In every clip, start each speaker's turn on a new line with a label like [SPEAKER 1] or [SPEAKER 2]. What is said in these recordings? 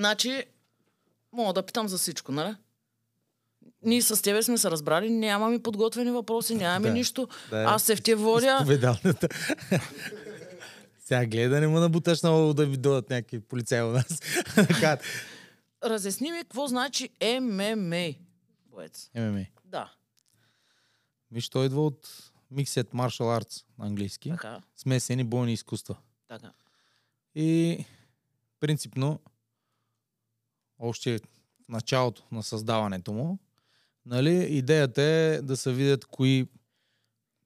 [SPEAKER 1] Значи, мога да питам за всичко, нали? Ние с тебе сме се разбрали, нямаме подготвени въпроси, нямаме
[SPEAKER 2] Да.
[SPEAKER 1] нищо.
[SPEAKER 2] Да,
[SPEAKER 1] Аз се в те водя.
[SPEAKER 2] Изповедалната. Сега гледай да не му набуташ много да ви дойдат някакви полицаи у нас.
[SPEAKER 1] Разясни ми какво значи ММА. Боец.
[SPEAKER 2] ММА.
[SPEAKER 1] Да,
[SPEAKER 2] Виж, той идва от Mixed Martial Arts на английски.
[SPEAKER 1] така,
[SPEAKER 2] Смесени бойни изкуства.
[SPEAKER 1] така.
[SPEAKER 2] И принципно, още в началото на създаването му, нали, идеята е да се видят кои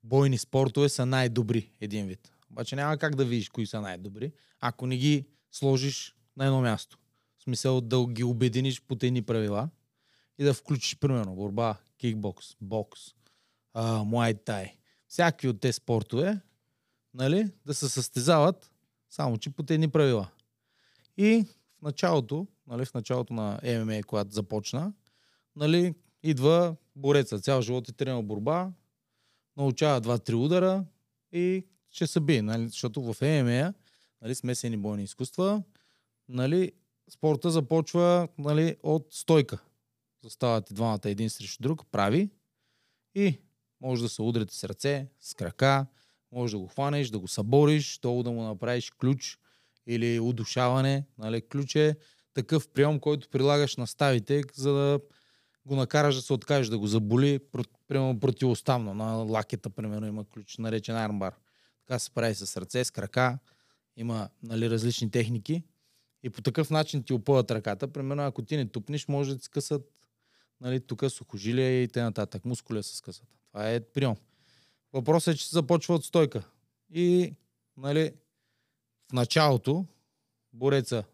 [SPEAKER 2] бойни спортове са най-добри един вид. Обаче няма как да видиш кои са най-добри, ако не ги сложиш на едно място. В смисъл да ги обединиш по едни правила и да включиш, примерно, борба, кикбокс, бокс, муай тай, всякакви от тези спортове, нали, да се състезават само че по едни правила. И в началото, нали, в началото на ММА, когато започна, нали, идва бореца. Цял живот е тренирал борба, научава два-три удара и ще се бие. Нали, защото в ММА, нали, смесени бойни изкуства, нали, спорта започва нали, от стойка. Заставате двамата един срещу друг, прави и може да се удряте с ръце, с крака, може да го хванеш, да го събориш, долу да му направиш ключ или удушаване. Нали? Ключ е такъв прием, който прилагаш на ставите, за да го накараш да се откажеш, да го заболи, примерно противоставно. На лакета, примерно, има ключ, наречен армбар. Така се прави с ръце, с крака. Има нали, различни техники. И по такъв начин ти опъват ръката. Примерно, ако ти не тупнеш, може да ти скъсат нали, тук сухожилия и т.н. Мускуля се скъсат. Това е прием. Въпросът е, че се започва от стойка. И, нали, началото, бореца,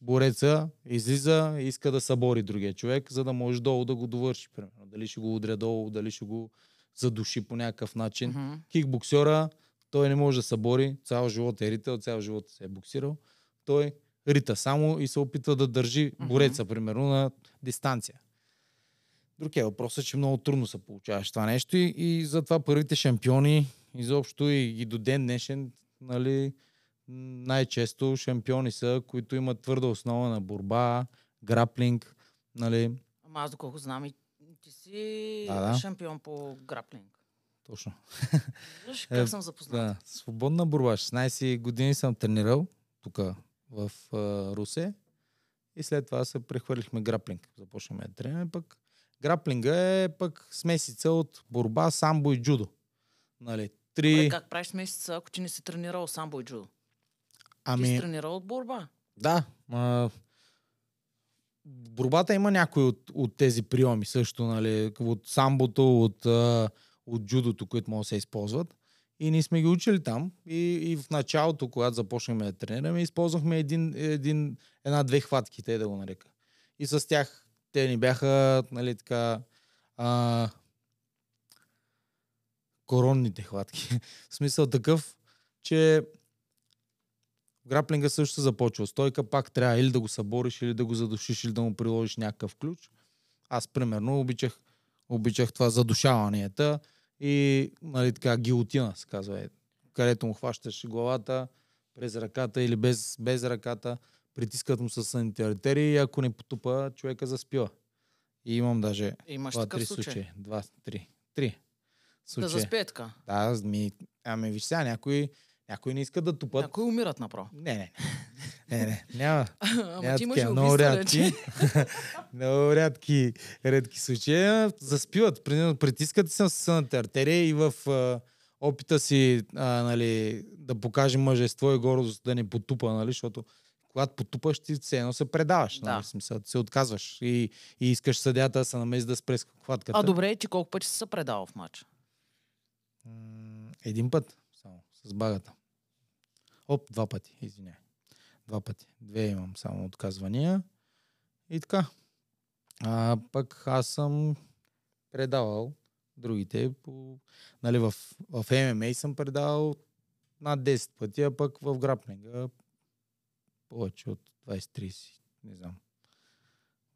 [SPEAKER 2] бореца излиза и иска да събори другия човек, за да може долу да го довърши. Примерно. Дали ще го удря долу, дали ще го задуши по някакъв начин.
[SPEAKER 1] Мгм.
[SPEAKER 2] Кикбоксера, той не може да събори, цял живот е ритал, цял живот се е боксирал. Той рита само и се опитва да държи бореца, примерно, на дистанция. Друг е въпросът, че много трудно се получаваш това нещо и, и затова първите шампиони, изобщо и, и до ден днешен, нали, най-често шампиони са, които имат твърда основа на борба, граплинг, нали,
[SPEAKER 1] Ама аз доколко знам и ти си
[SPEAKER 2] Да, да.
[SPEAKER 1] шампион по граплинг.
[SPEAKER 2] точно.
[SPEAKER 1] Виж
[SPEAKER 2] Е,
[SPEAKER 1] как съм запознат.
[SPEAKER 2] Да, свободна борба. 16 години съм тренирал тук в а, Русе и след това се прехвърлихме граплинг. Започнахме да тренираме пък. Граплинга е пък смесица от борба, самбо и джудо. Нали, три...
[SPEAKER 1] Добре, как правиш месеца, ако ти не си тренирал самбо и джудо? Ти си
[SPEAKER 2] ами,
[SPEAKER 1] тренирал от борба.
[SPEAKER 2] да. А, борбата има някои от, от тези приеми също, нали, от самбото, от, от джудото, които могат да се използват. И ние сме ги учили там. И, и в началото, когато започнахме да тренираме, използвахме един, един, една-две хватки, те да го нарека. И с тях те ни бяха, нали, така, а, коронните хватки. в смисъл такъв, че граплинга също започва. Стойка пак трябва или да го събориш, или да го задушиш, или да му приложиш някакъв ключ. Аз, примерно, обичах, обичах това задушаванията и, нали, така, гилотина, се казва. Е, където му хващаш главата през ръката или без, без ръката, притискат му с сънните артерии и ако не потупа, човека заспива. И имам даже
[SPEAKER 1] Имаш
[SPEAKER 2] два, три
[SPEAKER 1] случай.
[SPEAKER 2] случая. Два, три. Три.
[SPEAKER 1] Да
[SPEAKER 2] Случая.
[SPEAKER 1] заспее така.
[SPEAKER 2] Да, ми, ами виж сега, някои, някои не искат да тупат.
[SPEAKER 1] Някои умират направо.
[SPEAKER 2] Не, не. Не, не. Няма.
[SPEAKER 1] Ама
[SPEAKER 2] няма
[SPEAKER 1] ти имаш.
[SPEAKER 2] Много рядки. много рядки, редки случаи. а, Заспиват. Примерно, Притискат се с артерия и в а, опита си а, нали, да покаже мъжество и гордост да не потупа, нали, защото когато потупаш, ти все едно се предаваш.
[SPEAKER 1] Да.
[SPEAKER 2] Нали, смисъл, се отказваш и, и искаш съдята да се намеси да спре с хватката.
[SPEAKER 1] А добре, ти колко пъти си се предавал в матч?
[SPEAKER 2] Един път само с багата. Оп, два пъти, извиняй. Два пъти. Две имам само отказвания. И така. А пък аз съм предавал другите по... Нали, в, в ММА съм предавал над 10 пъти, а пък в граплинга повече от 20-30. Не знам.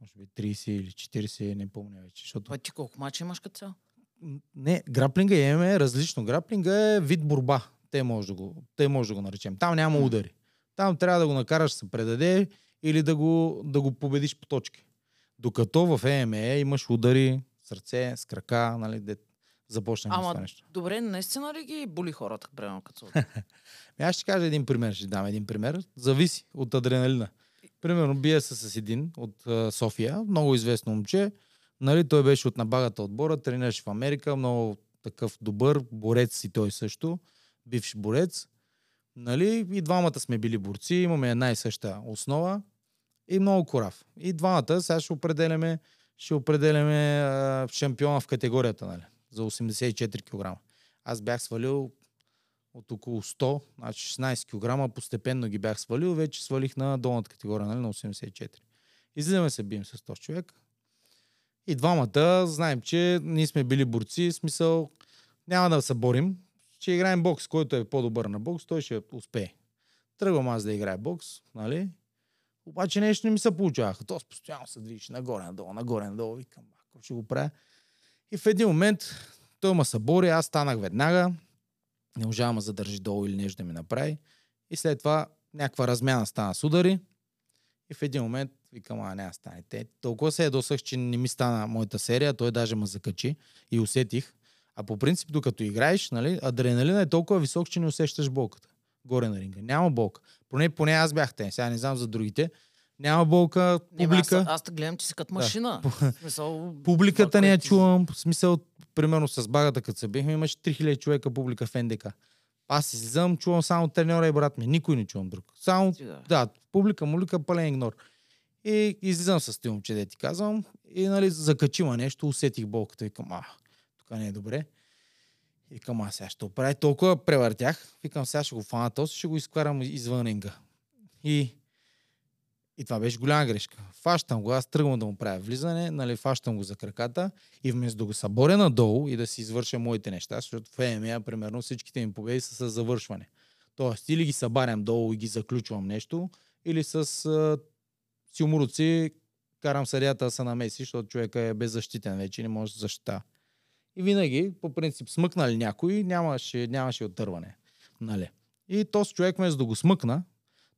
[SPEAKER 2] Може би 30 или 40, не помня вече. Защото
[SPEAKER 1] ти колко мача имаш като цяло?
[SPEAKER 2] Не, граплинга и ММА е различно. Граплинга е вид борба. Те може да го, те може да го наречем. Там няма удари. Там трябва да го накараш да се предаде или да го, да го победиш по точки. Докато в ЕМЕ имаш удари с ръце, с крака, нали, де започнем
[SPEAKER 1] Ама,
[SPEAKER 2] това нещо.
[SPEAKER 1] добре, наистина ли ги боли хората, примерно, като
[SPEAKER 2] Ами Аз ще кажа един пример, ще дам един пример. Зависи от адреналина. Примерно бия се с един от София, много известно момче. Нали, той беше от набагата отбора, тренираше в Америка, много такъв добър, борец и той също, бивш борец. Нали, и двамата сме били борци, имаме една и съща основа и много корав. И двамата сега ще определяме, ще определяме а, шампиона в категорията, нали, за 84 кг. Аз бях свалил от около 100, значи 16 кг, постепенно ги бях свалил, вече свалих на долната категория, нали, на 84. Излизаме се бием с този човек. И двамата знаем, че ние сме били борци, смисъл няма да се борим, ще играем бокс, който е по-добър на бокс, той ще успее. Тръгвам аз да играя бокс, нали? Обаче нещо не ми се получаваха. То постоянно се движиш нагоре, надолу, нагоре, надолу. Викам, ако ще го правя. И в един момент той ма събори, аз станах веднага. Не можа да ме задържи долу или нещо да ми направи. И след това някаква размяна стана с удари. И в един момент викам, а няма стане. Те, толкова се ядосах, че не ми стана моята серия, той даже ме закачи и усетих. А по принцип, докато играеш, нали, адреналина е толкова висок, че не усещаш болката. Горе на ринга. Няма болка. Поне, поне аз бях те. Сега не знам за другите. Няма болка,
[SPEAKER 1] Не,
[SPEAKER 2] публика.
[SPEAKER 1] аз, аз те гледам, че си като машина. В Смисъл,
[SPEAKER 2] Публиката не я чувам. В смисъл, примерно с багата, като се бихме, имаше 3000 човека публика в НДК. Аз излизам, чувам само треньора и брат ми. Никой не чувам друг. Само,
[SPEAKER 1] Стига.
[SPEAKER 2] да, публика, мулика, пълен игнор. И излизам с тези момче, де ти казвам. И нали, закачима нещо, усетих болката. Викам, а, тук не е добре. И викам, а сега ще оправя. Толкова превъртях. Викам, сега ще го фана този, ще го изкарам извън ринга. И и това беше голяма грешка. Фащам го, аз тръгвам да му правя влизане, нали, фащам го за краката и вместо да го съборя надолу и да си извърша моите неща, защото в ЕМА, примерно, всичките ми победи са с завършване. Тоест, или ги събарям долу и ги заключвам нещо, или с а, силмуруци карам съдята да се намеси, защото човека е беззащитен вече, не може да защита. И винаги, по принцип, смъкнали някой, нямаше, нямаше отърване. Нали. И този човек, вместо да го смъкна,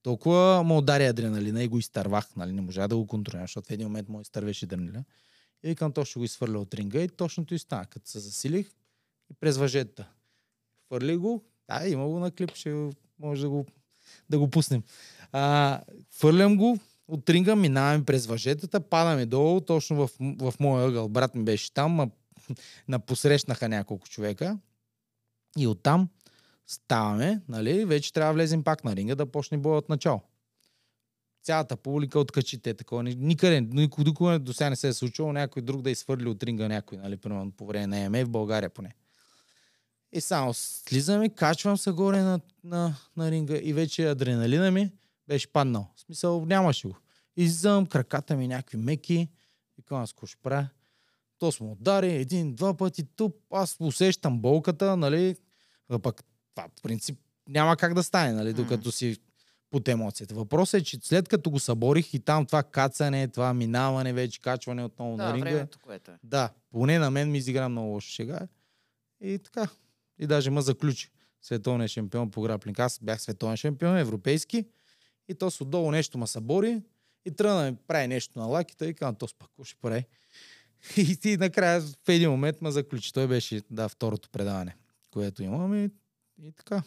[SPEAKER 2] толкова му удари адреналина и го изтървах, нали, не можа да го контролирам, защото в един момент му изтървеше адреналина. И викам, то ще го изхвърля от ринга и точното и стана. Като се засилих и през въжетата. Хвърли го, да, има го на клип, ще може да го, да го пуснем. А, хвърлям го от ринга, минаваме през въжетата, падаме долу, точно в, в моя ъгъл. Брат ми беше там, а напосрещнаха няколко човека. И оттам ставаме, нали, вече трябва да влезем пак на ринга да почне боя от начало. Цялата публика откачи те такова. ни- Никъде, никога, до сега не се е случило някой друг да изхвърли от ринга някой, нали, примерно по време на ЕМЕ в България поне. И само слизаме, качвам се горе на, на, на ринга и вече адреналина ми беше паднал. В смисъл, нямаше го. Излизам, краката ми някакви меки. Викам, аз какво ще правя? То сме удари един, два пъти туп. Аз усещам болката, нали? А пък това, в принцип, няма как да стане, нали? Докато си под емоцията. Въпросът е, че след като го съборих и там това кацане, това минаване, вече качване отново на
[SPEAKER 1] Да,
[SPEAKER 2] ринга.
[SPEAKER 1] времето, което е.
[SPEAKER 2] Да, поне на мен ми изигра много лошо шега. И така. И даже ме заключи. Световен шампион по граплинг. Аз бях световен шампион, европейски. И то с отдолу нещо ме събори. И тръгна да ми прави нещо на лаките. И казвам, то пак ще прави? И ти накрая в един момент ме заключи. Той беше, да, второто предаване, което имам. И, и така.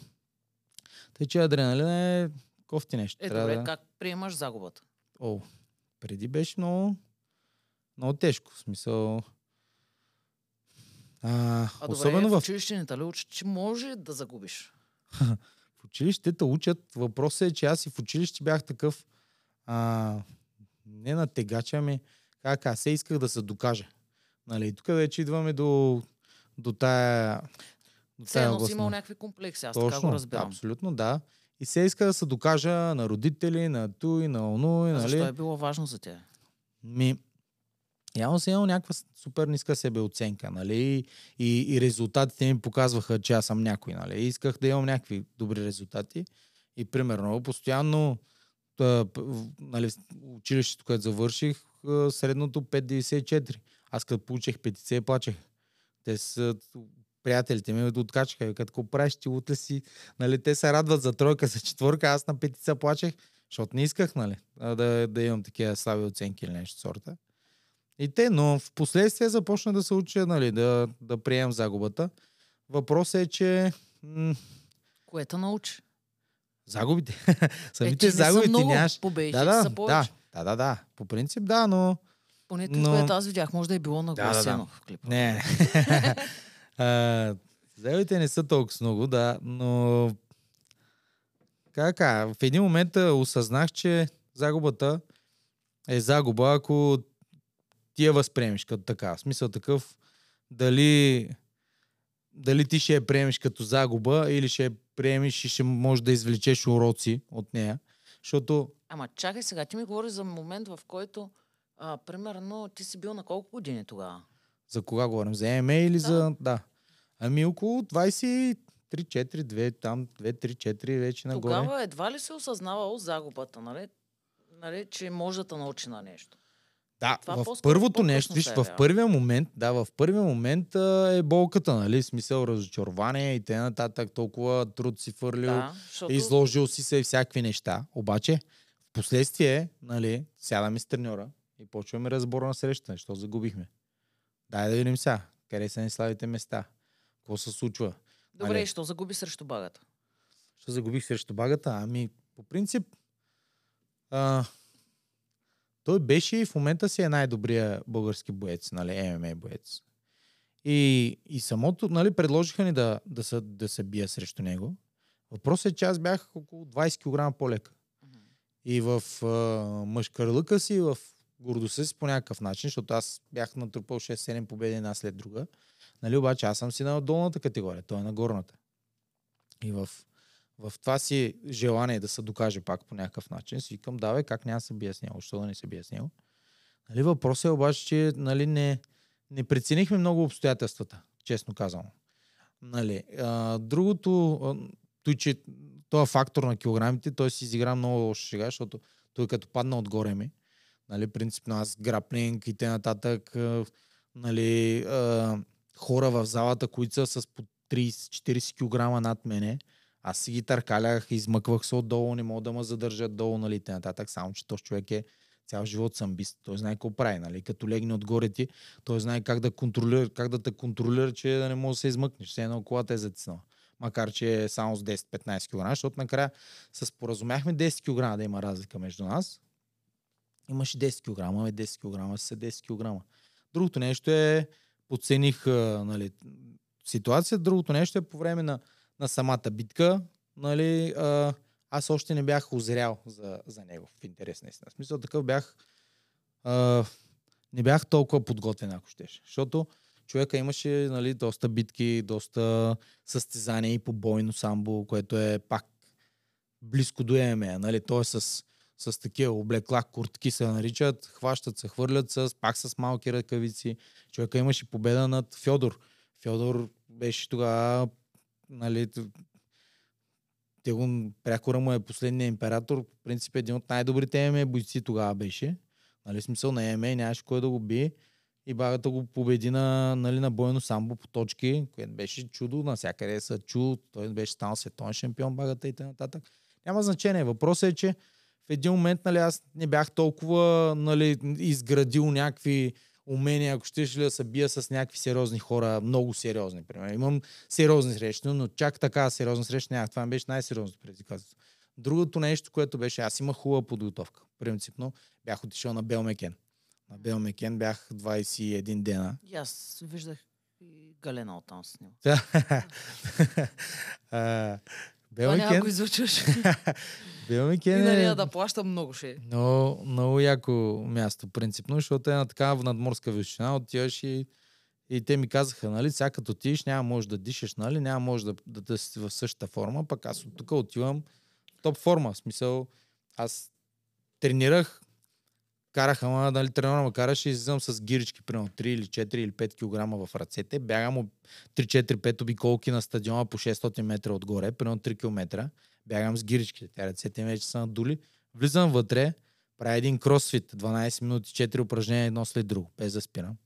[SPEAKER 2] Тъй, че адреналин е кофти нещо.
[SPEAKER 1] Е,
[SPEAKER 2] Трябва
[SPEAKER 1] добре,
[SPEAKER 2] да...
[SPEAKER 1] как приемаш загубата?
[SPEAKER 2] О, преди беше много, много тежко. В смисъл... А,
[SPEAKER 1] А добре,
[SPEAKER 2] особено
[SPEAKER 1] в
[SPEAKER 2] в,
[SPEAKER 1] училище не те ли учат, че може да загубиш?
[SPEAKER 2] в училище те учат. Въпросът е, че аз и в училище бях такъв а, не на тегача, ами как аз се исках да се докажа. Нали, тук вече идваме до, до тая, до тая
[SPEAKER 1] едно си имал някакви комплекси, аз така
[SPEAKER 2] Точно,
[SPEAKER 1] го разбирам.
[SPEAKER 2] абсолютно, да. И се иска да се докажа на родители, на той, на оно,
[SPEAKER 1] А
[SPEAKER 2] нали?
[SPEAKER 1] защо е било важно за теб?
[SPEAKER 2] Ми, явно си имал някаква супер ниска себеоценка, нали? И, и резултатите ми показваха, че аз съм някой, нали? Исках да имам някакви добри резултати. И примерно, постоянно, в- нали, училището, което завърших, средното 5,94. Аз като получих петиция, плачех. Те са приятелите ми откачаха. Като какво правиш, ти утре си, нали, те се радват за тройка, за четворка, аз на петица плачех. Защото не исках, нали, да, да имам такива слаби оценки или нещо сорта. И те, но в последствие започна да се уча, нали, да, да приемам загубата. Въпросът е, че м-
[SPEAKER 1] Което научи.
[SPEAKER 2] загубите,
[SPEAKER 1] Е,
[SPEAKER 2] самите
[SPEAKER 1] са
[SPEAKER 2] загубите
[SPEAKER 1] много,
[SPEAKER 2] нямаш...
[SPEAKER 1] победите
[SPEAKER 2] Да, да, да, да, да, да. По принцип, да, но...
[SPEAKER 1] Поне
[SPEAKER 2] но-
[SPEAKER 1] което аз видях, може да е било
[SPEAKER 2] да, да.
[SPEAKER 1] нагласено в клипа.
[SPEAKER 2] Не. А, Загубите не са толкова много, да, но да кажа, в един момент осъзнах, че загубата е загуба, ако ти я възприемеш като така. В смисъл такъв, дали, дали ти ще я приемеш като загуба или ще я приемеш и ще можеш да извлечеш уроци от нея. Защото
[SPEAKER 1] Ама чакай сега, ти ми говориш за момент, в който, а, примерно, ти си бил на колко години тогава?
[SPEAKER 2] За кога говорим? За ММА или
[SPEAKER 1] Да.
[SPEAKER 2] за... Да. Ами около 23, 4, 2, там 2, 3, 4 вече нагоре.
[SPEAKER 1] Тогава едва ли си осъзнавал загубата, нали? нали? Че може да те научи на нещо.
[SPEAKER 2] Да,
[SPEAKER 1] Това
[SPEAKER 2] в първото
[SPEAKER 1] по-късно
[SPEAKER 2] нещо, виж,
[SPEAKER 1] се
[SPEAKER 2] в първия момент, да, в първия момент а, е болката, нали? Смисъл, разочарование и т.н. толкова труд си фърлил,
[SPEAKER 1] Да, защото...
[SPEAKER 2] изложил си се и всякакви неща. Обаче, в последствие, нали, сядаме с треньора и почваме разбора на среща. Що загубихме? Дай да видим сега. Къде са ни слабите места? Какво се случва?
[SPEAKER 1] Добре,
[SPEAKER 2] Али.
[SPEAKER 1] и що загуби срещу багата?
[SPEAKER 2] Що загубих срещу багата? Ами, по принцип, а, той беше и в момента си е най-добрия български боец, нали, ММА боец. И, и самото, нали, предложиха ни да, да, се, да се бия срещу него. Въпросът е, че аз бях около 20 кг по-лека. И в а, мъжкарлъка си, в гордостта си по някакъв начин, защото аз бях натрупал 6-7 победи една след друга. Нали, обаче аз съм си на долната категория, той е на горната. И в, в това си желание да се докаже пак по някакъв начин, си викам, давай, как няма да се бия с него, защо да не се бия с него. Нали, въпросът е обаче, че нали, не, не преценихме много обстоятелствата, честно казано. Нали, а, другото, той, че този фактор на килограмите, той си изигра много лошо сега, защото той като падна отгоре ми, нали, принципно аз граплинг и т.н. Нали, а, хора в залата, които са с по 30-40 кг над мене, аз си ги търкалях, измъквах се отдолу, не мога да ме задържат долу, нали, т.н. Само, че този човек е цял живот съм бист. Той знае какво прави, нали? Като легне отгоре ти, той знае как да, контролира, как да те контролира, че да не може да се измъкнеш. Все едно колата е затиснала. Макар, че е само с 10-15 кг, защото накрая се споразумяхме 10 кг да има разлика между нас. Имаше 10 кг, ами 10 кг са 10 кг. Другото нещо е, подцених нали, ситуация. Другото нещо е по време на, на самата битка, нали, а, аз още не бях озрял за, за него, в интерес на истина. В смисъл такъв бях, а, не бях толкова подготвен, ако щеш. Защото човека имаше нали, доста битки, доста състезания и по бойно самбо, което е пак близко до ЕМЕ. Нали? Той е с, с такива облекла, куртки се наричат, хващат се, хвърлят с, пак с малки ръкавици. Човека имаше победа над Фьодор. Фьодор беше тогава нали, те го, прякора му е последния император, в принцип един от най-добрите ЕМЕ бойци тогава беше. Нали, смисъл на ЕМЕ нямаше кой да го бие. И багата го победи на, нали, на бойно самбо по точки, което беше чудо, навсякъде са чу, той беше станал световен шампион багата и т.н. Няма значение. Въпросът е, че в един момент нали, аз не бях толкова нали, изградил някакви умения, ако щеш ли да се бия с някакви сериозни хора, много сериозни, примерно. Имам сериозни срещи, но чак така сериозна среща нямах. Това ми беше най-сериозното предизвикателство. Другото нещо, което беше, аз имах хубава подготовка. Принципно бях отишъл на Белмекен. На Белмекен бях 21 дена.
[SPEAKER 1] И аз виждах и Галена оттам с
[SPEAKER 2] А,
[SPEAKER 1] Това няма го изучиш. и
[SPEAKER 2] Белмекен
[SPEAKER 1] нали
[SPEAKER 2] е
[SPEAKER 1] да плащам много ще.
[SPEAKER 2] много, много яко място, принципно, защото е на такава надморска височина, отиваш и, и те ми казаха, нали, сега като отидеш, няма може да дишаш, нали, няма може да, да, да си в същата форма, пък аз от тук отивам в топ форма. В смисъл, аз тренирах, караха, ма, нали, тренера ме караше и излизам с гирички, примерно 3 или 4 или 5 кг в ръцете, бягам от 3-4-5 обиколки на стадиона по 600 метра отгоре, примерно 3 км, бягам с гиричките, тя ръцете ми вече са надули, влизам вътре, правя един кросфит, 12 минути, 4 упражнения едно след друго, без да спирам.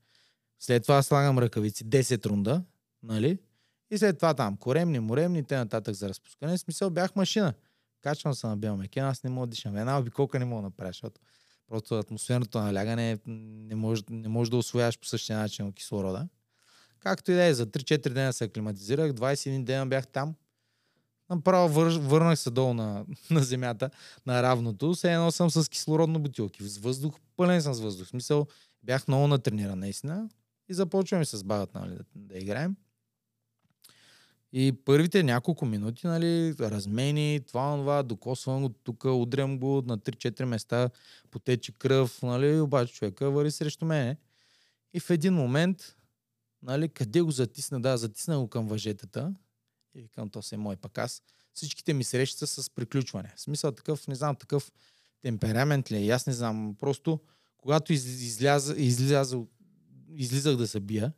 [SPEAKER 2] След това слагам ръкавици, 10 рунда, нали? И след това там, коремни, моремни, те нататък за разпускане. В смисъл бях машина. Качвам се на бел мекен, аз не мога да дишам. Една обиколка не мога да направя, защото просто атмосферното налягане не може, не може да освояваш по същия начин кислорода. Както и да е, за 3-4 дена се аклиматизирах, 21 дена бях там. Направо вър, върнах се долу на, на земята, на равното. Все едно съм с кислородно бутилки. С въздух, пълен съм с въздух. В смисъл, бях много натрениран наистина. И започваме с багът, нали, да, да играем. И първите няколко минути, нали, размени, това, това, докосвам го тук, удрям го на 3-4 места, потече кръв, нали, обаче човека вари срещу мене. И в един момент, нали, къде го затисна? Да, затисна го към въжетата. И викам, то се мой пък аз. Всичките ми срещи са с приключване. В смисъл такъв, не знам, такъв темперамент ли е, аз не знам. Просто, когато из, изляза, изляза, излизах да се бия,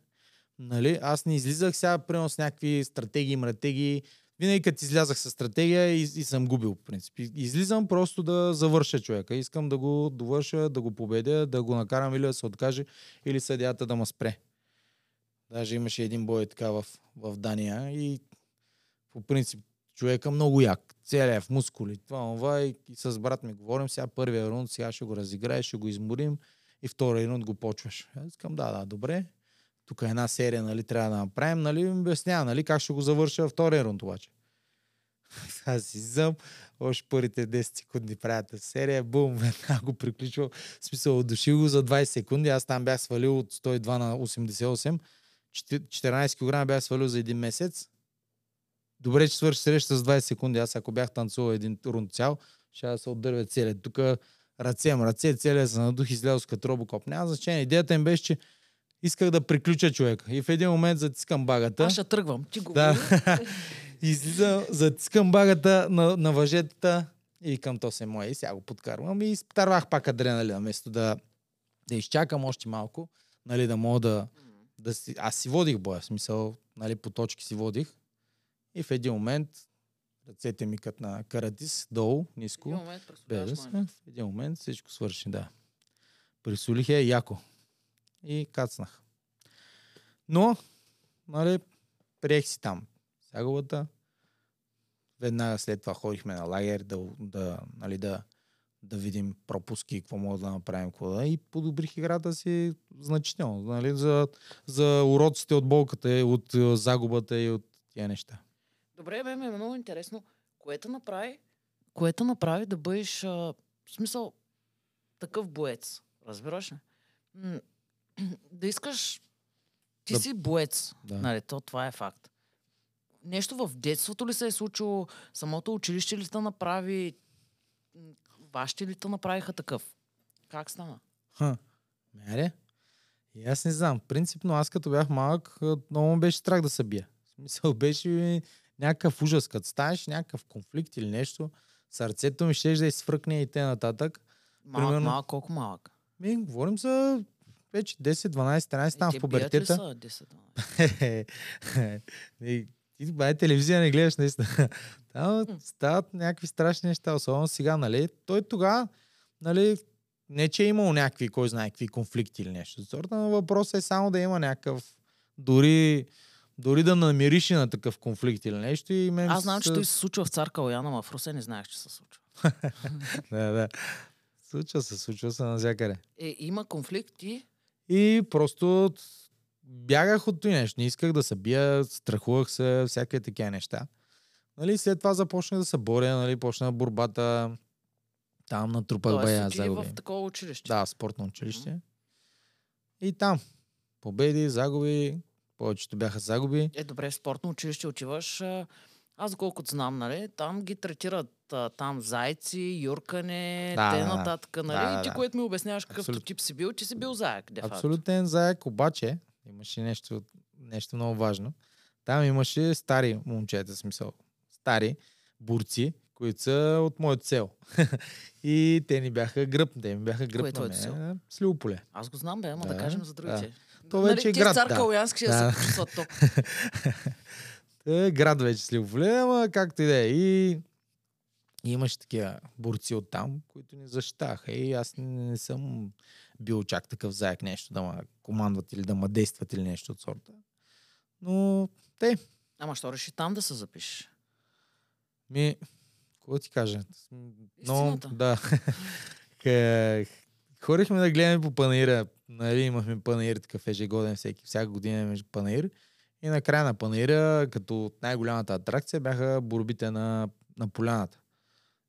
[SPEAKER 2] Нали? Аз не излизах сега, примерно с някакви стратегии, мратегии. Винаги като излязах с стратегия и, и съм губил, в принцип. Излизам просто да завърша човека. Искам да го довърша, да го победя, да го накарам или да се откаже, или съдята да ме спре. Даже имаше един бой така в, в Дания и по принцип човека много як. Целият в мускули. Това, това и, и с брат ми говорим сега първия рунд, сега ще го разиграем, ще го изморим и втория рунд го почваш. Аз искам, да, да, добре тук една серия, нали, трябва да направим, нали, обяснява, нали, как ще го завърша втория рунд обаче. Аз иззъм, още първите 10 секунди правят серия, бум, веднага го приключва. В смисъл, души го за 20 секунди, аз там бях свалил от 102 на 88, 14 кг бях свалил за един месец. Добре, че свърши среща с 20 секунди. Аз ако бях танцувал един рунд цял, ще да се отдървя целият. Тук ръце, ръце, целият се надух, излязох като робокоп. Няма значение. Идеята им беше, че исках да приключа човека. И в един момент затискам багата.
[SPEAKER 1] Аз ще тръгвам. Ти го
[SPEAKER 2] да. Излизам, затискам багата на, на въжетата и към то се мое. И сега го подкарвам и изтарвах пак адреналина, вместо да, да изчакам още малко, нали, да мога да, да си... Аз си водих боя, в смисъл, нали, по точки си водих. И в един момент ръцете ми като на каратис, долу, ниско. В един момент, в един момент всичко свърши, да. Присолих я яко и кацнах. Но, нали, приех си там загубата. Веднага след това ходихме на лагер да, да, нали, да, да видим пропуски, какво мога да направим, какво да. И подобрих играта си значително. Нали, за, за уроците от болката, от загубата и от тия неща.
[SPEAKER 1] Добре, бе, ме е много интересно. Което направи, което направи да бъдеш, а, в смисъл, такъв боец. Разбираш ли? Да искаш... Ти да. си боец. Да. Нали, то, това е факт. Нещо в детството ли се е случило? Самото училище ли те направи? Вашите ли те направиха такъв? Как стана?
[SPEAKER 2] Ха, мере? И аз не знам. Принципно аз като бях малък, много му беше страх да се бия. В смисъл беше някакъв ужас. Като ставаш някакъв конфликт или нещо, сърцето ми ще да изфръкне и те нататък.
[SPEAKER 1] Малък, Примерно... малък, колко малък?
[SPEAKER 2] Ми, говорим за вече 10, 12, 13 там в пубертета.
[SPEAKER 1] Са 10, 12?
[SPEAKER 2] ти бай телевизия не гледаш наистина. Там стават някакви страшни неща, особено сега, нали? Той тогава, нали, не че е имал някакви, кой знае, какви конфликти или нещо. Сорта на въпросът е само да има някакъв, дори, дори да намириш на такъв конфликт или нещо. И
[SPEAKER 1] мен Аз знам, с... че той се случва в цар Каляна, но в Русе не знаех, че се случва.
[SPEAKER 2] да, да. Случва се, случва се навсякъде.
[SPEAKER 1] Е, има конфликти,
[SPEAKER 2] и просто бягах от това нещо. Не исках да се бия, страхувах се, всякакви такива неща. Нали, след това започнах да се боря, нали, почна борбата. Там натрупах бая загуби.
[SPEAKER 1] в такова училище?
[SPEAKER 2] Да, спортно училище. Mm-hmm. И там. Победи, загуби, повечето бяха загуби.
[SPEAKER 1] Е, добре, в спортно училище отиваш. Аз, колкото знам, нали, там ги третират а, там зайци, юркане, да, те нататък, нали? Да, да, ти, което ми обясняваш какъв Абсолют... тип си бил, че си бил заек, де
[SPEAKER 2] Абсолютен заек, обаче имаше нещо, нещо много важно. Там имаше стари момчета, смисъл. Стари бурци, които са от моят цел. и те ни бяха гръб, те ми бяха гръб Кое на е мен. Сливополе.
[SPEAKER 1] Аз го знам, бе, ама да, да кажем за другите.
[SPEAKER 2] Да. То вече нали, е град.
[SPEAKER 1] Цар да. ще да. се почувстват топ.
[SPEAKER 2] Е град вече Сливополе, ама както и да е. И имаше такива борци от там, които ни защитаха. И аз не, не съм бил чак такъв заек нещо да ме командват или да ме действат или нещо от сорта. Но те.
[SPEAKER 1] Ама що реши там да се запишеш?
[SPEAKER 2] Ми, Какво ти кажа?
[SPEAKER 1] Истината.
[SPEAKER 2] да. Х- Ходихме да гледаме по панаира. Нали, имахме панаир такъв ежегоден, всеки, всяка година имаме панаир. И на края на панаира, като най-голямата атракция, бяха борбите на, на поляната.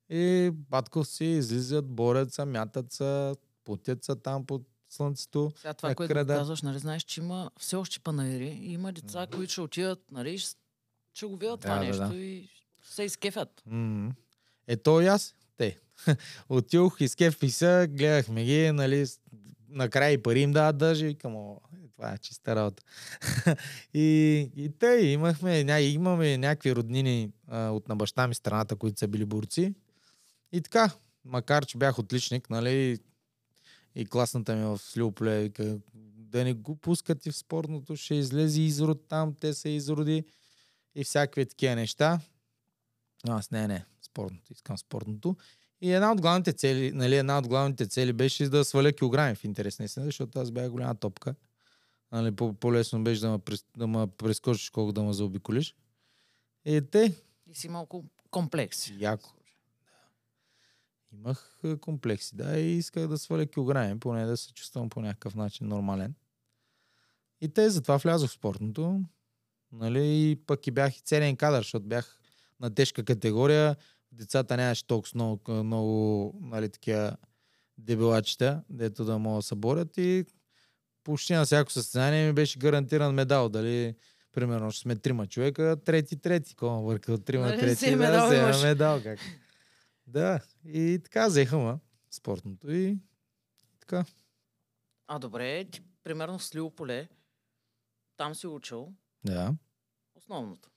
[SPEAKER 2] И батковци излизат, борят се, мятат се, потят се там под слънцето.
[SPEAKER 1] Сега това,
[SPEAKER 2] Как
[SPEAKER 1] което
[SPEAKER 2] крада.
[SPEAKER 1] казваш, нали, знаеш, че има все още панаири и има деца, които ще отидат, нали, ще- го видят това
[SPEAKER 2] Да,
[SPEAKER 1] нещо
[SPEAKER 2] да.
[SPEAKER 1] и се изкефят.
[SPEAKER 2] М. Ето и аз. Те. Отидох, изкефих се, гледахме ги, нали, накрая и пари им дават даже. Викам, е, това е чиста работа. и, и те, имахме, ня, имаме някакви роднини а, от на баща ми страната, които са били борци. И така, макар че бях отличник, нали, и класната ми в Сливополе, вика, да не го пускат и в спортното, ще излезе изрод там, те са изроди и всякакви такива неща. Аз не, не, спортното, искам спортното. И една от главните цели, нали, една от главните цели беше да сваля килограми в интерес на истина, защото аз бях голяма топка. Нали, по- по-лесно беше да ме, прес, да ме прескочиш, колко да ме заобиколиш. И те,
[SPEAKER 1] И си има около комплекси.
[SPEAKER 2] Яко. имах е, комплекси, да, и исках да сваля килограми, поне да се чувствам по някакъв начин нормален. И те, затова влязох в спортното. Нали, и пък и бях и целен кадър, защото бях на тежка категория. Децата нямаше толкова много, много нали, такива дебелачета, дето да могат да се борят и почти на всяко състезание ми беше гарантиран медал. Дали, примерно, ще сме трима човека, трети, трети. Кома върка от трима,
[SPEAKER 1] Нали,
[SPEAKER 2] трети, да,
[SPEAKER 1] медал
[SPEAKER 2] взема
[SPEAKER 1] имаш.
[SPEAKER 2] медал. Как? Да, и така взеха ма спортното и така.
[SPEAKER 1] А добре, ти примерно в Сливополе, там си учил
[SPEAKER 2] Да,
[SPEAKER 1] основното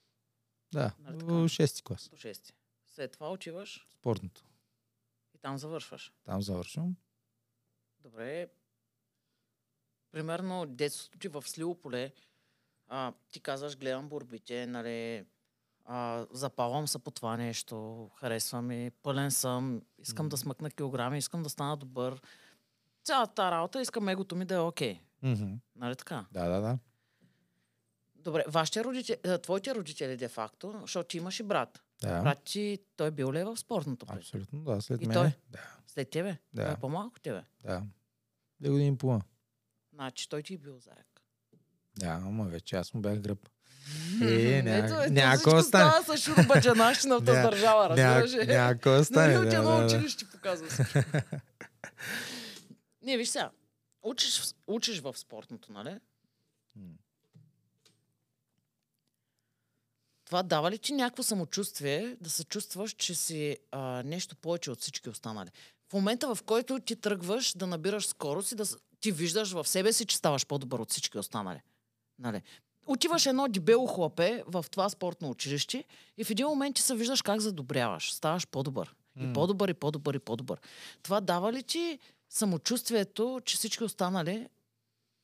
[SPEAKER 2] да,
[SPEAKER 1] Нали
[SPEAKER 2] в
[SPEAKER 1] така?
[SPEAKER 2] 6 клас.
[SPEAKER 1] до 6. След това отиваш
[SPEAKER 2] Спортното.
[SPEAKER 1] и там завършваш.
[SPEAKER 2] Там завършвам.
[SPEAKER 1] Добре. Примерно детството ти в Сливополе, а, ти казваш, гледам борбите, нали, а, запалвам се по това нещо, харесва ми, пълен съм, искам да смъкна килограми, искам да стана добър. Цялата работа, искам егото ми да е окей.
[SPEAKER 2] Мгм.
[SPEAKER 1] Нали така?
[SPEAKER 2] Да, да, да.
[SPEAKER 1] Добре, вашите родители, твоите родители де-факто, защото ти имаш и брат.
[SPEAKER 2] Да,
[SPEAKER 1] Брат ти, той бил ли е в спортното?
[SPEAKER 2] абсолютно, да, след
[SPEAKER 1] И
[SPEAKER 2] мен.
[SPEAKER 1] той?
[SPEAKER 2] Да,
[SPEAKER 1] След тебе?
[SPEAKER 2] Да.
[SPEAKER 1] Той е по-малко тебе.
[SPEAKER 2] да. Две години и половина.
[SPEAKER 1] Значи той ти е бил заек.
[SPEAKER 2] Да, ама вече аз му бях гръб. Е, ня-
[SPEAKER 1] Ето, ето
[SPEAKER 2] няма
[SPEAKER 1] всичко
[SPEAKER 2] какво стане.
[SPEAKER 1] става с шурбаджанащината
[SPEAKER 2] Ня-
[SPEAKER 1] държава, разбираш ли?
[SPEAKER 2] Няма какво стане.
[SPEAKER 1] Нали от едно училище показва. Не, виж сега. Учиш, в- учиш в спортното, нали? Това дава ли ти някакво самочувствие да се чувстваш, че си а, нещо повече от всички останали? В момента, в който ти тръгваш да набираш скорост и да ти виждаш в себе си, че ставаш по-добър от всички останали. Нали? Отиваш едно дебело хлапе в това спортно училище и в един момент ти се виждаш как задобряваш. Ставаш по-добър. И по-добър, и по-добър, и по-добър. Това дава ли ти самочувствието, че всички останали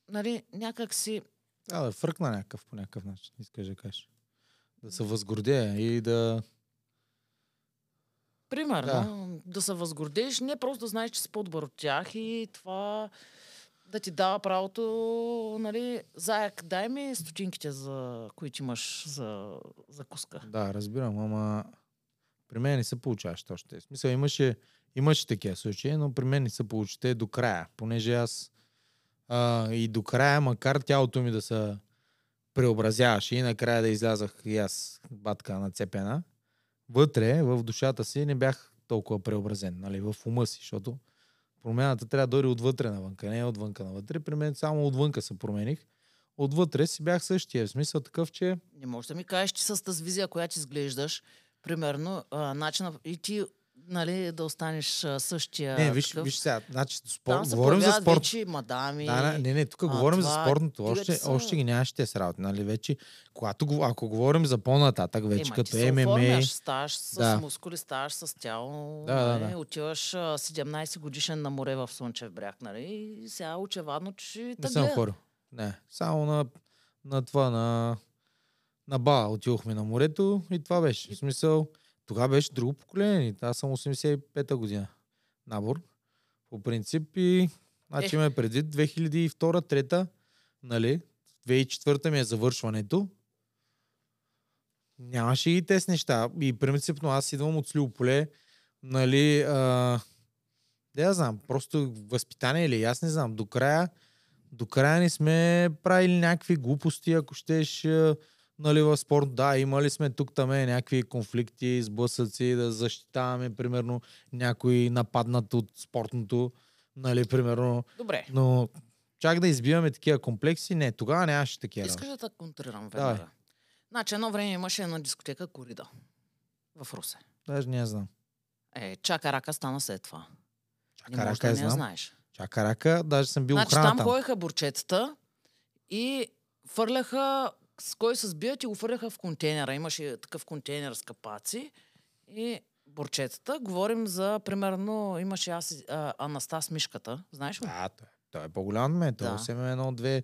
[SPEAKER 1] нали, някак си...
[SPEAKER 2] Да, да фръкна някакъв по някакъв начин, искаш да кажеш. Да се възгордея и да...
[SPEAKER 1] Примерно, да. да се възгордееш, не просто да знаеш, че си по-добър от тях и това да ти дава правото, нали, заек, дай ми стотинките, за които имаш за, за куска.
[SPEAKER 2] Да, разбирам, ама при мен не се получаваше още. В смисъл, имаше, имаше такива случаи, но при мен не се получи те до края, понеже аз а, и до края, макар тялото ми да се преобразяваше и накрая да излязах и аз батка нацепена, вътре, в душата си не бях толкова преобразен, нали, в ума си, защото промяната трябва да дойде отвътре навънка, не отвънка навътре. При мен само отвънка се промених. Отвътре си бях същия. В смисъл такъв, че
[SPEAKER 1] Не можеш да ми кажеш, че с тази визия, която изглеждаш, примерно, а, начина и ти нали, да останеш същия.
[SPEAKER 2] Не, виж,
[SPEAKER 1] такъв.
[SPEAKER 2] виж сега, значи
[SPEAKER 1] Там
[SPEAKER 2] спорт,
[SPEAKER 1] се
[SPEAKER 2] говорим за спорт.
[SPEAKER 1] вече мадами.
[SPEAKER 2] Да, да, не, не, тук
[SPEAKER 1] а,
[SPEAKER 2] говорим за
[SPEAKER 1] това,
[SPEAKER 2] спортното.
[SPEAKER 1] тигате
[SPEAKER 2] Още,
[SPEAKER 1] са-
[SPEAKER 2] още ги нямаше тези работи, нали? Вече, когато, ако говорим за по-нататък, вече
[SPEAKER 1] Ема,
[SPEAKER 2] като
[SPEAKER 1] ти
[SPEAKER 2] ММА,
[SPEAKER 1] оформяш, ставаш с
[SPEAKER 2] Да.
[SPEAKER 1] мускули, ставаш с тяло.
[SPEAKER 2] Да, да,
[SPEAKER 1] нали,
[SPEAKER 2] да.
[SPEAKER 1] Отиваш а, 17 годишен на море в Слънчев бряг, нали? И сега очевадно, че
[SPEAKER 2] не
[SPEAKER 1] те
[SPEAKER 2] съм хора. Не, само на, на това, на, на Ба отидохме на морето и това беше. В смисъл, тогава беше друго поколение. Аз съм 85-та година. Набор. По принцип и значи
[SPEAKER 1] Ех.
[SPEAKER 2] имаме предвид 2002-3, нали? 2004 ми е завършването. Нямаше и тези неща. И принципно аз идвам от Сливополе, нали, а, да я знам, просто възпитание или аз не знам. До края, до края не сме правили някакви глупости, ако щеш, нали, в спорт. Да, имали сме тук там някакви конфликти, сблъсъци, да защитаваме, примерно, някой нападнат от спортното, нали, примерно.
[SPEAKER 1] Добре.
[SPEAKER 2] Но чак да избиваме такива комплекси, не, тогава нямаше такива.
[SPEAKER 1] Искаш да те контрирам веднага. Значи едно време имаше една дискотека Корида в Русе.
[SPEAKER 2] Даже не я знам.
[SPEAKER 1] Е, Чака Рака стана след това. Не
[SPEAKER 2] Чака рака
[SPEAKER 1] да не я знаеш.
[SPEAKER 2] Чака рака, даже съм бил
[SPEAKER 1] Значи
[SPEAKER 2] охрана
[SPEAKER 1] там
[SPEAKER 2] там.
[SPEAKER 1] ходеха борчетата и фърляха, с кой се сбият и го фърляха в контейнера. Имаше такъв контейнер с капаци и борчетата. Говорим за, примерно, имаше аз, и- а, Анастас Мишката. Знаеш ли?
[SPEAKER 2] Да, той, той е по-голям от мен. Той
[SPEAKER 1] Да.
[SPEAKER 2] е 8 едно, две.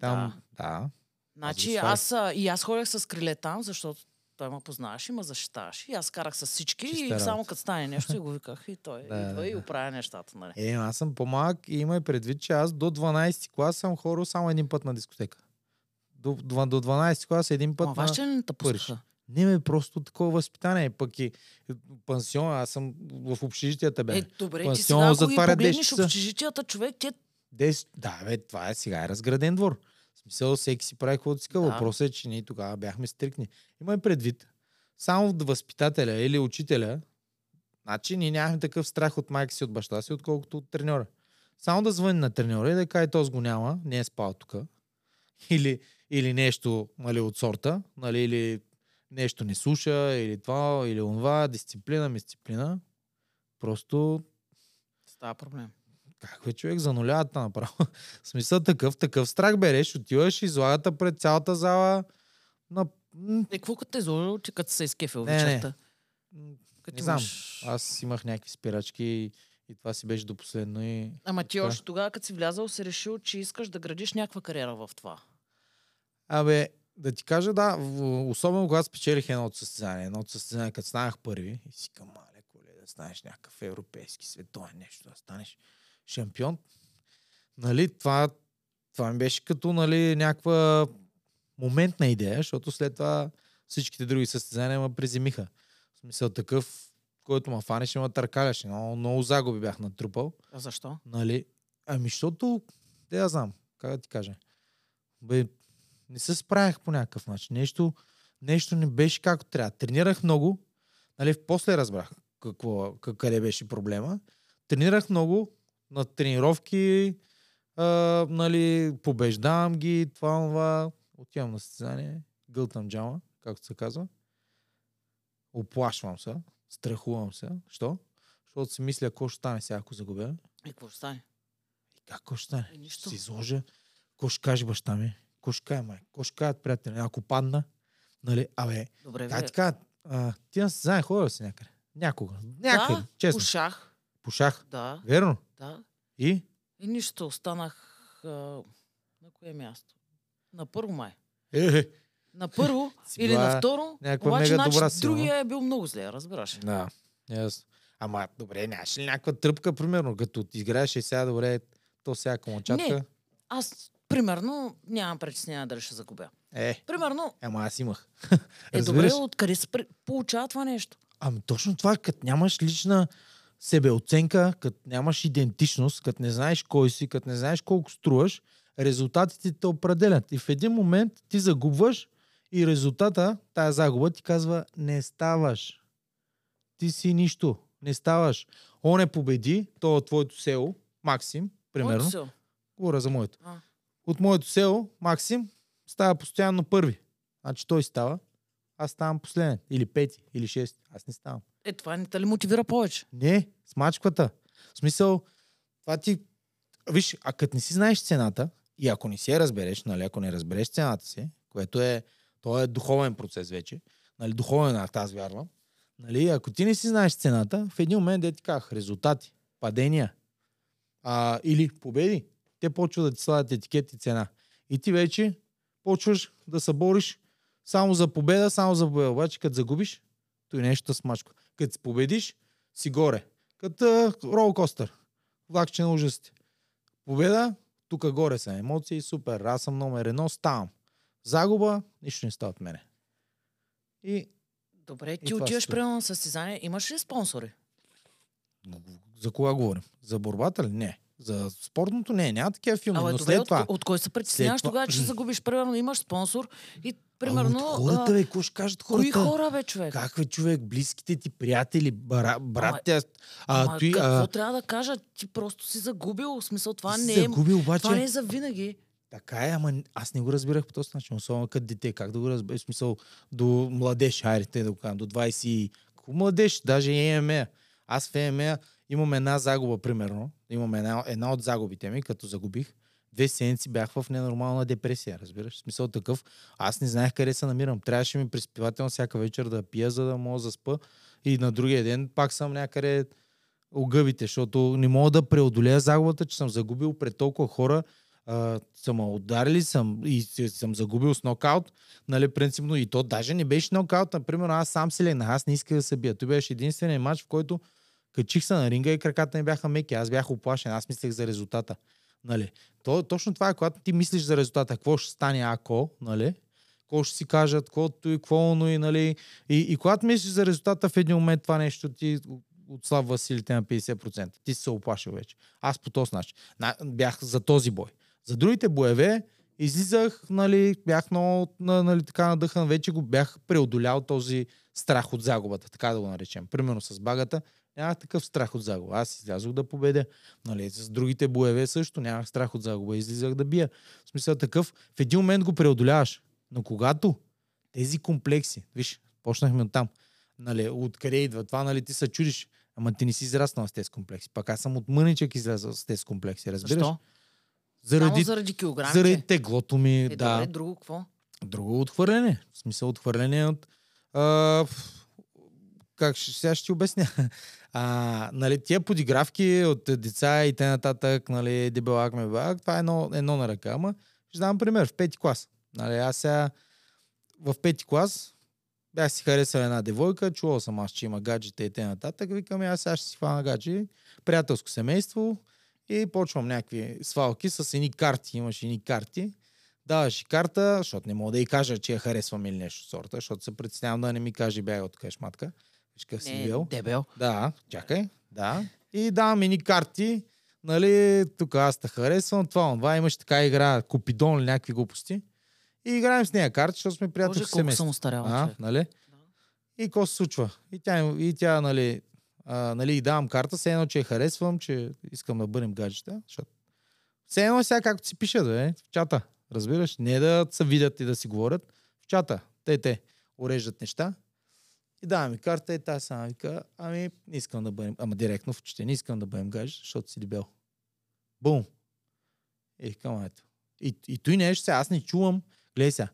[SPEAKER 2] Там, да.
[SPEAKER 1] Значи
[SPEAKER 2] го свалих.
[SPEAKER 1] аз, а, и аз ходех с криле там, защото той ме познаваше и ме защитаваше. И аз карах с всички
[SPEAKER 2] Чиста
[SPEAKER 1] и само като стане нещо и го виках и той
[SPEAKER 2] Да,
[SPEAKER 1] идва
[SPEAKER 2] да,
[SPEAKER 1] и
[SPEAKER 2] да.
[SPEAKER 1] оправя нещата. Нали?
[SPEAKER 2] Е, аз съм по-малък и имай предвид, че аз до 12 клас съм хорил само един път на дискотека. До, до, до 12 клас един път
[SPEAKER 1] Ма
[SPEAKER 2] на...
[SPEAKER 1] ли не те
[SPEAKER 2] Париж.
[SPEAKER 1] пускаха?
[SPEAKER 2] Не ме просто такова възпитание. Пък и пансион, аз съм в общежитията бе.
[SPEAKER 1] Е, добре, ти
[SPEAKER 2] Пансион
[SPEAKER 1] сега, ако ги
[SPEAKER 2] затваря 10
[SPEAKER 1] погледнеш общежитията, човек, те
[SPEAKER 2] 10... Да, бе, това е сега е разграден двор. В смисъл, всеки си прави каквото си.
[SPEAKER 1] Да.
[SPEAKER 2] Въпросът е, че ние тогава бяхме стрикни. Имай предвид, само възпитателя или учителя, значи ние нямахме такъв страх от майка си, от баща си, отколкото от треньора. Само да звъни на треньора и да каже, този го няма, не е спал тук. Или, или нещо нали, от сорта, нали, или нещо не слуша, или това, или онова, дисциплина, дисциплина. Просто
[SPEAKER 1] става проблем.
[SPEAKER 2] как бе, човек, зануляват направо. В смисъл такъв, такъв страх береш, отиваш, излагата пред цялата зала на...
[SPEAKER 1] Е, какво като те изложил, че като се изкефил
[SPEAKER 2] Не, не.
[SPEAKER 1] вечерта? Като
[SPEAKER 2] Не знам.
[SPEAKER 1] имаш-
[SPEAKER 2] Аз имах някакви спирачки и, и това си беше до последно и...
[SPEAKER 1] Ама ти още тогава, като си влязал, си решил, че искаш да градиш някаква кариера в това.
[SPEAKER 2] Абе, да ти кажа, да, особено когато спечелих едно от състезание. Едно от състезание, като станах първи и си към, мале, коле, да станеш някакъв европейски, световен нещо, да станеш шампион. Нали, това, това ми беше като, нали, някаква моментна идея, защото след това всичките други състезания ме преземиха. В смисъл такъв, който ме фанеше, ме търкаляше. Много, много загуби бях натрупал.
[SPEAKER 1] А защо?
[SPEAKER 2] Нали? Ами, защото, да я знам, как да ти кажа. Бе, не се справях по някакъв начин. Нещо, нещо не беше както трябва. Тренирах много, нали, после разбрах какво, къ- къде беше проблема. Тренирах много на тренировки, а, нали, побеждавам ги, това, това. Отивам на състезание, гълтам джама, както се казва. Оплашвам се, страхувам се. Що? Защото си мисля, какво ще стане сега, ако загубя.
[SPEAKER 1] И какво ще стане?
[SPEAKER 2] И как ще стане?
[SPEAKER 1] Е, нищо.
[SPEAKER 2] Ще се изложа. Какво ще каже баща ми? Ще каже май? Какво ще кажат приятели? Ако падна, нали? Абе,
[SPEAKER 1] Добре,
[SPEAKER 2] как кажат? А, ти на състезание ходил си някъде? Някога. Някъде,
[SPEAKER 1] Да,
[SPEAKER 2] честно.
[SPEAKER 1] Пушах.
[SPEAKER 2] Пушах.
[SPEAKER 1] Да,
[SPEAKER 2] Верно.
[SPEAKER 1] да.
[SPEAKER 2] И?
[SPEAKER 1] И нищо, останах а, на кое място? На първо май.
[SPEAKER 2] Е, е.
[SPEAKER 1] На първо или на второ, обаче значи,
[SPEAKER 2] добра сила,
[SPEAKER 1] другия е бил много зле, разбираш.
[SPEAKER 2] Да. Yes. Ама, добре, нямаш ли някаква тръпка, примерно, като играеш и сега, добре, то сега комачатка?
[SPEAKER 1] Не. Аз, примерно, нямам притеснение дали ще загубя.
[SPEAKER 2] Е,
[SPEAKER 1] Примерно,
[SPEAKER 2] ама аз имах.
[SPEAKER 1] е добре, откъде се получава това нещо?
[SPEAKER 2] Ами точно това, като нямаш лична себеоценка, като нямаш идентичност, като не знаеш кой си, като не знаеш колко струваш, резултатите те определят. И в един момент ти загубваш и резултата, тая загуба ти казва не ставаш. Ти си нищо. Не ставаш. Он е победи, то от твоето село, Максим, примерно.
[SPEAKER 1] Моето село.
[SPEAKER 2] Говоря за моето.
[SPEAKER 1] А.
[SPEAKER 2] От моето село, Максим, става постоянно първи. Значи той става, аз ставам последен. Или пети, или шести. Аз не ставам.
[SPEAKER 1] Е, това не те ли мотивира повече?
[SPEAKER 2] Не, с мачквата. В смисъл, това ти... Виж, а като не си знаеш цената, и ако не си я разбереш, нали, ако не разбереш цената си, което е, то е духовен процес вече, нали, духовен акт, аз вярвам, нали, ако ти не си знаеш цената, в един момент, да ти казах, резултати, падения а, или победи, те почват да ти слагат етикет и цена. И ти вече почваш да се бориш само за победа, само за победа. Обаче, като загубиш, то и нещо смачка. Като си победиш, си горе. Като ролкостър. Влакче на ужасите. Победа, тук горе са емоции, супер. Аз съм номер едно, ставам. Загуба, нищо не става от мене. И
[SPEAKER 1] Добре, ти
[SPEAKER 2] това
[SPEAKER 1] отиваш примерно на състезание. Имаш ли спонсори?
[SPEAKER 2] за кога говорим? За борбата ли? Не. За спортното не, няма такива филми.
[SPEAKER 1] Абе,
[SPEAKER 2] но
[SPEAKER 1] добре,
[SPEAKER 2] след
[SPEAKER 1] от,
[SPEAKER 2] това...
[SPEAKER 1] от кой се притесняваш
[SPEAKER 2] това-
[SPEAKER 1] тогава, че загубиш? Примерно имаш спонсор и
[SPEAKER 2] А,
[SPEAKER 1] примерно...
[SPEAKER 2] от хората,
[SPEAKER 1] а,
[SPEAKER 2] бе, какво ще кажат хората?
[SPEAKER 1] кои хора, бе, човек?
[SPEAKER 2] Как бе, човек, близките ти приятели, бра, брат, тя, а,
[SPEAKER 1] Ама
[SPEAKER 2] той,
[SPEAKER 1] какво
[SPEAKER 2] а,
[SPEAKER 1] трябва да кажа? Ти просто си загубил. В смисъл, това не е...
[SPEAKER 2] загубил, обаче.
[SPEAKER 1] Това не е за винаги.
[SPEAKER 2] Така е, ама аз не го разбирах по този начин, особено като дете. Как да го разбера? В смисъл, до младеж, айде те да го кажа, до 20 и... Какво младеж? Даже и ЕМЕ. Аз в ЕМЕ имам една загуба, примерно. Имам една, една от загубите ми, като загубих. Две седмици бях в ненормална депресия, разбираш? В смисъл такъв. Аз не знаех къде се намирам. Трябваше ми приспивателно всяка вечер да пия, за да мога да заспа. И на другия ден пак съм някъде огъбите, защото не мога да преодолея загубата, че съм загубил пред толкова хора, а, са ме ударили съм и съм загубил с нокаут, нали, принципно и то даже не беше нокаут, например, аз сам се легнах, аз не исках да се бия. Това беше единственият матч, в който качих се на ринга и краката ми бяха меки, аз бях оплашен, аз мислех за резултата. Нали. То, точно това е, когато ти мислиш за резултата, какво ще стане ако, нали, какво ще си кажат, каквото и какво, но и, нали, и, и когато мислиш за резултата в един момент това нещо ти отслабва силите на 50%. Ти си се оплашил вече. Аз по този начин. На, бях за този бой. За другите боеве излизах, нали, бях много на- нали, така надъхан, вече го бях преодолял този страх от загубата, така да го наречем. Примерно с багата нямах такъв страх от загуба. Аз излязох да победя. Нали, с другите боеве също нямах страх от загуба. Излизах да бия. В смисъл такъв, в един момент го преодоляваш. Но когато тези комплекси, виж, почнахме от там, нали, откъде идва това, нали, ти се чудиш, ама ти не си израснал с тези комплекси. Пак аз съм от мъничък излязъл с тези комплекси, разбираш?
[SPEAKER 1] Защо?
[SPEAKER 2] Заради,
[SPEAKER 1] Само заради килограми.
[SPEAKER 2] заради теглото ми,
[SPEAKER 1] Е,
[SPEAKER 2] да.
[SPEAKER 1] добре, друго какво?
[SPEAKER 2] Друго отхвърляне. В смисъл отхвърляне от... А, как ще, сега ще ти обясня. А, нали, тия подигравки от деца и нататък, нали, дебелак ме бак, това е едно, едно на ръка. Ама ще дам пример. В пети клас. Нали, аз сега в пети клас бях си харесал една девойка, чувал съм аз, че има гаджета и те нататък. Викам, аз сега ще си хвана гадже. Приятелско семейство. И почвам някакви свалки с едни карти. Имаше едни карти даваш и карта, защото не мога да й кажа, че я харесвам или нещо сорта, защото се притеснявам да не ми каже бягай от къде шматка. Виж как си бил.
[SPEAKER 1] дебел.
[SPEAKER 2] Да, чакай. Да. И давам едни карти. Нали, тук аз те харесвам, това, това имаш така игра, Купидон или някакви глупости. И играем с нея карти, защото сме приятели
[SPEAKER 1] Боже, колко съм устарял,
[SPEAKER 2] А,
[SPEAKER 1] човек.
[SPEAKER 2] нали? И какво се случва? И тя, и тя нали, а, нали, и давам карта, все едно, че я харесвам, че искам да бъдем гаджета, защото все едно сега както си пишат, бе, в чата. Разбираш? Не да се видят и да си говорят. В чата. Те, те уреждат неща. И давам ми карта и тази сама вика, ами не искам да бъдем, ама директно в очите, не искам да бъдем гадже, защото си дебел. Бум. И викам, ето. И, и той нещо сега, аз не чувам, гледай сега,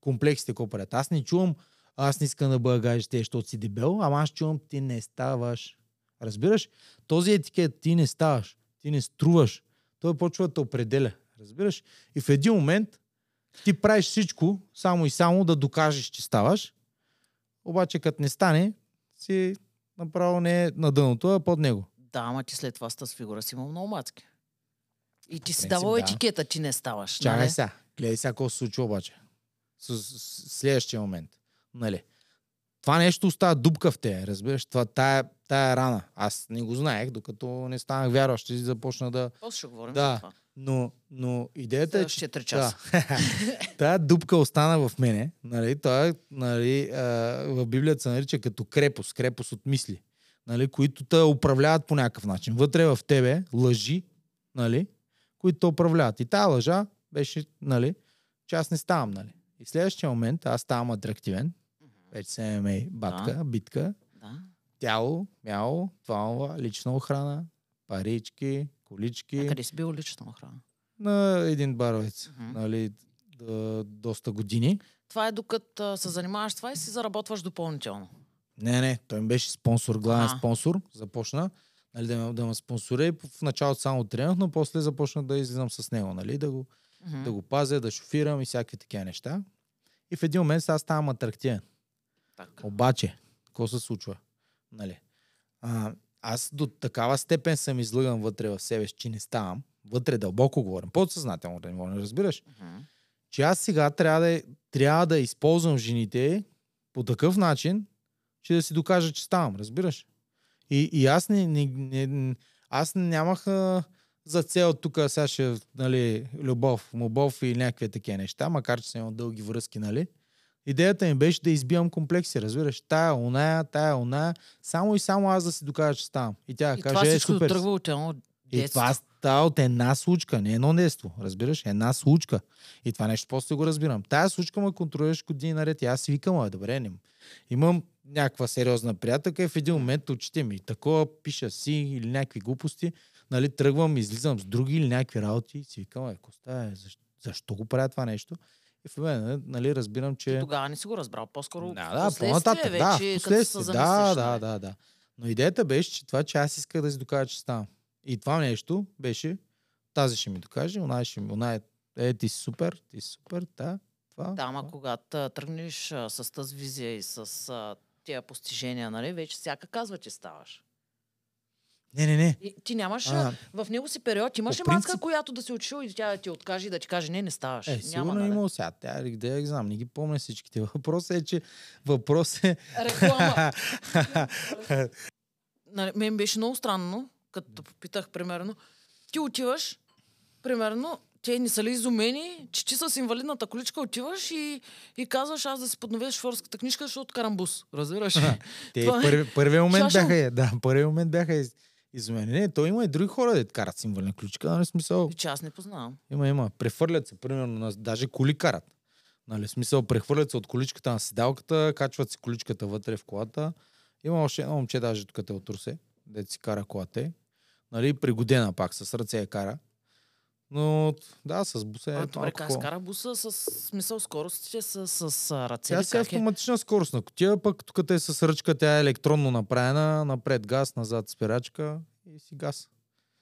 [SPEAKER 2] комплексите какво правят. Аз не чувам, аз не искам да бъда гадже, те, защото си дебел, ама аз чувам, ти не ставаш. Разбираш? Този етикет, ти не ставаш, ти не струваш. Той почва да те определя. Разбираш? И в един момент ти правиш всичко, само и само да докажеш, че ставаш. Обаче, като не стане, си направо не е на дъното, а под него.
[SPEAKER 1] Да, ама ти след това с фигура си имал много мацки. И ти си давал
[SPEAKER 2] да.
[SPEAKER 1] етикета, че не ставаш.
[SPEAKER 2] Чакай
[SPEAKER 1] нали?
[SPEAKER 2] сега. Гледай сега какво се случва обаче. С, с, с следващия момент. Нали? Това нещо остава дупка в те, разбираш? Това, тая, тая рана. Аз не го знаех, докато не станах вярващ и започна да...
[SPEAKER 1] После ще говорим
[SPEAKER 2] Да.
[SPEAKER 1] за това.
[SPEAKER 2] Но, но идеята е, че
[SPEAKER 1] часа.
[SPEAKER 2] Да. Тая дупка остана в мене. Нали, той, нали, а, в Библията се нарича като крепост, крепост от мисли, нали, които те управляват по някакъв начин. Вътре в тебе лъжи, нали, които те управляват. И тая лъжа беше, нали, че аз не ставам. Нали. И в следващия момент аз ставам атрактивен. Вече се имаме батка,
[SPEAKER 1] Да.
[SPEAKER 2] битка,
[SPEAKER 1] Да.
[SPEAKER 2] тяло, мяло, това, лична охрана, парички, колички
[SPEAKER 1] А къде си бил лична охрана?
[SPEAKER 2] на един баровец,
[SPEAKER 1] Мгм.
[SPEAKER 2] нали, да, доста години.
[SPEAKER 1] Това е докато а, се занимаваш това и си заработваш допълнително.
[SPEAKER 2] Не, не, той ми беше спонсор, главен
[SPEAKER 1] Аха.
[SPEAKER 2] спонсор. Започна нали, да, ме, да ме спонсора и в началото само тренах, но после започна да излизам с него, нали, да го,
[SPEAKER 1] Мгм.
[SPEAKER 2] да го пазя, да шофирам и всякакви такива неща. И в един момент сега ставам атрактивен.
[SPEAKER 1] Така.
[SPEAKER 2] Обаче, какво се случва? Нали? А, аз до такава степен съм излъган вътре в себе си, че не ставам. Вътре дълбоко говорим. Подсъзнателно да не разбираш.
[SPEAKER 1] Мгм.
[SPEAKER 2] че аз сега трябва да, трябва да използвам жените по такъв начин, че да си докажа, че ставам, разбираш? И, и аз не, не, не, аз нямах а, за цел тук сега ще, нали, любов, мобов и някакви такива неща, макар че съм имал дълги връзки, нали? Идеята ми беше да избивам комплекси, разбираш? Тая, оная, тая, оная. Само и само аз да си докажа, че ставам. И тя
[SPEAKER 1] И
[SPEAKER 2] каже,
[SPEAKER 1] това
[SPEAKER 2] е, супер.
[SPEAKER 1] тръгва от едно
[SPEAKER 2] И
[SPEAKER 1] детство.
[SPEAKER 2] това става от една случка, не едно нещо, разбираш? Една случка. И това нещо после го разбирам. Тая случка ме контролираш години наред. И аз си викам, а добре, не. Имам някаква сериозна приятелка и в един момент очите ми такова пиша си или някакви глупости, нали, тръгвам, излизам с други или някакви работи и си викам, е, Коста, е, защо, защо го правя това нещо? И в момента, нали, разбирам, че...
[SPEAKER 1] Ти тогава не си го разбрал. По-скоро
[SPEAKER 2] Да, да, по-нататък, да,
[SPEAKER 1] вече, като
[SPEAKER 2] впоследствие,
[SPEAKER 1] се
[SPEAKER 2] да, да,
[SPEAKER 1] нали?
[SPEAKER 2] да, да. Но идеята беше, че това, че аз исках да си докажа, че ставам. И това нещо беше, тази ще ми докаже, она ще ми, она е, е, ти си супер, ти си супер, да, това.
[SPEAKER 1] Да, ама когато тръгнеш а, с тази визия и с а, тия постижения, нали, вече всяка казва, че ставаш.
[SPEAKER 2] Не, не, не.
[SPEAKER 1] И ти нямаш,
[SPEAKER 2] А,
[SPEAKER 1] в него си период, имаш ли
[SPEAKER 2] по
[SPEAKER 1] маска,
[SPEAKER 2] принцип-
[SPEAKER 1] която да си отшил и тя да ти откаже и да ти каже, не, не ставаш.
[SPEAKER 2] е,
[SPEAKER 1] Няма,
[SPEAKER 2] сигурно
[SPEAKER 1] нали?
[SPEAKER 2] е имал сега. Тя, да я знам, не ги помня всичките. Въпросът е, че въпрос е...
[SPEAKER 1] Реклама. нали, мен беше много странно, като попитах, примерно, ти отиваш, примерно, те не са ли изумени, че ти с инвалидната количка отиваш и, и казваш аз да си подновя шофьорската книжка, защото карам бус. Разбираш ли?
[SPEAKER 2] Те
[SPEAKER 1] е
[SPEAKER 2] първи, първия момент
[SPEAKER 1] шашъл.
[SPEAKER 2] бяха, да, първия момент бяха из, изумени. Не, то има и други хора, да карат с инвалидна ключка, нали, смисъл.
[SPEAKER 1] И че аз не познавам.
[SPEAKER 2] Има, има. Прехвърлят се, примерно, на, даже коли карат. Нали, смисъл, прехвърлят се от количката на седалката, качват си количката вътре в колата. Има още едно момче, даже тук е от Русе, дето си кара колата. Нали, пригодена пак, с ръце я кара. Но, да, с буса е
[SPEAKER 1] А, добре, как
[SPEAKER 2] по-
[SPEAKER 1] кара буса с смисъл скоростите с, с, с ръце?
[SPEAKER 2] Тя си е
[SPEAKER 1] е?
[SPEAKER 2] автоматична скорост на котия, пък тук е с ръчка, тя е електронно направена, напред газ, назад спирачка и си газ.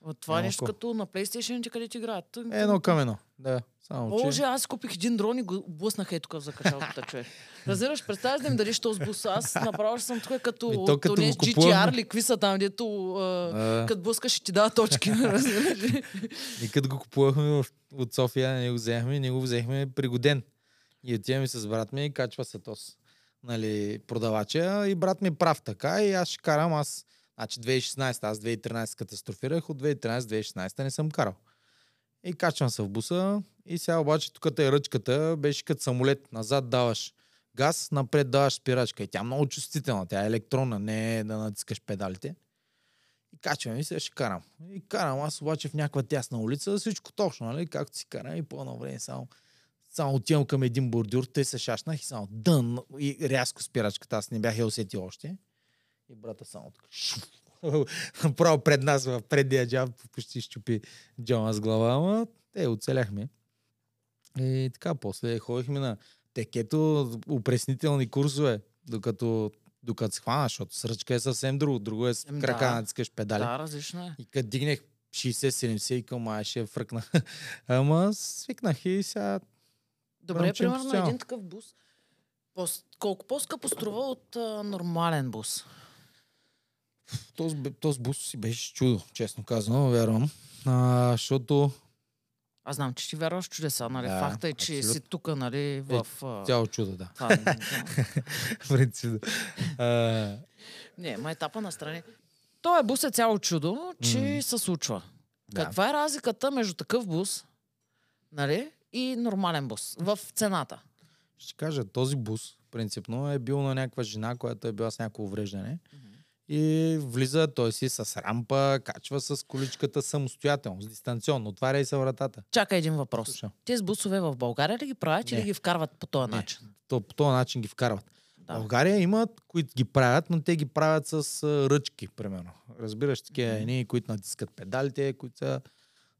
[SPEAKER 1] От Това е нещо като на PlayStation, къде ти играят.
[SPEAKER 2] Е, едно към едно. Да, само
[SPEAKER 1] Боже,
[SPEAKER 2] че...
[SPEAKER 1] аз купих един дрон и го блъснах е тук в закачалката, човек. Разбираш, представяш да ми дадеш този бус. Аз направо съм тук като,
[SPEAKER 2] Ми, то като купувам-
[SPEAKER 1] GTR ли, какви са там, дето а, като блъскаш и ти дава точки.
[SPEAKER 2] И като го купувахме от София, ние го взехме, ние го взехме пригоден. И отиваме с брат ми и качва се тос. Нали, продавача и брат ми е прав така и аз ще карам аз. Значи 2016, аз 2013 катастрофирах, от 2013-2016 не съм карал. И качвам се в буса и сега обаче тук е ръчката, беше като самолет. Назад даваш газ, напред даваш спирачка. И тя е много чувствителна, тя е електронна, не е да натискаш педалите. И качвам и сега ще карам. И карам аз обаче в някаква тясна улица, всичко точно, нали? Както си карам и по едно време само, само отивам към един бордюр, те се шашнах и само дън и рязко спирачката, аз не бях я усетил още. И брата само така. Право пред нас, в предния джаб, почти щупи джама с глава, ама те оцеляхме. И така, после ходихме на текето, упреснителни курсове, докато, докато се хвана, защото с ръчка е съвсем друго. Друго е с
[SPEAKER 1] Ем,
[SPEAKER 2] крака
[SPEAKER 1] да.
[SPEAKER 2] натискаш педали.
[SPEAKER 1] да, различно е.
[SPEAKER 2] И като дигнах 60-70 и към май ще фръкна. Ама свикнах и сега
[SPEAKER 1] Добре, примерно един такъв бус. Колко по-скъпо струва от а, нормален бус?
[SPEAKER 2] Този, този бус си беше чудо, честно казано, вярвам. А, защото
[SPEAKER 1] Аз знам, че ти вярваш чудеса, нали?
[SPEAKER 2] Да,
[SPEAKER 1] Факта е, че си
[SPEAKER 2] абсолютно.
[SPEAKER 1] тук, нали, в... а,
[SPEAKER 2] цяло чудо, да. принцип. А,
[SPEAKER 1] Не, ма етапа на страни. Той бус е цяло чудо, че
[SPEAKER 2] М.
[SPEAKER 1] се случва.
[SPEAKER 2] да.
[SPEAKER 1] Каква е разликата между такъв бус, нали, и нормален бус в цената?
[SPEAKER 2] Ще кажа, този бус, принципно, е бил на някаква жена, която е била с някакво увреждане. И влиза, той си с рампа, качва с количката самостоятелно, с дистанционно, отваря и се вратата.
[SPEAKER 1] Чакай един въпрос.
[SPEAKER 2] Слушам.
[SPEAKER 1] Тези бусове в България ли ги правят или ги вкарват по този
[SPEAKER 2] Не.
[SPEAKER 1] начин?
[SPEAKER 2] То, по този начин ги вкарват.
[SPEAKER 1] Да.
[SPEAKER 2] България имат, които ги правят, но те ги правят с а, ръчки, примерно. Разбираш, такива едни, които натискат педалите, които са,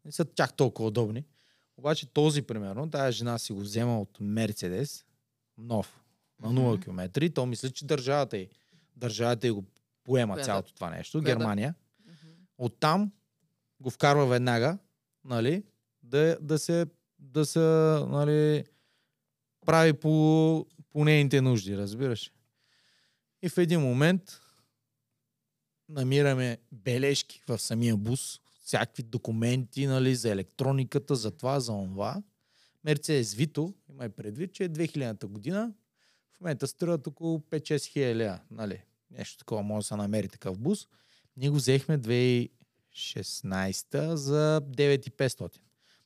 [SPEAKER 2] не са чак толкова удобни. Обаче този, примерно, тая жена си го взема от Мерцедес, нов, на 0
[SPEAKER 1] Мгм.
[SPEAKER 2] км. То мисля, че държавата й, държавата й го поема
[SPEAKER 1] Коя да-
[SPEAKER 2] цялото това нещо,
[SPEAKER 1] коя да-
[SPEAKER 2] Германия. Оттам го вкарва веднага, нали, да, да се, да се нали, прави по, по нейните нужди, разбираш. И в един момент намираме бележки в самия бус, всякакви документи нали, за електрониката, за това, за онова. Мерцедес Вито, имай предвид, че е 2000-та година, В момента струват около 5-6 хиляди нали? Нещо такова може да се намери такъв бус. Ние го взехме 2016 за 9500.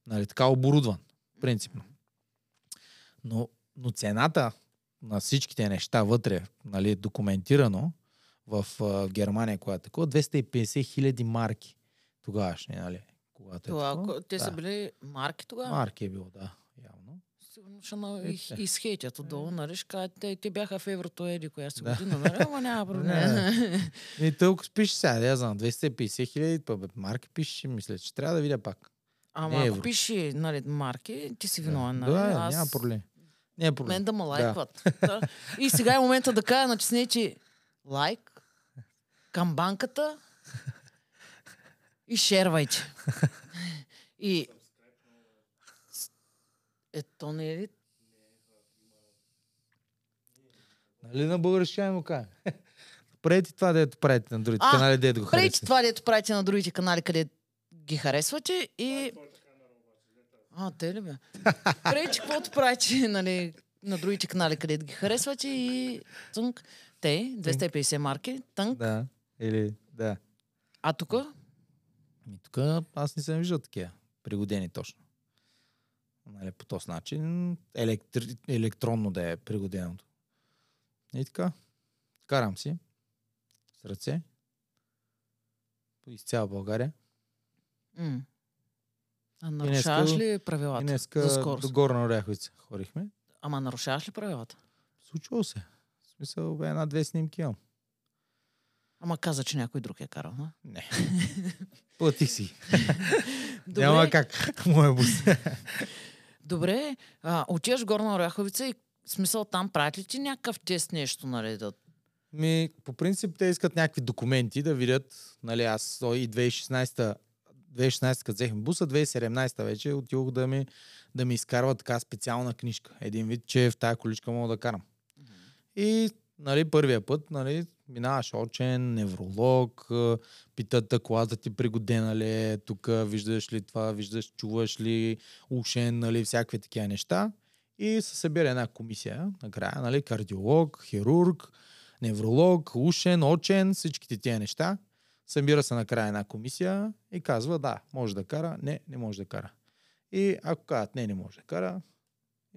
[SPEAKER 2] Нали, така оборудван, принципно. Но, но цената на всичките неща вътре, нали, документирано в Германия, която е такова, 250 хиляди марки тогавашни, нали? Когато е
[SPEAKER 1] Това,
[SPEAKER 2] такова.
[SPEAKER 1] ако- те
[SPEAKER 2] да.
[SPEAKER 1] са били марки тогава.
[SPEAKER 2] Марки е било, да.
[SPEAKER 1] Сигурно ще на,
[SPEAKER 2] Е,
[SPEAKER 1] из, изхейтят отдолу, нали? Ще кажат, те, те бяха в еврото еди коя си
[SPEAKER 2] Да.
[SPEAKER 1] година, нали? Ама няма проблем.
[SPEAKER 2] И толкова пише сега, да я знам, 250 хиляди, па, бе, марки пише, мисля, че трябва да видя пак.
[SPEAKER 1] Ама
[SPEAKER 2] Не
[SPEAKER 1] ако
[SPEAKER 2] евро.
[SPEAKER 1] пише, нали, марки, ти си виновен, нали?
[SPEAKER 2] Да,
[SPEAKER 1] Аз-
[SPEAKER 2] няма проблем. Няма проблем.
[SPEAKER 1] Мен да ме лайкват. Да. И сега е момента да кажа, натиснете лайк към банката и шервайте. И ето не е ли?
[SPEAKER 2] Нали на български ще му кажа. Правете това, дето правите на другите
[SPEAKER 1] А,
[SPEAKER 2] канали, дето го харесвате.
[SPEAKER 1] това, дето правите на другите канали, къде ги харесвате и... А, те ли бе? Правите каквото правите, нали, на другите канали, къде ги харесвате и... Тънк. Те, 250 марки, тънк.
[SPEAKER 2] Да, или да.
[SPEAKER 1] А тук?
[SPEAKER 2] Тук аз не съм виждал такива пригодени точно. Нали, по този начин електри... електронно да е пригоденото. И така. Карам си с ръце из цяла България.
[SPEAKER 1] М. А нарушаваш ли
[SPEAKER 2] И
[SPEAKER 1] правилата
[SPEAKER 2] днеска
[SPEAKER 1] за скорост?
[SPEAKER 2] до Горна Оряховица ходихме.
[SPEAKER 1] Ама нарушаваш ли правилата?
[SPEAKER 2] Случвало се. В смисъл, бе, една-две снимки имам.
[SPEAKER 1] Ама каза, че някой друг е карал. А?
[SPEAKER 2] Не. Платих си.
[SPEAKER 1] Добре,
[SPEAKER 2] Няма как. Моя бус.
[SPEAKER 1] добре а, отиваш в Горна Оряховица и смисъл там правят ли ти някакъв тест нещо, нали? Да...
[SPEAKER 2] Ми, по принцип те искат някакви документи да видят, нали, аз и 2016 2016 като взехме буса, 2017 вече отидох да ми, да ми изкарва така специална книжка. Един вид, че в тая количка мога да карам. И нали, първия път нали, минаваш очен, невролог, питат колата ти пригодена ли е, тук виждаш ли това, виждаш, чуваш ли, ушен, нали, всякакви такива неща. И се събира една комисия, накрая, нали, кардиолог, хирург, невролог, ушен, очен, всичките тия неща. Събира се накрая една комисия и казва, да, може да кара, не, не може да кара. И ако казват, не, не може да кара,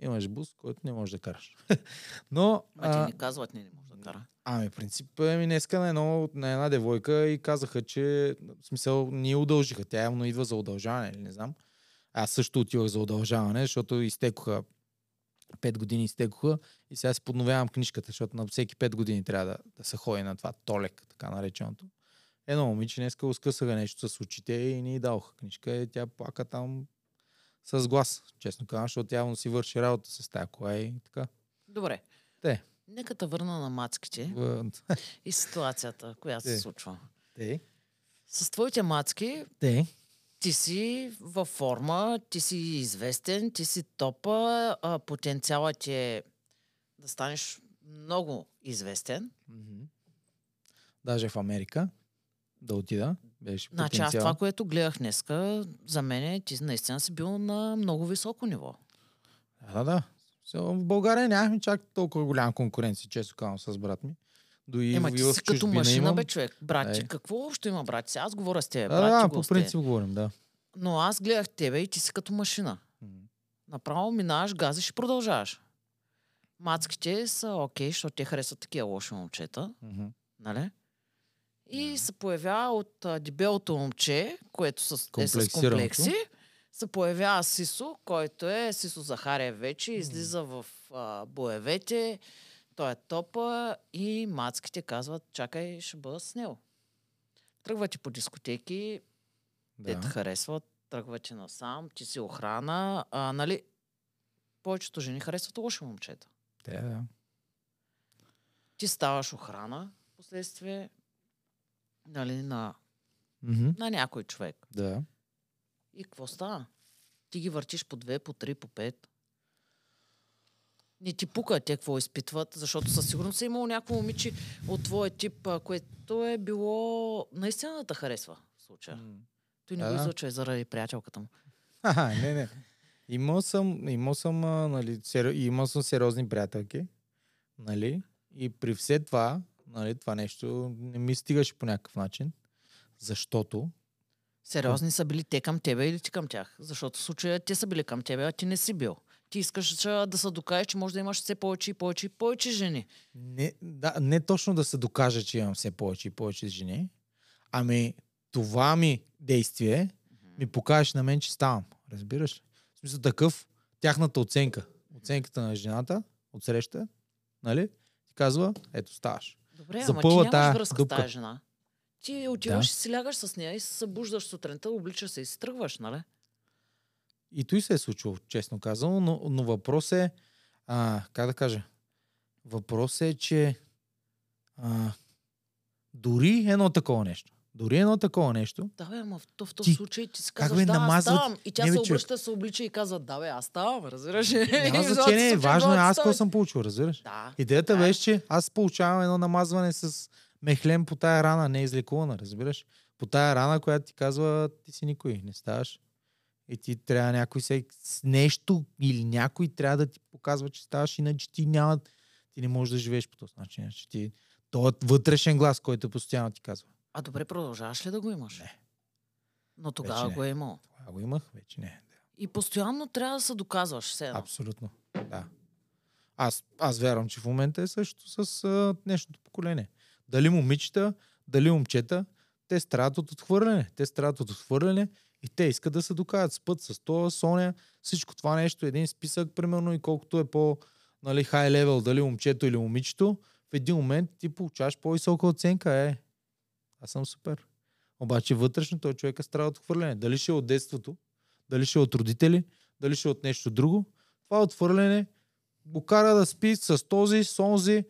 [SPEAKER 2] имаш бус, който не може да караш. Но,
[SPEAKER 1] А ти не казват, не, не може да.
[SPEAKER 2] Ами, принцип, ми днеска на, едно, на една девойка и казаха, че в смисъл ни удължиха. Тя явно идва за удължаване или не знам. Аз също отивах за удължаване, защото изтекоха пет години изтекоха и сега си подновявам книжката, защото на всеки 5 години трябва да, да се ходи на това толек, така нареченото. Едно момиче днеска го скъсаха нещо с очите и ни дадоха книжка и тя плака там с глас, честно казвам, защото явно си върши работа с тази кола и така.
[SPEAKER 1] Добре.
[SPEAKER 2] Те.
[SPEAKER 1] Нека те върна на мацките и ситуацията, която
[SPEAKER 2] Е.
[SPEAKER 1] се случва.
[SPEAKER 2] Те.
[SPEAKER 1] С твоите мацки
[SPEAKER 2] Те.
[SPEAKER 1] ти си във форма, ти си известен, ти си топа, а, потенциалът е да станеш много известен.
[SPEAKER 2] Даже в Америка да отида. Беше
[SPEAKER 1] Значи аз
[SPEAKER 2] потенциал.
[SPEAKER 1] това, което гледах днеска, за мен ти наистина си бил на много високо ниво.
[SPEAKER 2] Да, да, да. В България нямахме чак толкова голяма конкуренция, често казвам с брат ми. До и,
[SPEAKER 1] Ема ти си като машина,
[SPEAKER 2] имам.
[SPEAKER 1] бе, човек. Брат,
[SPEAKER 2] Е.
[SPEAKER 1] какво общо има, брат? Сега аз говоря с теб, брат,
[SPEAKER 2] да, по принцип говорим, да.
[SPEAKER 1] Но аз гледах тебе и ти си като машина. Направо минаваш, газиш и продължаваш. Мацките са окей, защото те харесват такива лоши момчета,
[SPEAKER 2] Мгм.
[SPEAKER 1] нали? И се появява от а, дебелото момче, което с, е с комплекси, се появява Сисо, който е Сисо Захария вече, излиза в а, боевете, той е топа и мацките казват, чакай, ще бъда с него. Тръгвате по дискотеки, те те
[SPEAKER 2] Да.
[SPEAKER 1] харесват, тръгвате насам, ти си охрана, а, нали? Повечето жени харесват лоши момчета.
[SPEAKER 2] Те, да.
[SPEAKER 1] Ти ставаш охрана, последствие, нали, на,
[SPEAKER 2] Мгм.
[SPEAKER 1] на някой човек.
[SPEAKER 2] Да.
[SPEAKER 1] И какво става? Ти ги въртиш по две, по три, по пет. Не ти пука те какво изпитват, защото със сигурност е имало някакво момиче от твоя тип, а, което е било наистина да те харесва в случая.
[SPEAKER 2] М.
[SPEAKER 1] Той не го излъчва заради приятелката му.
[SPEAKER 2] Аха, не, не. Имал съм, имал съм, а, нали, сер... имал съм сериозни приятелки, Нали? И при все това, нали, това нещо не ми стигаше по някакъв начин, защото
[SPEAKER 1] Сериозни са били те към тебе или ти към тях? Защото в случая те са били към тебе, а ти не си бил. Ти искаш да се докажеш, че може да имаш все повече и повече и повече жени.
[SPEAKER 2] не, да, не точно да се докаже, че имам все повече и повече жени, ами това ми действие ми покажеш на мен, че ставам. Разбираш ли? В смисъл такъв, тяхната оценка, оценката на жената, от среща, нали? Ти казва, ето ставаш.
[SPEAKER 1] Добре, ама
[SPEAKER 2] Запълва
[SPEAKER 1] ти
[SPEAKER 2] тая
[SPEAKER 1] нямаш връзка
[SPEAKER 2] дупка.
[SPEAKER 1] с тази жена. Ти отиваш
[SPEAKER 2] Да.
[SPEAKER 1] и си лягаш с нея и се събуждаш сутринта, обличаш се и си тръгваш, нали?
[SPEAKER 2] И той се е случило, честно казано, но, но въпрос е, а, как да кажа, въпрос е, че а, дори едно такова нещо, дори едно такова нещо,
[SPEAKER 1] Да, бе, ама в, то, в този
[SPEAKER 2] Ти-
[SPEAKER 1] случай ти си казваш,
[SPEAKER 2] бе,
[SPEAKER 1] да, аз
[SPEAKER 2] намазват-
[SPEAKER 1] ставам. И тя
[SPEAKER 2] Не, бе,
[SPEAKER 1] се обръща, се облича и казва, да, бе, аз ставам, разбираш ли?
[SPEAKER 2] няма значение, важно е аз какво съм получил, разбираш?
[SPEAKER 1] Да.
[SPEAKER 2] Идеята
[SPEAKER 1] Да.
[SPEAKER 2] беше, че аз получавам едно намазване с мехлем по тая рана, не е излекувана, разбираш? По тая рана, която ти казва, ти си никой, не ставаш. И ти трябва някой се, нещо или някой трябва да ти показва, че ставаш, иначе ти няма, ти не можеш да живееш по този начин. Иначе ти, този вътрешен глас, който постоянно ти казва.
[SPEAKER 1] А добре, продължаваш ли да го имаш?
[SPEAKER 2] Не.
[SPEAKER 1] Но тогава го е имал.
[SPEAKER 2] Това го имах, вече не.
[SPEAKER 1] И постоянно трябва да се доказваш. Все едно.
[SPEAKER 2] Абсолютно, да. Аз, аз вярвам, че в момента е също с а, днешното поколение. Дали момичета, дали момчета, те страдат от отхвърляне. Те страдат от отхвърляне и те искат да се докажат с път, с това, Соня, всичко това нещо, един списък, примерно, и колкото е по нали, хай левел, дали момчето или момичето, в един момент ти получаваш по-висока оценка. Е, аз съм супер. Обаче вътрешно той човек е страда от отхвърляне. Дали ще е от детството, дали ще е от родители, дали ще е от нещо друго. Това отхвърляне го кара да спи с този, с онзи.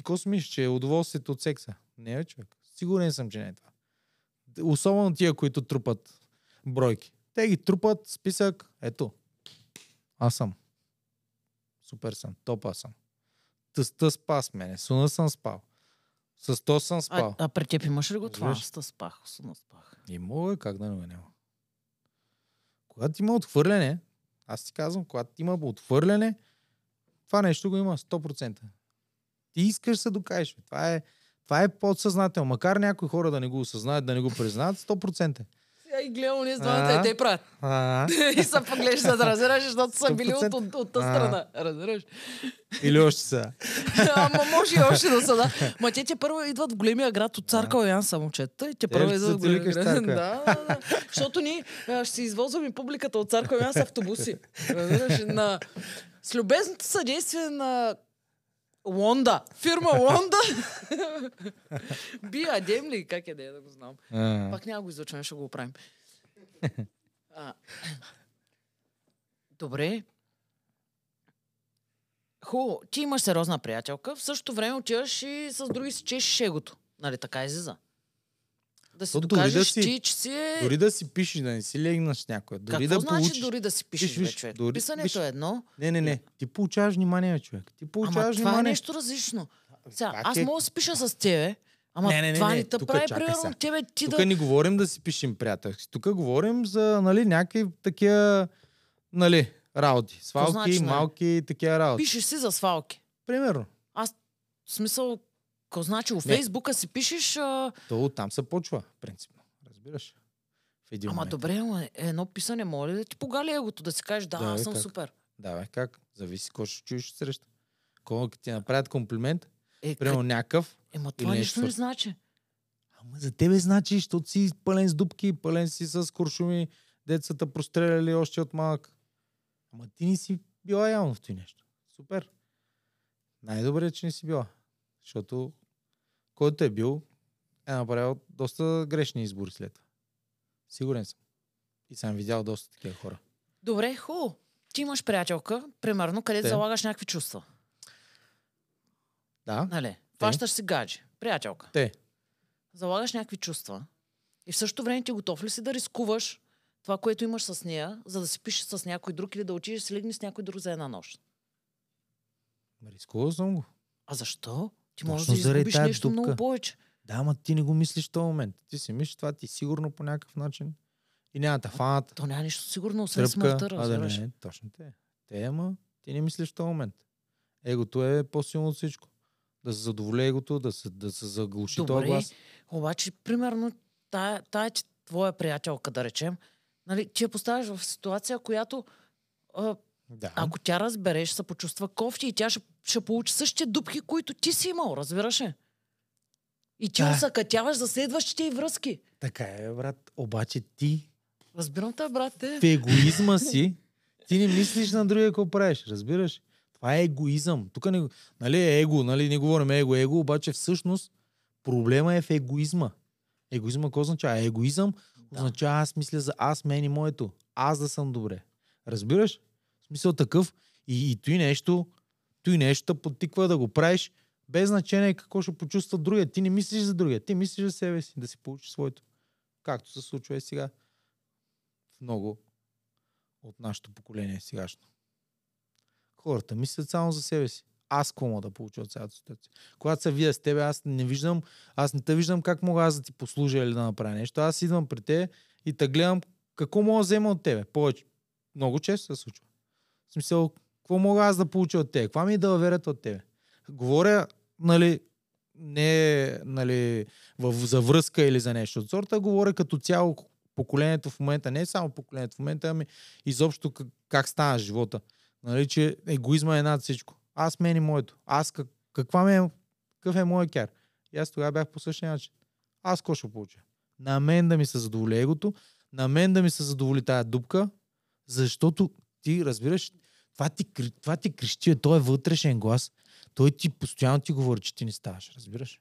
[SPEAKER 2] Ти какво си мислиш, че е удоволствието от секса? Не е, човек. Сигурен съм, че не е това. Особено тия, които трупат бройки. Те ги трупат, списък, ето. Аз съм. Супер съм, топа съм. Тъста спа с мене, суна съм спал. С то съм спал.
[SPEAKER 1] А, а при теб имаш ли го това?
[SPEAKER 2] Разбираш?
[SPEAKER 1] Аз спах, суна спах.
[SPEAKER 2] Има, е, как да не го няма. Когато има отхвърляне, аз ти казвам, когато има отхвърляне, това нещо го има 100%. Ти искаш да се докажеш. Това е, това е подсъзнателно. Макар някои хора да не го осъзнаят, да не го признаят, 100%.
[SPEAKER 1] Сега и гледам ние с двамата и те правят. И се поглеждат, да разбираш, защото са били от,
[SPEAKER 2] 100%.
[SPEAKER 1] от, от тази страна. Разбираш?
[SPEAKER 2] или още са.
[SPEAKER 1] Ама може и още да са, да. Ма те, те първо идват в големия град от Цар Калоян са момчета и те първо
[SPEAKER 2] ще
[SPEAKER 1] идват в големия град. Да, да, да. Защото ние ще си извозваме публиката от Цар Калоян с автобуси. Разбираш? На... С любезното съдействие на Лонда. Фирма Лонда. Би Адем ли? Как е да е, да го знам.
[SPEAKER 2] А,
[SPEAKER 1] Пак няма го излъчваме, ще го оправим. А, добре. Хубаво, ти имаш сериозна приятелка, в същото време отиваш и с други си чешеш егото. Нали така излиза? Да си
[SPEAKER 2] То дори да
[SPEAKER 1] докажеш
[SPEAKER 2] си-
[SPEAKER 1] ти, че си.
[SPEAKER 2] Дори да си пишеш, да не си легнаш някой. Дори
[SPEAKER 1] Какво
[SPEAKER 2] да
[SPEAKER 1] значи
[SPEAKER 2] получиш...
[SPEAKER 1] дори да си пишеш,
[SPEAKER 2] виж,
[SPEAKER 1] човек?
[SPEAKER 2] дори-
[SPEAKER 1] Писането
[SPEAKER 2] виж.
[SPEAKER 1] е едно,
[SPEAKER 2] Не, не, не. Ти получаваш внимание, човек. Ти
[SPEAKER 1] ама
[SPEAKER 2] получаваш
[SPEAKER 1] това е
[SPEAKER 2] внимание.
[SPEAKER 1] нещо различно. Сега, аз
[SPEAKER 2] е?
[SPEAKER 1] мога да си пиша с тебе, ама
[SPEAKER 2] Не, не, не,
[SPEAKER 1] това
[SPEAKER 2] не,
[SPEAKER 1] не те
[SPEAKER 2] тук
[SPEAKER 1] прави, примерно, тебе ти
[SPEAKER 2] Тук
[SPEAKER 1] да...
[SPEAKER 2] не говорим да си пишем приятелски. Тук говорим за, нали, някакви такива, нали, работи. Свалки,
[SPEAKER 1] значи, нали?
[SPEAKER 2] малки, такива работи.
[SPEAKER 1] Пишеш си за свалки.
[SPEAKER 2] Примерно.
[SPEAKER 1] В смисъл, какво значи?
[SPEAKER 2] Не.
[SPEAKER 1] Фейсбука си пишеш... А...
[SPEAKER 2] То там се почва, принципно. Разбираш? В един
[SPEAKER 1] Ама
[SPEAKER 2] момент.
[SPEAKER 1] добре, ама едно писане може ли да ти погали егото, да си кажеш, да,
[SPEAKER 2] Да,
[SPEAKER 1] аз съм
[SPEAKER 2] как?
[SPEAKER 1] супер.
[SPEAKER 2] Да, бе, как? Зависи какво ще чуеш среща. Колко ти направят комплимент,
[SPEAKER 1] Е,
[SPEAKER 2] примерно някакъв,
[SPEAKER 1] Ема това
[SPEAKER 2] нещо
[SPEAKER 1] не значи.
[SPEAKER 2] Ама за тебе значи, защото си пълен с дупки, пълен си с куршуми, децата простреляли още от малък. Ама ти не си била явно в това нещо. Супер. Най-добре е, че не си била. Защото който е бил, е направил доста грешни избори след това. Сигурен съм. И съм видял доста такива хора.
[SPEAKER 1] Добре, хубаво. Ти имаш приятелка, примерно, където
[SPEAKER 2] Те.
[SPEAKER 1] залагаш някакви чувства.
[SPEAKER 2] Да,
[SPEAKER 1] Нали? Фащаш си гадже. Приятелка.
[SPEAKER 2] те.
[SPEAKER 1] Залагаш някакви чувства. И в същото време ти готов ли си да рискуваш това, което имаш с нея, за да си пишеш с някой друг или да отидеш да си легнеш с някой друг за една нощ?
[SPEAKER 2] Рискувал съм го.
[SPEAKER 1] А защо? Ти можеш да изгубиш нещо
[SPEAKER 2] дупка.
[SPEAKER 1] много повече.
[SPEAKER 2] Да, ама ти не го мислиш в този момент. Ти си мислиш това ти сигурно по някакъв начин. И няма да фанат.
[SPEAKER 1] То няма нищо сигурно, освен смъртта,
[SPEAKER 2] А да
[SPEAKER 1] разбираш.
[SPEAKER 2] не, точно те. Те, ама ти не мислиш в този момент. Егото е по-силно от всичко. Да се задоволи егото, да се, да се заглуши този глас.
[SPEAKER 1] Обаче, примерно, тая, тая твоя приятелка, да речем, нали, ти я поставяш в ситуация, която а,
[SPEAKER 2] Да.
[SPEAKER 1] ако тя разбере, ще се почувства кофти и тя ще, ще получи същите дупки, които ти си имал, разбираш ли? И ти
[SPEAKER 2] Да.
[SPEAKER 1] усъкътяваш за следващите й връзки.
[SPEAKER 2] Така е, брат. Обаче ти
[SPEAKER 1] Разбирам те, брат,
[SPEAKER 2] в егоизма си, ти не мислиш на другия какво правиш, разбираш? Това е егоизъм. Тук не, нали, е его, нали, не говорим его, его, обаче всъщност проблема е в егоизма. Егоизма какво означава? Егоизъм
[SPEAKER 1] Да.
[SPEAKER 2] означава аз мисля за аз, мен и моето. Аз да съм добре. Разбираш? Смисъл такъв. И, и той нещо, той нещо подтиква да го правиш, без значение какво ще почувства другия. Ти не мислиш за другия, ти мислиш за себе си, да си получиш своето. Както се случва и сега. В много от нашето поколение сегашно. Хората мислят само за себе си. Аз какво мога да получа от цялата ситуация? Когато се видя с тебе, аз не виждам, аз не те виждам как мога аз да ти послужа или да направя нещо. Аз идвам при те и те гледам какво мога да взема от тебе. Повече. Много често се случва. В смисъл, какво мога аз да получа от тебе? Каква ми е да верят от тебе? Говоря, нали, не нали, в, за връзка или за нещо от сорта, говоря като цяло поколението в момента, не само поколението в момента, ами изобщо как, как стана живота. Нали, че егоизма е над всичко. Аз мен и моето. Аз как, каква ми е, какъв е моят кяр? И аз тогава бях по същия начин. Аз какво ще получа? На мен да ми се задоволи егото, на мен да ми се задоволи тая дупка, защото ти разбираш, това ти, това ти крещи, той е вътрешен глас. Той ти постоянно ти говори, че ти не ставаш, разбираш?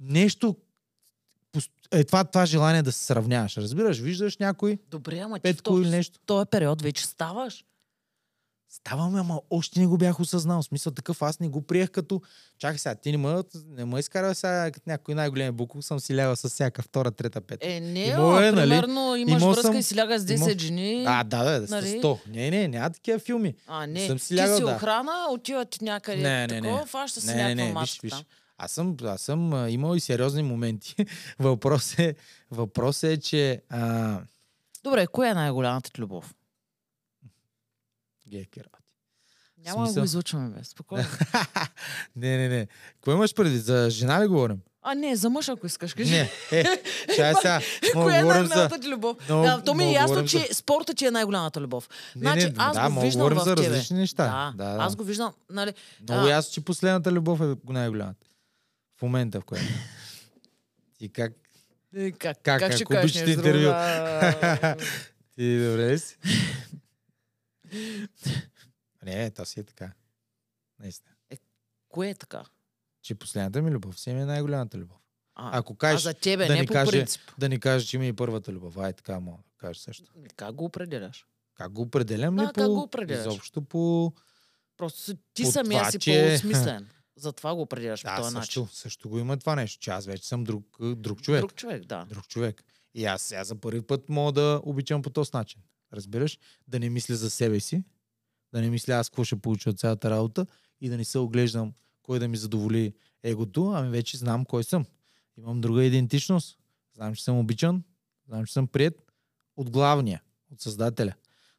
[SPEAKER 2] Нещо, е това, това желание да се сравняваш, разбираш? Виждаш някой,
[SPEAKER 1] Добре, ама ти в
[SPEAKER 2] петко или
[SPEAKER 1] този,
[SPEAKER 2] нещо.
[SPEAKER 1] този период вече ставаш.
[SPEAKER 2] Ставаме, ама още не го бях осъзнал. В смисъл такъв, аз не го приех като... Чакай сега, ти не ме, не ме изкарва сега като някой най-големи буклук, съм си лягал с всяка втора, трета, пета.
[SPEAKER 1] Е, не, ама,
[SPEAKER 2] е, нали?
[SPEAKER 1] примерно имаш
[SPEAKER 2] Имал
[SPEAKER 1] връзка
[SPEAKER 2] съм-
[SPEAKER 1] и си лягаш с 10
[SPEAKER 2] имал-
[SPEAKER 1] жени.
[SPEAKER 2] А, да, да, да,
[SPEAKER 1] нали?
[SPEAKER 2] с 100. Не, не, няма такива филми.
[SPEAKER 1] А, не.
[SPEAKER 2] съм си
[SPEAKER 1] ти
[SPEAKER 2] лягал,
[SPEAKER 1] си
[SPEAKER 2] да.
[SPEAKER 1] охрана, отиват някъде
[SPEAKER 2] Не, не, не.
[SPEAKER 1] такова, фаща си
[SPEAKER 2] Не, не,
[SPEAKER 1] някаква
[SPEAKER 2] не, виж,
[SPEAKER 1] маска
[SPEAKER 2] виж.
[SPEAKER 1] там.
[SPEAKER 2] Аз съм, аз съм а, имал и сериозни моменти. въпрос, е, въпрос е, че... А,
[SPEAKER 1] Добре, кое е най-голямата ти любов?
[SPEAKER 2] Гейки работи.
[SPEAKER 1] Няма да го излучваме, бе. Спокойно.
[SPEAKER 2] не, не, не. Кое имаш преди? За жена ли говорим?
[SPEAKER 1] а, не, за мъж, ако искаш, кажи.
[SPEAKER 2] Не. Е, чай сега.
[SPEAKER 1] Кое е най-голямата ти любов?
[SPEAKER 2] Много-
[SPEAKER 1] да, то ми е ясно, че
[SPEAKER 2] за-
[SPEAKER 1] спорта ти е най-голямата любов.
[SPEAKER 2] Не,
[SPEAKER 1] значи,
[SPEAKER 2] не,
[SPEAKER 1] аз
[SPEAKER 2] да,
[SPEAKER 1] го виждам
[SPEAKER 2] говорим
[SPEAKER 1] в
[SPEAKER 2] за
[SPEAKER 1] тебе.
[SPEAKER 2] различни неща.
[SPEAKER 1] Да,
[SPEAKER 2] Да, да.
[SPEAKER 1] аз го виждам, нали,
[SPEAKER 2] Много
[SPEAKER 1] А.
[SPEAKER 2] ясно, че последната любов е най-голямата. В момента, в която. Ти как?
[SPEAKER 1] е, как,
[SPEAKER 2] Как,
[SPEAKER 1] как ще кажеш
[SPEAKER 2] обичате интервю? Ти добре си? не, то си е така. Наистина.
[SPEAKER 1] Кое е така?
[SPEAKER 2] Че последната ми любов си ми е най-голямата любов.
[SPEAKER 1] А,
[SPEAKER 2] Ако
[SPEAKER 1] а
[SPEAKER 2] кажеш,
[SPEAKER 1] за тебе,
[SPEAKER 2] да
[SPEAKER 1] не
[SPEAKER 2] ни
[SPEAKER 1] по
[SPEAKER 2] каже-
[SPEAKER 1] принцип.
[SPEAKER 2] да ни кажеш, че ми е първата любов. Ай, така мога да кажеш също.
[SPEAKER 1] Как го определяш?
[SPEAKER 2] Как го определям
[SPEAKER 1] Да,
[SPEAKER 2] ли
[SPEAKER 1] как
[SPEAKER 2] по...
[SPEAKER 1] го определяш?
[SPEAKER 2] Изобщо по...
[SPEAKER 1] Просто ти
[SPEAKER 2] По
[SPEAKER 1] самия
[SPEAKER 2] това,
[SPEAKER 1] си
[SPEAKER 2] че-
[SPEAKER 1] по-смислен. Затова го определяш по
[SPEAKER 2] Да,
[SPEAKER 1] този
[SPEAKER 2] също,
[SPEAKER 1] начин.
[SPEAKER 2] също го има това нещо, че аз вече съм друг, друг човек.
[SPEAKER 1] Друг човек, да.
[SPEAKER 2] друг човек. И аз сега за първи път мога да обичам по този начин. Разбираш? Да не мисля за себе си, да не мисля аз какво ще получа от цялата работа и да не се оглеждам кой да ми задоволи егото, ами вече знам кой съм. Имам друга идентичност. Знам, че съм обичан, знам, че съм прият от главния, от създателя.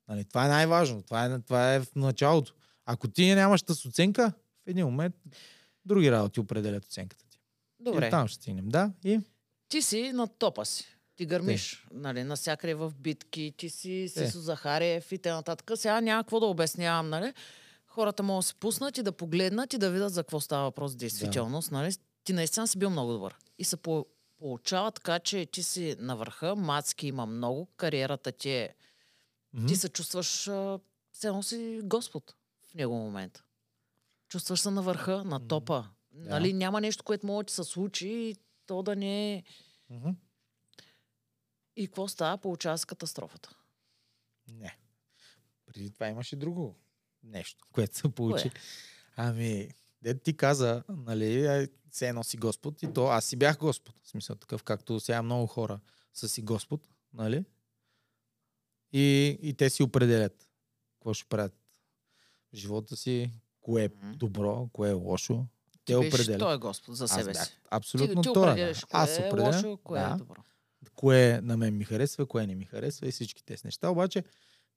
[SPEAKER 2] Нали, това е най-важно. Това е, това е в началото. Ако ти нямаш тази оценка, в един момент други работи определят оценката ти. И
[SPEAKER 1] Добре.
[SPEAKER 2] там ще стигнем. Да, и
[SPEAKER 1] Ти си на топа си. Ти гърмиш, нали, насякъде в битки, ти си Сисо Захариев и т.н. Сега няма какво да обяснявам, нали? Хората могат да се пуснат и да погледнат и да видят за какво става въпрос действителност, нали? Ти наистина си бил много добър. И се по- получава така, че ти си на върха, мацки има много, кариерата ти е...
[SPEAKER 2] Мгм.
[SPEAKER 1] Ти се чувстваш, все едно си Господ в него момент. Чувстваш се на върха, на топа. Нали, няма нещо, което може да ти се случи и то да не е...
[SPEAKER 2] Мгм.
[SPEAKER 1] И какво става? Получава се катастрофата.
[SPEAKER 2] Не. Преди това имаше друго нещо, което се получи.
[SPEAKER 1] Кое?
[SPEAKER 2] Ами, дед ти каза, нали, ай, все едно си Господ и то аз си бях Господ. В смисъл такъв, както сега много хора са си Господ, нали? И, и те си определят какво ще правят в живота си, кое е добро, кое е лошо.
[SPEAKER 1] Ти
[SPEAKER 2] Те определят.
[SPEAKER 1] той е Господ за себе си.
[SPEAKER 2] абсолютно
[SPEAKER 1] ти, ти
[SPEAKER 2] той. е, Аз
[SPEAKER 1] е
[SPEAKER 2] определям,
[SPEAKER 1] лошо, кое
[SPEAKER 2] да,
[SPEAKER 1] е добро.
[SPEAKER 2] Кое на мен ми харесва, кое не ми харесва и всички тези неща. Обаче,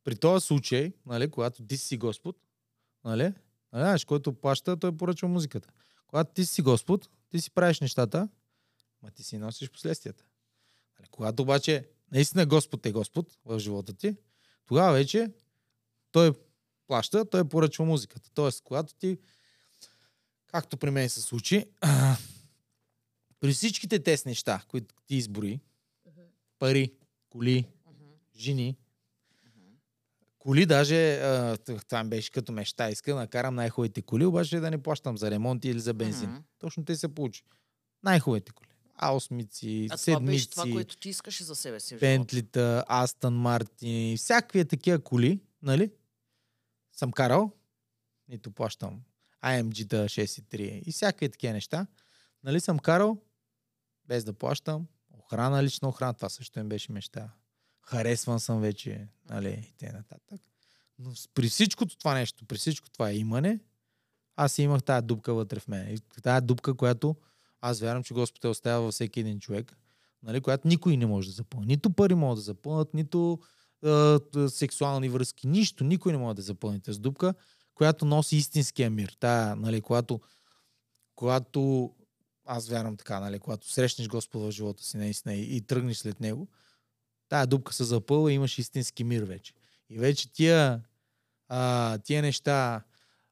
[SPEAKER 2] при този случай, нали, когато ти си Господ, нали, Нали, знаеш, който плаща, той поръчва музиката. Когато ти си Господ, ти си правиш нещата, ма ти си носиш последствията. Нали, когато обаче наистина Господ е Господ в живота ти, тогава вече той плаща, той поръчва музиката. Тоест, когато ти, както при мен се случи, при всичките тези неща, които ти изброи, пари, коли, жени, коли даже, а, това ми беше като мечта, иска да накарам най-хубавите коли, обаче да не плащам за ремонт или за бензин.
[SPEAKER 1] Мгм.
[SPEAKER 2] Точно те се получи. Най-хубавите коли. А8,
[SPEAKER 1] А това беше
[SPEAKER 2] седмици,
[SPEAKER 1] това, което ти искаш и за себе си.
[SPEAKER 2] Бентлита, Астън Мартин, всякакви такива коли, нали? Съм карал, нито плащам AMG-та 6.3 и всякакви такива неща. Нали съм карал, без да плащам, охрана, лична охрана, това също им беше мечта. Харесван съм вече, нали, и те нататък. Но при всичкото това нещо, при всичко това имане, аз имах тази дупка вътре в мен. И тая дупка, която аз вярвам, че Господ е оставя във всеки един човек, нали, която никой не може да запълни. Нито пари могат да запълнат, нито т- сексуални връзки, нищо. Никой не може да запълни тази дупка, която носи истинския мир. Тая, нали, когато, когато аз вярвам така, нали, когато срещнеш Господа в живота си наистина и, и тръгнеш след него, тая дупка се запълва и имаш истински мир вече. И вече тия, а, тия неща,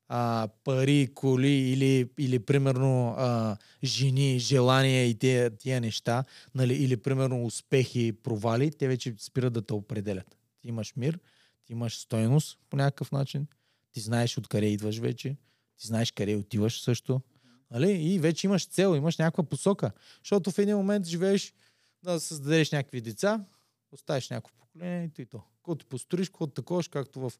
[SPEAKER 2] а, пари, коли или, или примерно а, жени, желания и тия, тия неща, нали, или примерно успехи, провали, те вече спират да те определят. Ти имаш мир, ти имаш стойност по някакъв начин, ти знаеш откъде идваш вече, ти знаеш къде отиваш също. Нали? И вече имаш цел, имаш някаква посока. Защото в един момент живееш да създадеш някакви деца, оставиш някакво поколение и то. Когато построиш, когато таковаш, както в,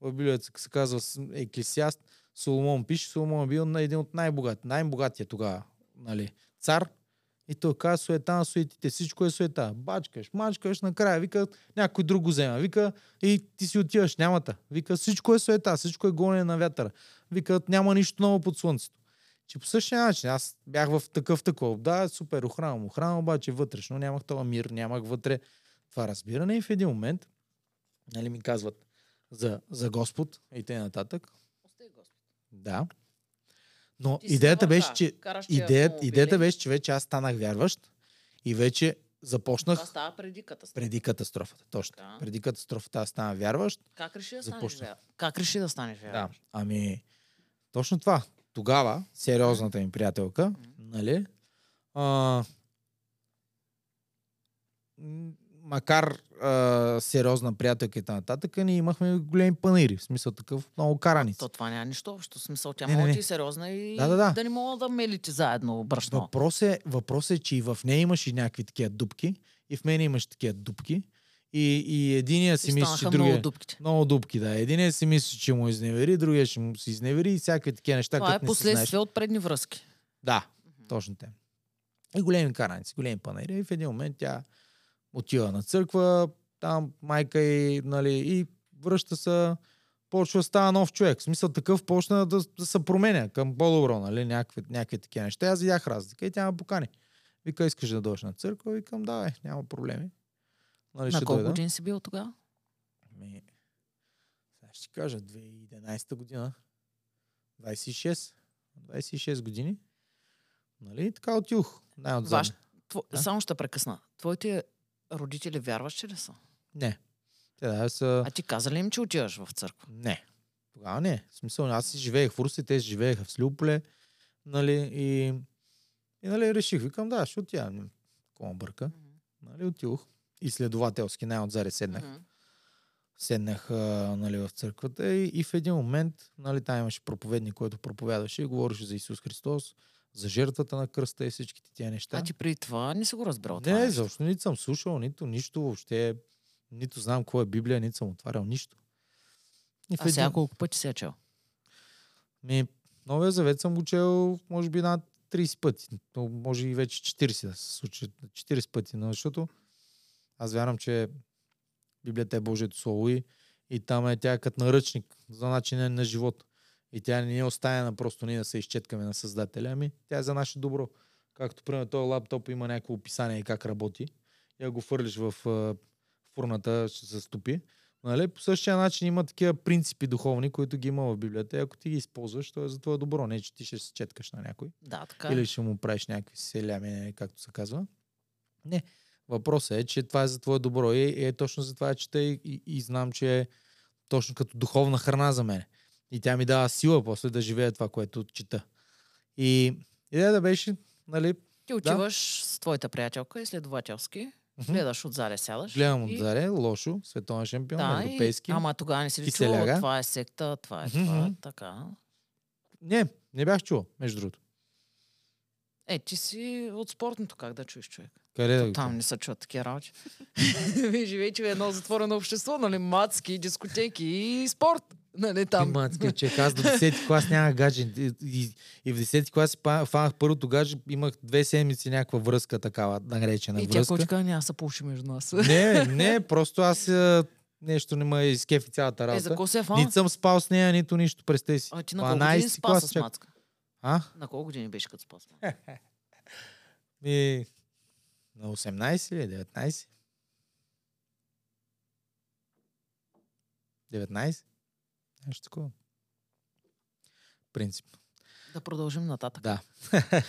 [SPEAKER 2] в Библията се казва Еклесиаст, Соломон пише, Соломон е бил на един от най-богат, най-богатия тогава нали, цар. И той казва суета на суетите, всичко е суета. Бачкаш, мачкаш, накрая вика, някой друг го взема. Вика, и ти си отиваш, нямата. Вика, всичко е суета, всичко е гоне на вятъра. Вика, няма нищо ново под слънцето. Че по същия начин, аз бях в такъв такъв. Да, супер, охранвам, охранвам, обаче вътрешно нямах това мир, нямах вътре това разбиране. И в един момент, нали ми казват за, за Господ и т.н. нататък.
[SPEAKER 1] Остай, Господ.
[SPEAKER 2] Да. Но
[SPEAKER 1] Ти
[SPEAKER 2] идеята беше, че идеята, идеята беше, че вече аз станах вярващ и вече започнах
[SPEAKER 1] Това става преди катастрофа.
[SPEAKER 2] преди катастрофата. Точно.
[SPEAKER 1] Така.
[SPEAKER 2] Преди катастрофата аз станах вярващ.
[SPEAKER 1] Как реши да станеш вярващ? Как реши да станеш
[SPEAKER 2] Да.
[SPEAKER 1] вярващ?
[SPEAKER 2] Ами, точно това. Тогава, сериозната ми приятелка, нали, а, макар а, сериозна приятелка и нататък, ние имахме големи панири. В смисъл такъв много караници.
[SPEAKER 1] То това няма нищо общо. В Смисъл, тя
[SPEAKER 2] Не,
[SPEAKER 1] може ти е сериозна и
[SPEAKER 2] Да, да, да.
[SPEAKER 1] да не мога да мелите заедно брашно.
[SPEAKER 2] Въпрос е, въпрос е, че и в нея имаш и някакви такива дупки, и в мен имаш такива дупки. И, и единия си мисли, че другия...
[SPEAKER 1] много дупките.
[SPEAKER 2] Много дупки, да. Единия си мисли, че му изневери, другия ще му се изневери и всякакви такива неща,
[SPEAKER 1] Това е
[SPEAKER 2] не
[SPEAKER 1] последствие от предни връзки.
[SPEAKER 2] Да, точно те. И големи караници, големи панаири. И в един момент тя отива на църква, там майка и, нали, и връща се, почва да става нов човек. В смисъл такъв почна да, да се променя към по-добро, нали, някакви, някакви такива неща. Аз видях разлика и тя ме покани. Вика, искаш да дойдеш на църква? Викам, давай, няма проблеми. Нали,
[SPEAKER 1] На колко
[SPEAKER 2] дойда.
[SPEAKER 1] години си бил тогава?
[SPEAKER 2] Ми, сега ще кажа, 2011 година. 26. 26 години. Нали? Така отюх.
[SPEAKER 1] Ваш... Тво...
[SPEAKER 2] Да.
[SPEAKER 1] Само ще прекъсна. Твоите родители вярващи ли са?
[SPEAKER 2] Не. Те да са...
[SPEAKER 1] А ти каза ли им, че отиваш в църква?
[SPEAKER 2] Не. Тогава не. В смисъл, аз си живеех в Руси, те си живееха в Слюполе. Нали? И, и нали, реших, викам, да, ще отивам. Ме бърка? Нали, отидох. Изследователски най-отзаре седнах.
[SPEAKER 1] Мгм.
[SPEAKER 2] седнах а, нали, в църквата и, и в един момент нали, там имаше проповедник, който проповядваше и говореше за Исус Христос, за жертвата на кръста и всичките тия неща.
[SPEAKER 1] А ти преди това не си го разбрал. това
[SPEAKER 2] не,
[SPEAKER 1] нещо.
[SPEAKER 2] защо нито съм слушал, нито нищо въобще, нито знам какво е Библия, нито съм отварял нищо. И
[SPEAKER 1] А сега
[SPEAKER 2] един-
[SPEAKER 1] колко пъти си е чел?
[SPEAKER 2] Ми, Новия завет съм го чел, може би, над 30 пъти. Може и вече 40 да се случи. 40 пъти. Но защото аз вярвам, че Библията е Божието Слово и, и там е тя като наръчник за начина на живот. И тя не е оставена просто ние да се изчеткаме на Създателя, ами тя е за наше добро. Както, примерно, този лаптоп има някакво описание как работи. Я го фърлиш в фурната, ще се стопи. Нали? По същия начин има такива принципи духовни, които ги има в Библията. И ако ти ги използваш, то е за твое добро. Не, че ти ще се четкаш на някой.
[SPEAKER 1] Да, така е.
[SPEAKER 2] Или ще му правиш някакви селями, както се казва. Не. Въпросът е, че това е за твое добро. И, е точно за това, че и, и, и знам, че е точно като духовна храна за мен. И тя ми дава сила после да живея това, което чета. И идеята беше, нали,
[SPEAKER 1] Ти отиваш с твоята приятелка изследователски,
[SPEAKER 2] Мгм.
[SPEAKER 1] гледаш отзаде, сядаш.
[SPEAKER 2] гледам
[SPEAKER 1] и-
[SPEAKER 2] отзаре, лошо, световен шампион,
[SPEAKER 1] Да,
[SPEAKER 2] европейски.
[SPEAKER 1] И, ама тогава не си ли чувал, това е секта, това е това, така.
[SPEAKER 2] Не, не бях чувал, между другото.
[SPEAKER 1] Е, ти си от спортното, как да чуеш човек?
[SPEAKER 2] Къде да
[SPEAKER 1] Там не се чуват такива работи. Вие живеете в едно затворено общество, нали? Мацки, дискотеки и спорт. Нали, там.
[SPEAKER 2] Мацки, че аз до 10 клас нямах гадже. И, и, и в 10 клас фанах първото гадже, имах две седмици някаква връзка такава, наречена
[SPEAKER 1] и тя
[SPEAKER 2] връзка.
[SPEAKER 1] кочка няма се получи между нас.
[SPEAKER 2] Не, не, просто аз а, нещо не ме изкефи цялата
[SPEAKER 1] Е, за
[SPEAKER 2] работа.
[SPEAKER 1] какво се е фан?
[SPEAKER 2] Нито съм спал с нея, нито нищо, представи си.
[SPEAKER 1] А ти на колко години
[SPEAKER 2] 12
[SPEAKER 1] спа с мацка?
[SPEAKER 2] А?
[SPEAKER 1] На колко години беше като спа с
[SPEAKER 2] Е,
[SPEAKER 1] мацка?
[SPEAKER 2] И... На 18 или 19? 19? Нещо такова. Принцип.
[SPEAKER 1] Да продължим нататък.
[SPEAKER 2] Да.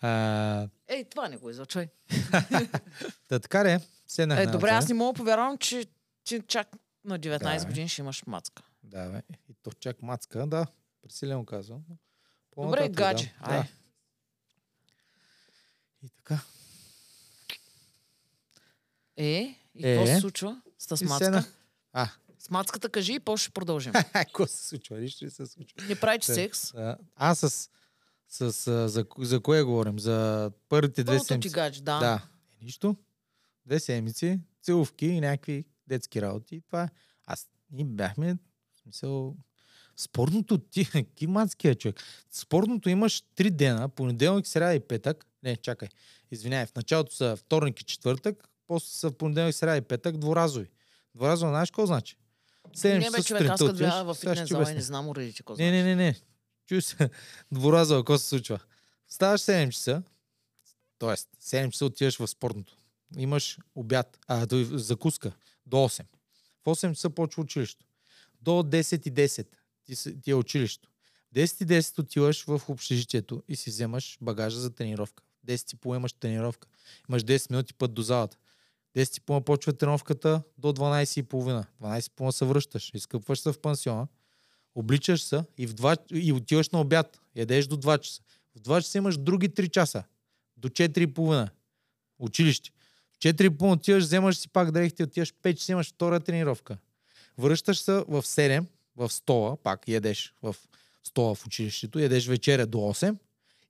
[SPEAKER 2] а,
[SPEAKER 1] Ей, това не го излъчвай.
[SPEAKER 2] да, така седнах
[SPEAKER 1] Е,
[SPEAKER 2] на
[SPEAKER 1] добре, аз не мога повярвам, че, че чак на 19
[SPEAKER 2] Да,
[SPEAKER 1] години ще имаш мацка.
[SPEAKER 2] Да, бе. И то чак мацка, да. Пресилено казвам.
[SPEAKER 1] Добре, гадже.
[SPEAKER 2] Да. И така.
[SPEAKER 1] Е, и
[SPEAKER 2] Е.
[SPEAKER 1] какво се случва с мацка?
[SPEAKER 2] А,
[SPEAKER 1] С мацката кажи и после ще продължим.
[SPEAKER 2] какво се случва? Нищо не се случва.
[SPEAKER 1] Не правите
[SPEAKER 2] Те-
[SPEAKER 1] секс.
[SPEAKER 2] А, аз с... с, с за, за кое говорим? За първите две
[SPEAKER 1] ти
[SPEAKER 2] седмици.
[SPEAKER 1] гадже, да.
[SPEAKER 2] Да. Е, нищо. Две седмици, целувки и някакви детски работи. Това е. Аз ние бяхме, в смисъл, спортното ти, киманския човек. Спортното имаш три дена, понеделник, сряда и петък. Не, чакай. Извинявай, в началото са вторник и четвъртък, после са понеделник, сряда и петък, дворазови. Дворазово, знаеш какво значи? 7
[SPEAKER 1] Не, бе, човек, аз като бях в фитнес
[SPEAKER 2] ти
[SPEAKER 1] зала не знам уредите какво
[SPEAKER 2] Не, не, не, не. Чуй се. Дворазово, какво се случва? Ставаш 7 часа, т.е. 7 часа отиваш в спортното. Имаш обяд, а, до, закуска до 8. В 8 часа почва училището. До 10 и 10 ти, ти е училището. В 10 и 10 отиваш в общежитието и си вземаш багажа за тренировка. В 10 и половина имаш тренировка. Имаш 10 минути път до залата. 10 и половина почва тренировката до 12 и половина. 12 и половина се връщаш. Изкъпваш се в пансиона обличаш се и, в 2, и отиваш на обяд. Ядеш до 2 часа. В 2 часа имаш други 3 часа. До 4 и половина. Училище. В 4 и половина отиваш, вземаш си пак дрехите, отиваш в 5 часа, имаш втора тренировка. Връщаш се в 7, в стола, пак ядеш в стола в училището, ядеш вечеря до 8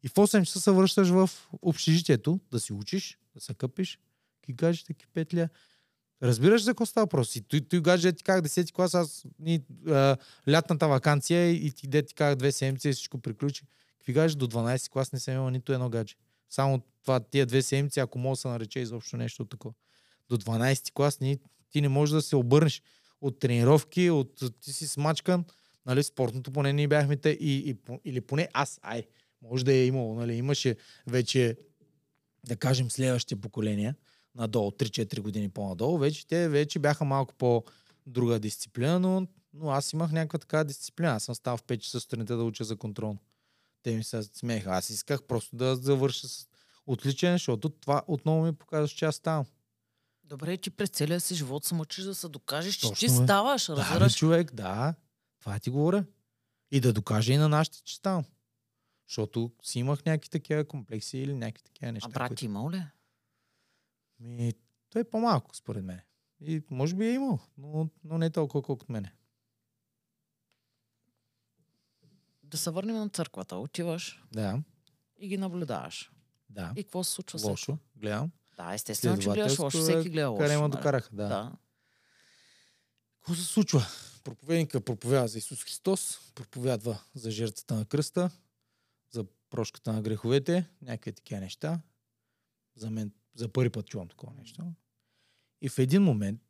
[SPEAKER 2] и в 8 часа се връщаш в общежитието да си учиш, да се къпиш, ки кажеш таки петля. Разбираш за какво става въпрос? И той, той гадже ти как 10 клас, аз ни, а, лятната вакансия и ти де ти как две седмици и всичко приключи. Какви гадже до 12 клас не съм имал нито едно гадже. Само това, тия две седмици, ако мога да се нарече изобщо нещо такова. До 12 клас ни, ти не можеш да се обърнеш от тренировки, от ти си смачкан, нали, спортното поне ние бяхме те, и, и, или поне аз, ай, може да е имало, нали, имаше вече, да кажем, следващите поколения, надолу, 3-4 години по-надолу, вече те вече бяха малко по-друга дисциплина, но, но аз имах някаква така дисциплина. Аз съм стал в 5 часа сутринта да уча за контрол. Те ми се смееха. Аз исках просто да завърша с отличен, защото това отново ми показва, че аз ставам.
[SPEAKER 1] Добре, ти през целия си живот се мъчиш да се докажеш, че
[SPEAKER 2] Точно,
[SPEAKER 1] ти
[SPEAKER 2] бе.
[SPEAKER 1] ставаш,
[SPEAKER 2] Да, бе,
[SPEAKER 1] разбираш?
[SPEAKER 2] човек, да. Това ти говоря. И да докажа и на нашите, че ставам. Защото си имах някакви такива комплекси или някакви такива неща.
[SPEAKER 1] а брат
[SPEAKER 2] които-
[SPEAKER 1] имал ли?
[SPEAKER 2] Ми, той е по-малко, според мен. И може би е имал, но, но не толкова, колкото мене.
[SPEAKER 1] Да се върнем на църквата. Отиваш
[SPEAKER 2] Да,
[SPEAKER 1] и ги наблюдаваш.
[SPEAKER 2] да.
[SPEAKER 1] И какво се случва след
[SPEAKER 2] Лошо, гледам.
[SPEAKER 1] Да, естествено, че гледаш лошо. Всеки гледа лошо.
[SPEAKER 2] Къде ма
[SPEAKER 1] нали?
[SPEAKER 2] докараха, да.
[SPEAKER 1] да.
[SPEAKER 2] Какво се случва? Проповедника проповядва за Исус Христос, проповядва за жертвата на кръста, за прошката на греховете, някакви такива неща. За мен за първи път чувам такова нещо. И в един момент,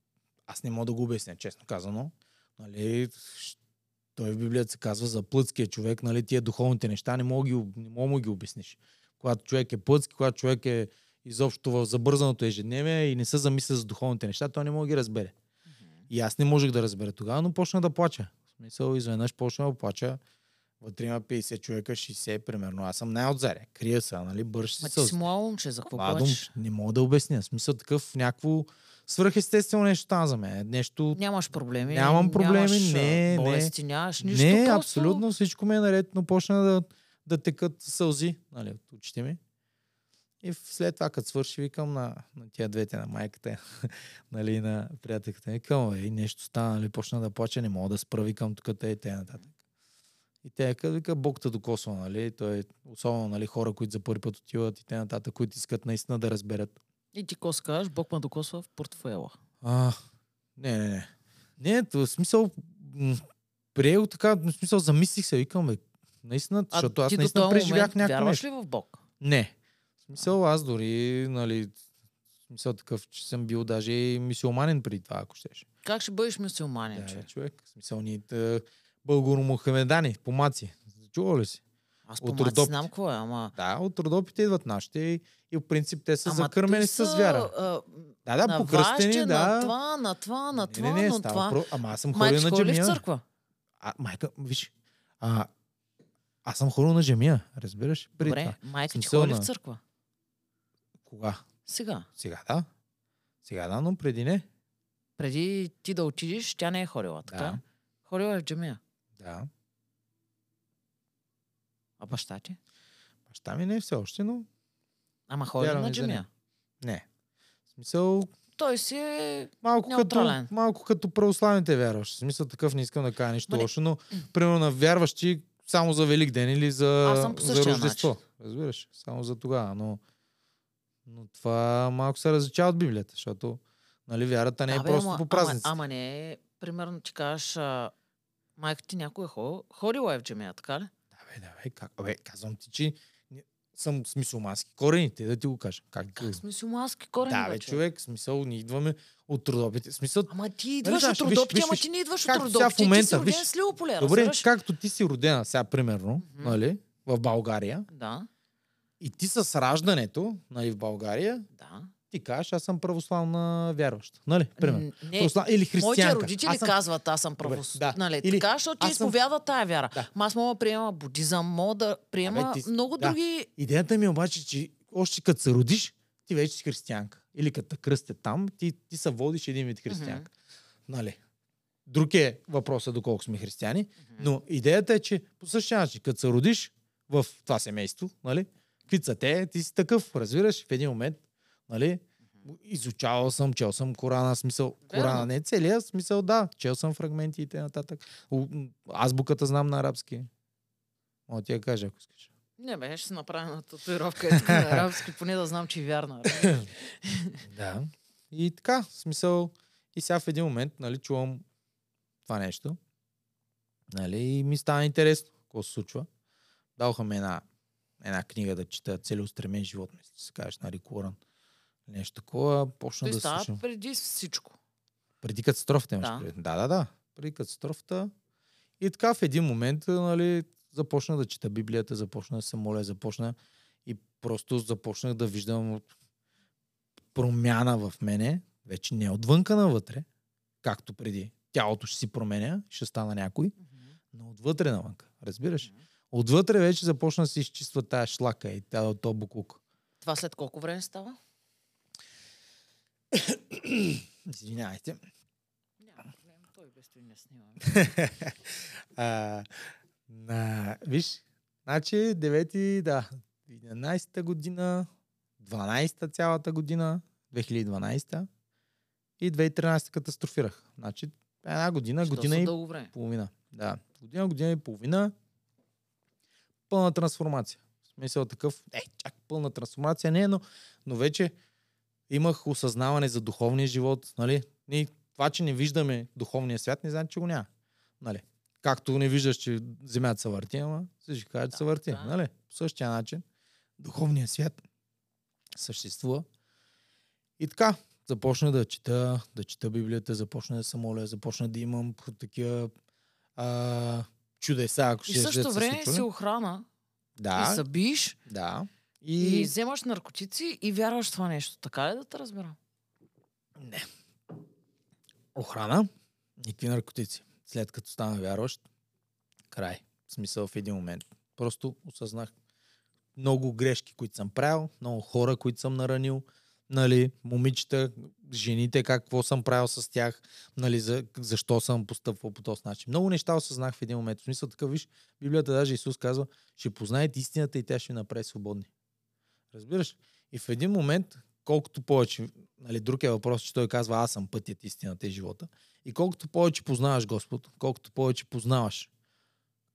[SPEAKER 2] аз не мога да го обясня, честно казано, нали, той в Библията се казва за плътския човек, нали, тия духовните неща, не мога, ги, не мога да ги обясниш. Когато човек е плътски, когато човек е изобщо в забързаното ежедневие и не се замисля за духовните неща, той не може да ги разбере. И аз не можех да разбера тогава, но почна да плача. В смисъл, изведнъж почна да плача. Вътре има 50 човека, 60 примерно. Аз съм най-отзаре. Крия се, нали? Бърш си
[SPEAKER 1] Ма ти си млад момче, за какво
[SPEAKER 2] Младо
[SPEAKER 1] плачеш?
[SPEAKER 2] момче, не мога да обясня. Смисъл такъв някакво свръхестествено нещо стана за мен. Нещо...
[SPEAKER 1] Нямаш проблеми.
[SPEAKER 2] Нямам проблеми,
[SPEAKER 1] нямаш,
[SPEAKER 2] не, не.
[SPEAKER 1] болести, нямаш нищо.
[SPEAKER 2] не,
[SPEAKER 1] просто...
[SPEAKER 2] абсолютно всичко ми е наред, но почна да, да текат сълзи нали, от очите ми. И след това, като свърши, викам на, на тия двете, на майката, нали, на приятелката, викам, и нещо стана, нали, почна да плача, не мога да спра, викам тук те и те нататък. И те вика, Бог те докосва, нали, той, особено, нали, хора, които за първи път отиват и те нататък, които искат наистина да разберат.
[SPEAKER 1] И ти какво си кажеш? Бог ме докосва в портфела.
[SPEAKER 2] А, не, не, не. Не, в смисъл, приел така, в смисъл, замислих се, викам, бе, наистина,
[SPEAKER 1] А
[SPEAKER 2] защото аз наистина преживях
[SPEAKER 1] момент
[SPEAKER 2] някакво нещо.
[SPEAKER 1] ли в Бог?
[SPEAKER 2] Не. В смисъл, аз дори, нали, в смисъл такъв, че съм бил даже и мисиоманин преди това, ако щеш.
[SPEAKER 1] Как ще бъдеш мюсюлманин,
[SPEAKER 2] Да, бе, човек. В смисъл, ние тъ, българо-мухамедани, помаци. Чувал ли си?
[SPEAKER 1] Аз
[SPEAKER 2] от
[SPEAKER 1] по
[SPEAKER 2] Родопите.
[SPEAKER 1] знам какво е, ама...
[SPEAKER 2] Да, от родопите идват нашите и, и в принцип те са
[SPEAKER 1] ама
[SPEAKER 2] закърмени
[SPEAKER 1] те
[SPEAKER 2] с
[SPEAKER 1] са,
[SPEAKER 2] вяра.
[SPEAKER 1] а,
[SPEAKER 2] Да, да,
[SPEAKER 1] на
[SPEAKER 2] покръстени,
[SPEAKER 1] вашите,
[SPEAKER 2] да.
[SPEAKER 1] на това, на това, на това,
[SPEAKER 2] не, не, не,
[SPEAKER 1] на това.
[SPEAKER 2] про... Ама аз съм ходил на
[SPEAKER 1] ходи ли в
[SPEAKER 2] джамия.
[SPEAKER 1] църква?
[SPEAKER 2] А, майка, виж, а, аз съм ходил на джамия, разбираш? Преди
[SPEAKER 1] Добре,
[SPEAKER 2] това.
[SPEAKER 1] майка ти ходи ли в
[SPEAKER 2] на-
[SPEAKER 1] църква?
[SPEAKER 2] Кога?
[SPEAKER 1] Сега.
[SPEAKER 2] Сега да. Сега да, но преди не.
[SPEAKER 1] Преди ти да отидеш, тя не е ходила, така?
[SPEAKER 2] Да.
[SPEAKER 1] Ходила е в джамия.
[SPEAKER 2] Да.
[SPEAKER 1] А баща ти?
[SPEAKER 2] Баща ми не е все още, но
[SPEAKER 1] Ама ходи на джамия.
[SPEAKER 2] не. В смисъл,
[SPEAKER 1] Той си е...
[SPEAKER 2] малко като,
[SPEAKER 1] Неутрален.
[SPEAKER 2] малко като православните вярващи. В смисъл такъв не искам да кажа нищо
[SPEAKER 1] Ма не-
[SPEAKER 2] лошо, но примерно на вярващи само за Велик ден или за,
[SPEAKER 1] Аз съм по
[SPEAKER 2] за Рождество.
[SPEAKER 1] начин.
[SPEAKER 2] Разбираш? Само за тогава. Но, но това малко се различава от Библията, защото нали, вярата не е
[SPEAKER 1] Да, бе,
[SPEAKER 2] просто
[SPEAKER 1] ама,
[SPEAKER 2] по празниците.
[SPEAKER 1] Ама, ама не е... Примерно ти кажеш... А, майка ти някой е ходил, ходила е в джамия, така ли?
[SPEAKER 2] Да, бе, да, бе, как? Бе, казвам ти, че съм с мисулмански корени, те да ти го кажа. Как,
[SPEAKER 1] Как с мусулмански корени,
[SPEAKER 2] да, бе,
[SPEAKER 1] човек?
[SPEAKER 2] смисъл, ние идваме от трудобите. Смисъл,
[SPEAKER 1] Ама ти идваш
[SPEAKER 2] знаеш,
[SPEAKER 1] от
[SPEAKER 2] виж,
[SPEAKER 1] ама ти не идваш от
[SPEAKER 2] сега в
[SPEAKER 1] Родопите. Ти си
[SPEAKER 2] момента,
[SPEAKER 1] роден
[SPEAKER 2] виж,
[SPEAKER 1] с Лилополе,
[SPEAKER 2] добре,
[SPEAKER 1] разбираш?
[SPEAKER 2] както ти си родена сега, примерно,
[SPEAKER 1] Мгм.
[SPEAKER 2] нали, в България,
[SPEAKER 1] Да,
[SPEAKER 2] и ти с раждането, нали, в България,
[SPEAKER 1] да.
[SPEAKER 2] Ти кажеш, аз съм православна вярваща. Нали, примерно.
[SPEAKER 1] Не,
[SPEAKER 2] Православ... Или християнка.
[SPEAKER 1] Моите родители
[SPEAKER 2] Аз съм...
[SPEAKER 1] казват, аз съм
[SPEAKER 2] Добре,
[SPEAKER 1] правос...
[SPEAKER 2] да.
[SPEAKER 1] Нали,
[SPEAKER 2] Или
[SPEAKER 1] така, защото ти
[SPEAKER 2] аз съм-
[SPEAKER 1] тая вяра.
[SPEAKER 2] Да.
[SPEAKER 1] Аз мога да приема будизъм, мога да приема
[SPEAKER 2] Абе, ти-
[SPEAKER 1] много
[SPEAKER 2] да.
[SPEAKER 1] други...
[SPEAKER 2] Идеята ми е обаче, че още като се родиш, ти вече си християнка. Или като те кръстят там, ти, ти се водиш един вид християнка. Нали? Друг е въпросът доколко сме християни, но идеята е, че по същия начин, като се родиш в това семейство, нали, какви са те, ти си такъв, разбираш, в един момент, нали, изучавал съм, чел съм Корана, смисъл, Корана не е целия, смисъл да, чел съм фрагменти и т.н. Азбуката знам на арабски. Мога ти я кажа, ако искаш.
[SPEAKER 1] Не бе, ще направя на татуировка на арабски, поне да знам, че е вярна.
[SPEAKER 2] Да. И така, в смисъл, и сега в един момент, нали, чувам това нещо. Нали, и ми стана интересно какво се случва. Далха ми една, една книга да чета целеустремен живот, мисля, се кажеш, нали, Коран. Нещо такова, почна
[SPEAKER 1] Той
[SPEAKER 2] да
[SPEAKER 1] става
[SPEAKER 2] слушам.
[SPEAKER 1] преди всичко.
[SPEAKER 2] Преди катастрофата имаш
[SPEAKER 1] Да.
[SPEAKER 2] предвид. Да, да, да. Преди катастрофата. И така в един момент, нали, започна да чета Библията, започна да се моля, започна и просто започнах да виждам промяна в мене, вече не отвънка навътре, както преди. Тялото ще си променя, ще стана някой, но отвътре навънка. Разбираш?
[SPEAKER 1] Мгм.
[SPEAKER 2] Отвътре вече започна да се изчиства тая шлака и тая то буклук.
[SPEAKER 1] Това след колко време става?
[SPEAKER 2] Извинявайте.
[SPEAKER 1] Няма проблем, той без той не снимам.
[SPEAKER 2] а, на, виж, значи 9, да, 11-та година, 12-та цялата година, 2012 и 2013 катастрофирах. Значи една година,
[SPEAKER 1] Що
[SPEAKER 2] година и
[SPEAKER 1] време?
[SPEAKER 2] половина. Да, година, година и половина. Пълна трансформация. В смисъл такъв, е, чак пълна трансформация не е, но, но вече имах осъзнаване за духовния живот. Нали? Ние, това, че не виждаме духовния свят, не значи, че го няма. Нали? Както не виждаш, че земята се върти, ама всички кажат, че
[SPEAKER 1] Да,
[SPEAKER 2] се върти.
[SPEAKER 1] да.
[SPEAKER 2] Нали? По същия начин духовният свят съществува. И така, започна да чета, да чета Библията, започна да се моля, започна да имам такива а, чудеса, ако
[SPEAKER 1] И
[SPEAKER 2] ще
[SPEAKER 1] същото
[SPEAKER 2] се
[SPEAKER 1] време си охрана
[SPEAKER 2] Да,
[SPEAKER 1] и се биеш
[SPEAKER 2] да.
[SPEAKER 1] И...
[SPEAKER 2] И...
[SPEAKER 1] вземаш наркотици и вярваш в това нещо. Така ли да те разбера?
[SPEAKER 2] Не. охрана, никакви наркотици. След като стана вярващ, край. В смисъл в един момент. Просто осъзнах много грешки, които съм правил, много хора, които съм наранил, нали, момичета, жените, какво съм правил с тях, нали, за, защо съм постъпвал по този начин. Много неща осъзнах в един момент. В смисъл такъв, виж, Библията даже Исус казва, ще познаете истината и тя ще ви направи свободни. Разбираш? И в един момент, колкото повече, нали, друг е въпрос, че той казва, аз съм пътят, истината и живота. И колкото повече познаваш Господ, колкото повече познаваш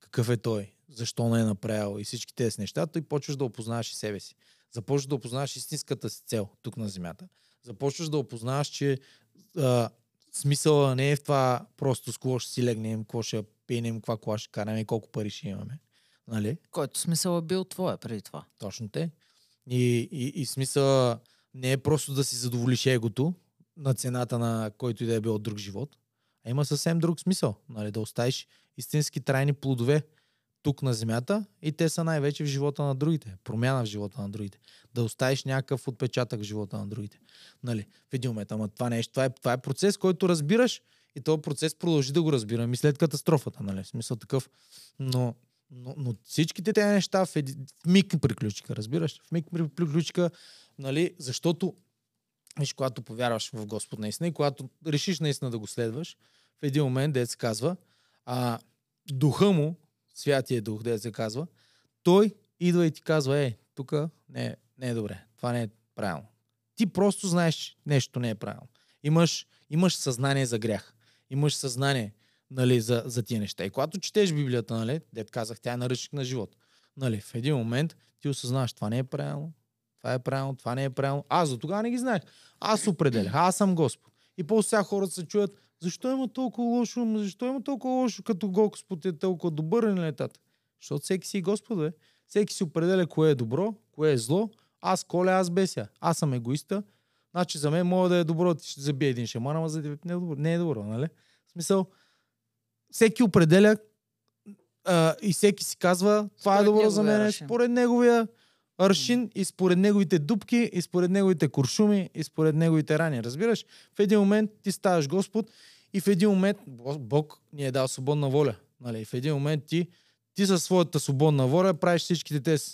[SPEAKER 2] какъв е Той, защо не е направил и всички тези неща, той почваш да опознаваш и себе си. Започваш да опознаваш истинската си цел тук на земята. Започваш да опознаваш, че а, смисъла не е в това просто с кого ще си легнем, какво ще пинем, каква кола ще караме и колко пари ще имаме. Нали?
[SPEAKER 1] Който смисъл е бил твоя преди това.
[SPEAKER 2] Точно те. И, и, и смисъла не е просто да си задоволиш егото на цената на който и да е бил друг живот, а има съвсем друг смисъл. Нали? Да оставиш истински трайни плодове тук на земята и те са най-вече в живота на другите. Промяна в живота на другите. Да оставиш някакъв отпечатък в живота на другите. Нали? В един момент. Ама това нещо, това е, това е процес, който разбираш и този процес продължи да го разбирам и след катастрофата. Нали? В смисъл такъв. Но, но, но всичките тези неща в, еди, в миг приключиха, разбираш? В миг приключиха, нали? защото Виж, когато повярваш в Господ наистина и когато решиш наистина да го следваш, в един момент, дет се казва, а, духа му, Святия Дух, да се казва, той идва и ти казва, е, тук не, не е добре, това не е правилно. Ти просто знаеш, нещо не е правилно. Имаш, имаш съзнание за грях. Имаш съзнание нали, за, за тия неща. И когато четеш Библията, нали, дет казах, тя е наръчник на живот. Нали, в един момент ти осъзнаваш, това не е правилно, това е правилно, това не е правилно. Аз до тогава не ги знаех. Аз определях, аз съм Господ. И после сега хората се чуят, защо има толкова лошо? Защо има толкова лошо, като Господ е толкова добър на летата? Защото всеки си Господ, бе. Всеки си определя кое е добро, кое е зло. Аз коля, аз беся. Аз съм егоиста. Значи за мен мога да е добро, ти ще забие един шаман, ама за теб не е добро. Не е добро, нали? В смисъл, всеки определя а, и всеки си казва, това е добро за мен, според неговия аршин и според неговите дупки, и според неговите куршуми, и според неговите рани. Разбираш? В един момент ти ставаш Господ и в един момент Бог ни е дал свободна воля. Нали? В един момент ти, ти със своята свободна воля правиш всичките тези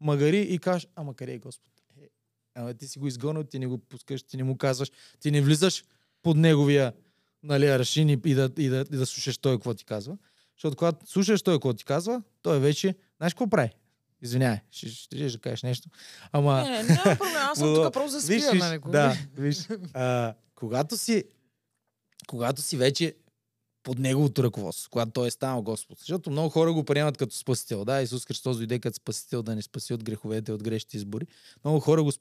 [SPEAKER 2] магари и кажеш, ама къде е Господ? Е, ама ти си го изгонил, ти не го пускаш, ти не му казваш, ти не влизаш под неговия нали, аршин и, и, да, и, да, и да слушаш той какво ти казва. Защото когато слушаш той какво ти казва, той вече, знаеш какво прави? Извинявай, ще, ще, ще, ще кажеш нещо. Ама...
[SPEAKER 1] Не, не, няма проблем, аз съм тук просто за спия,
[SPEAKER 2] виж,
[SPEAKER 1] нали?
[SPEAKER 2] Да, виж. А, когато си когато си вече под неговото ръководство, когато той е станал Господ. Защото много хора го приемат като спасител. Да, Исус Христос дойде като спасител да не спаси от греховете, от грешните избори. Много хора го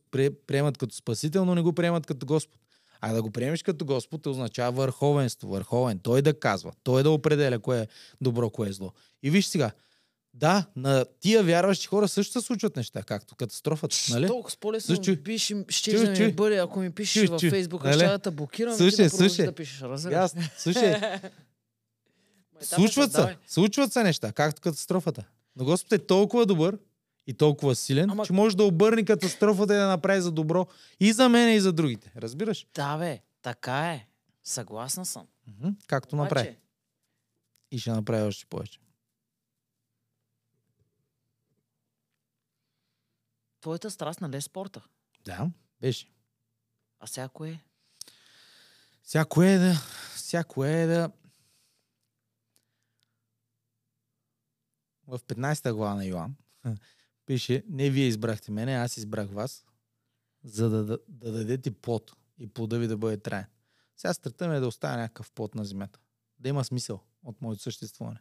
[SPEAKER 2] приемат като спасител, но не го приемат като Господ. А да го приемеш като Господ означава върховенство, върховен. Той да казва, той да определя кое е добро, кое е зло. И виж сега, да, на тия вярващи хора също се случват неща, както катастрофата. Нали?
[SPEAKER 1] Толкова по-лесно
[SPEAKER 2] Слушай,
[SPEAKER 1] биш, ще да ми бъде, ако ми пишеш
[SPEAKER 2] Чуй,
[SPEAKER 1] във
[SPEAKER 2] чуй.
[SPEAKER 1] Фейсбук,
[SPEAKER 2] Нали?
[SPEAKER 1] ще да те блокирам и
[SPEAKER 2] Слушай,
[SPEAKER 1] да продължиш
[SPEAKER 2] слушай.
[SPEAKER 1] да пишеш. Разбираш?
[SPEAKER 2] Аз, слушай,
[SPEAKER 1] етапът
[SPEAKER 2] случват
[SPEAKER 1] е,
[SPEAKER 2] се, случват се неща, както катастрофата. Но Господ е толкова добър и толкова силен,
[SPEAKER 1] Ама-
[SPEAKER 2] че може да обърне катастрофата и да направи за добро и за мен и за другите. Разбираш?
[SPEAKER 1] Да, бе, така е. Съгласна съм.
[SPEAKER 2] Мгм, Както направи.
[SPEAKER 1] Обаче,
[SPEAKER 2] И ще направи още повече.
[SPEAKER 1] твоята страст нали е спорта?
[SPEAKER 2] Да, беше.
[SPEAKER 1] А сега кое?
[SPEAKER 2] Всяко е да... Всяко е да... В 15-та глава на Йоан пише, не вие избрахте мене, аз избрах вас, за да, да, да дадете плод и плода ви да бъде траен. Сега страта ми е да оставя някакъв плод на земята. Да има смисъл от моето съществуване.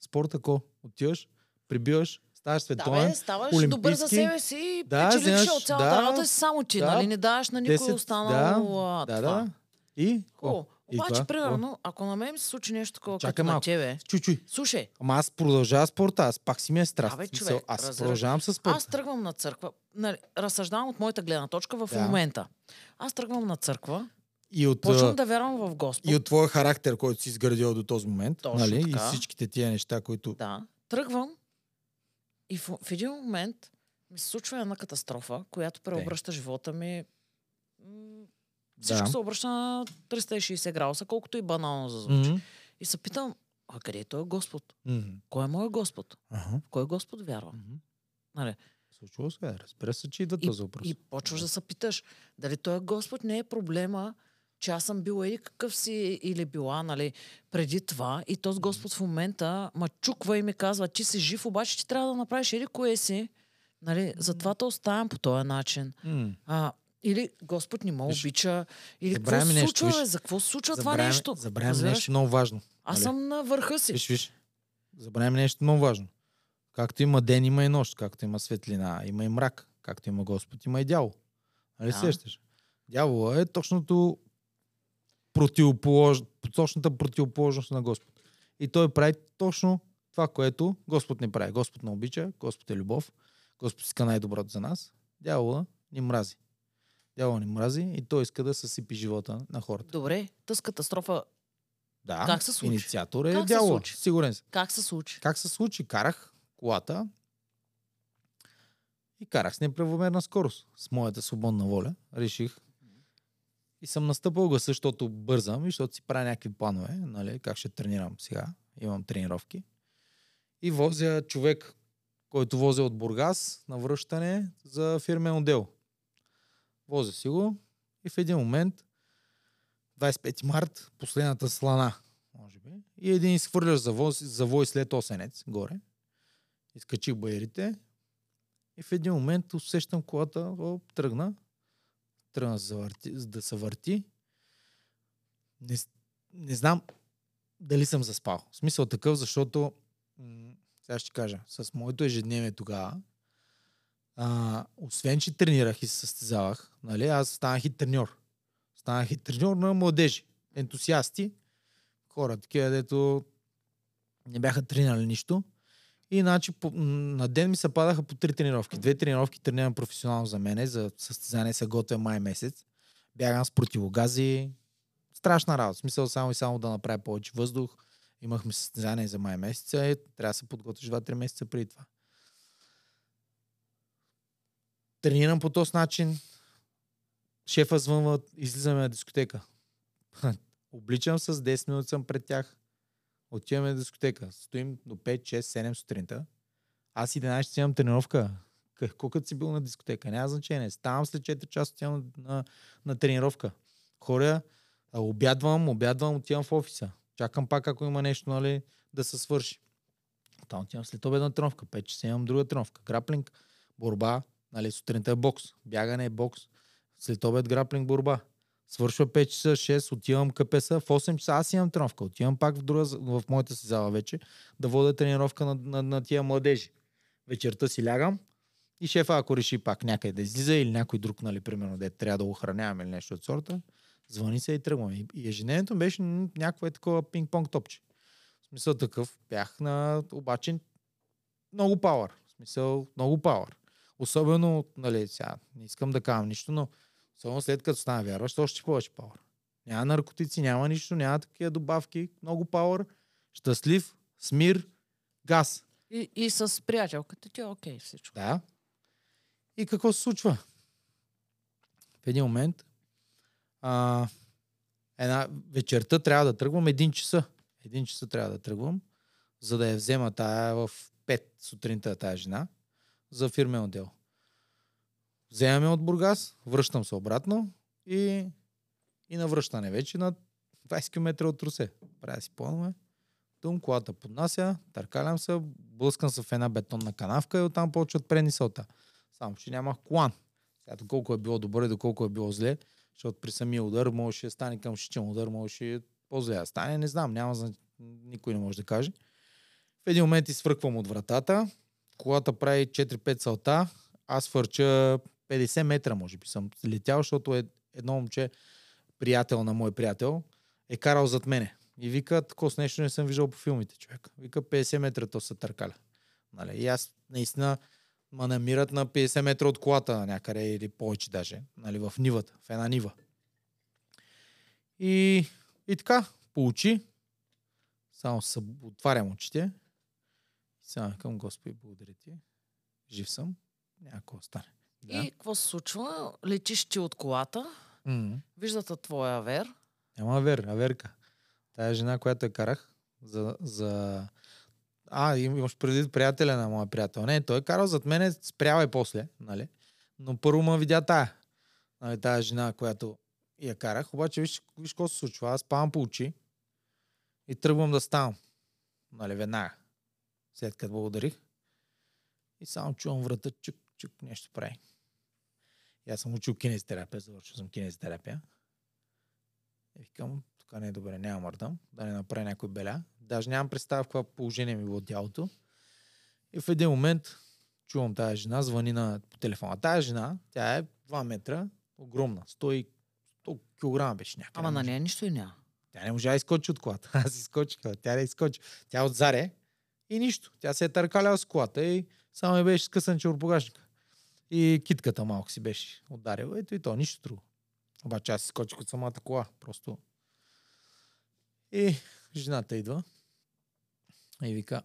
[SPEAKER 2] Спорт ако отиваш, прибиваш, ставаш
[SPEAKER 1] Да,
[SPEAKER 2] световен,
[SPEAKER 1] бе, ставаш
[SPEAKER 2] олимпийски.
[SPEAKER 1] добър за себе си и
[SPEAKER 2] Да,
[SPEAKER 1] печелиш
[SPEAKER 2] вземаш-
[SPEAKER 1] от цялата
[SPEAKER 2] да,
[SPEAKER 1] работа си само ти,
[SPEAKER 2] да.
[SPEAKER 1] нали? Не даваш на никой
[SPEAKER 2] 10,
[SPEAKER 1] останал а,
[SPEAKER 2] да,
[SPEAKER 1] това.
[SPEAKER 2] да. И?
[SPEAKER 1] Хубаво.
[SPEAKER 2] И
[SPEAKER 1] Обаче,
[SPEAKER 2] това?
[SPEAKER 1] примерно, ако на мен ми се случи нещо такова,
[SPEAKER 2] Чакай
[SPEAKER 1] като на
[SPEAKER 2] малко.
[SPEAKER 1] тебе,
[SPEAKER 2] Чуй, чуй.
[SPEAKER 1] слушай,
[SPEAKER 2] Ама аз продължавам спорта, аз пак си ми е страст.
[SPEAKER 1] Да, бе,
[SPEAKER 2] В смисъл,
[SPEAKER 1] човек,
[SPEAKER 2] аз
[SPEAKER 1] разбираш.
[SPEAKER 2] продължавам с спорта.
[SPEAKER 1] аз тръгвам на църква, нали, разсъждавам от моята гледна точка в
[SPEAKER 2] Да.
[SPEAKER 1] момента. Аз тръгвам на църква,
[SPEAKER 2] И от,
[SPEAKER 1] почвам да вярвам в Господ.
[SPEAKER 2] и от твоя характер, който си изградил до този момент,
[SPEAKER 1] Точно
[SPEAKER 2] нали? и
[SPEAKER 1] така.
[SPEAKER 2] всичките тия неща, които...
[SPEAKER 1] Да, тръгвам и в, в един момент ми се случва една катастрофа, която преобръща живота ми Всичко
[SPEAKER 2] Да.
[SPEAKER 1] се обръща на 360 градуса, колкото и банално за звучи.
[SPEAKER 2] Мгм.
[SPEAKER 1] И се питам, а къде е той Господ?
[SPEAKER 2] Мгм.
[SPEAKER 1] Кой е моят Господ?
[SPEAKER 2] Аха.
[SPEAKER 1] В кой Господ вярвам?
[SPEAKER 2] Мгм.
[SPEAKER 1] Нали?
[SPEAKER 2] Случва се, разбира се, че идва този въпрос.
[SPEAKER 1] И почваш да се питаш, дали той Господ не е проблема, че аз съм бил еди какъв си или била, нали, преди това. И този Господ в момента ма чуква и ми казва, ти си жив, обаче ти трябва да направиш еди кое си. Нали, затова те оставям по този начин.
[SPEAKER 2] М.
[SPEAKER 1] А, или Господ не ме обича, или какво се случва,
[SPEAKER 2] виж.
[SPEAKER 1] За какво се случва това нещо?
[SPEAKER 2] Забравяме
[SPEAKER 1] Разбираш?
[SPEAKER 2] нещо много важно.
[SPEAKER 1] Аз
[SPEAKER 2] нали?
[SPEAKER 1] съм на върха си.
[SPEAKER 2] Виж, виж. Забравяме нещо много важно. Както има ден, има и нощ. Както има светлина, има и мрак. Както има Господ, има и дявол. Нали
[SPEAKER 1] Да.
[SPEAKER 2] се сещаш? Дявола е точното противополож... точната противоположност на Господ. И той прави точно това, което Господ не прави. Господ не обича, Господ е любов, Господ иска най-доброто за нас. Дявола ни мрази. Дявола ни мрази и той иска да съсипи живота на хората.
[SPEAKER 1] Добре, тъс катастрофа
[SPEAKER 2] Да,
[SPEAKER 1] Как се случи?
[SPEAKER 2] инициатор е
[SPEAKER 1] Как се
[SPEAKER 2] дявола.
[SPEAKER 1] случи?
[SPEAKER 2] Сигурен съм.
[SPEAKER 1] как се случи?
[SPEAKER 2] Как се случи? Карах колата и карах с неправомерна скорост. С моята свободна воля реших и съм настъпал гъса, защото бързам и защото си правя някакви планове, нали, как ще тренирам сега. Имам тренировки. И возя човек, който возя от Бургас на връщане за фирмен отдел. Возя си го и в един момент 25 март, последната слана, може би. И един изхвърляш завой, завой след осенец горе. Изкачих байерите. И в един момент усещам колата, о, тръгна. Тръгна да се върти. Не, не знам дали съм заспал. В смисъл такъв, защото м- сега ще кажа, с моето ежедневие тогава, а, освен, че тренирах и се състезавах, нали, аз станах и треньор. Станах и треньор на младежи, ентусиасти, хора, такива, дето не бяха тренирали нищо. И значи на ден ми се падаха по три тренировки. Две тренировки тренирам професионално за мене, за състезание се готвя май месец. Бягам с противогази. Страшна работа. Смисъл само и само да направя повече въздух. Имахме състезание за май месеца и трябва да се подготвиш 2-3 месеца преди това. Тренирам по този начин. Шефа звънва, излизаме на дискотека. Обличам с 10 минути съм пред тях. Отиваме на дискотека. Стоим до 5, 6, 7 сутринта. Аз 11 си имам тренировка. Колко си бил на дискотека? Няма значение. Ставам след 4 часа, отивам на, на, на тренировка. Хора, а, обядвам, обядвам, отивам в офиса. Чакам пак, ако има нещо, нали, да се свърши. Там отивам след обедна тренировка. 5 часа имам друга тренировка. Граплинг, борба, нали, сутринта е бокс. Бягане е бокс. След обед граплинг, борба. Свършва 5 часа, 6, отивам КПС, в 8 часа аз имам тренировка. Отивам пак в, друга, в моята си зала вече да водя тренировка на, на, на тия младежи. Вечерта си лягам и шефа, ако реши пак някъде да излиза или някой друг, нали, примерно, де трябва да го охранявам или нещо от сорта, звъни се и тръгваме. И, ежедневието беше някакво е такова пинг-понг топче. В смисъл такъв, бях на, обаче, много пауър. В смисъл, много пауър. Особено, нали, сега, не искам да казвам нищо, но Особено след като стана вярващ, още повече пауър. Няма наркотици, няма нищо, няма такива добавки, много пауър, щастлив, смир, газ.
[SPEAKER 1] И, и с приятелката ти е окей всичко.
[SPEAKER 2] Да. И какво се случва? В един момент, а, една вечерта трябва да тръгвам един часа. Един часа трябва да тръгвам, за да я взема тая в 5 сутринта тая жена за фирмен отдел. Вземаме от Бургас, връщам се обратно и, и на вече на 20 км от Русе. Правя си планове. Тум, колата поднася, търкалям се, блъскам се в една бетонна канавка и оттам почват пренисълта. Само, че нямах колан. Сега, доколко е било добре, доколко е било зле, защото при самия удар можеше да стане към шичен удар, можеше по-зле да стане, не знам, няма, никой не може да каже. В един момент изфръквам от вратата, колата прави 4-5 салта, аз фърча 50 метра, може би съм летял, защото е едно момче, приятел на мой приятел, е карал зад мене. И вика, такова с нещо не съм виждал по филмите, човек. Вика, 50 метра то се търкаля. Нали? И аз наистина ма намират на 50 метра от колата някъде или повече даже, нали, в нивата, в една нива. И, и така, получи. Само се отварям очите. Сега към Господи, благодаря ти. Жив съм. Няма какво да.
[SPEAKER 1] И какво се случва? Летиш ти от колата
[SPEAKER 2] М.
[SPEAKER 1] виждат твоя авер.
[SPEAKER 2] Няма Авер, Аверка. Тая жена, която я карах за... за... А, им- имаш предвид приятеля на моя приятел. Не, той е карал зад мене, спрява и после, нали? Но първо ма видя тая. Нали, тая жена, която я карах. Обаче виж, виж какво се случва. Аз спавам по очи и тръгвам да ставам. Нали, веднага. След като благодарих. И само чувам врата, чук, чук, нещо прави. И аз съм учил кинезитерапия, завършил съм кинезитерапия. И викам, тук не е добре, няма мърдам, да не направя някой беля. Даже нямам представа в какво положение ми било тялото. И в един момент чувам тази жена, звъни на по телефона. Тая жена, тя е 2 метра, огромна, 100, и- 100 кг беше някаква.
[SPEAKER 1] Ама на нея нищо и няма.
[SPEAKER 2] Тя не можа да изкочи от колата. Аз изкочих, тя не изкочи. Тя отзаре и нищо. Тя се е търкаляла с колата и само ми беше скъсан чорпогашника. И китката малко си беше ударила. Ето и то, нищо друго. Обаче аз изкочих от самата кола. Просто. И жената идва и вика,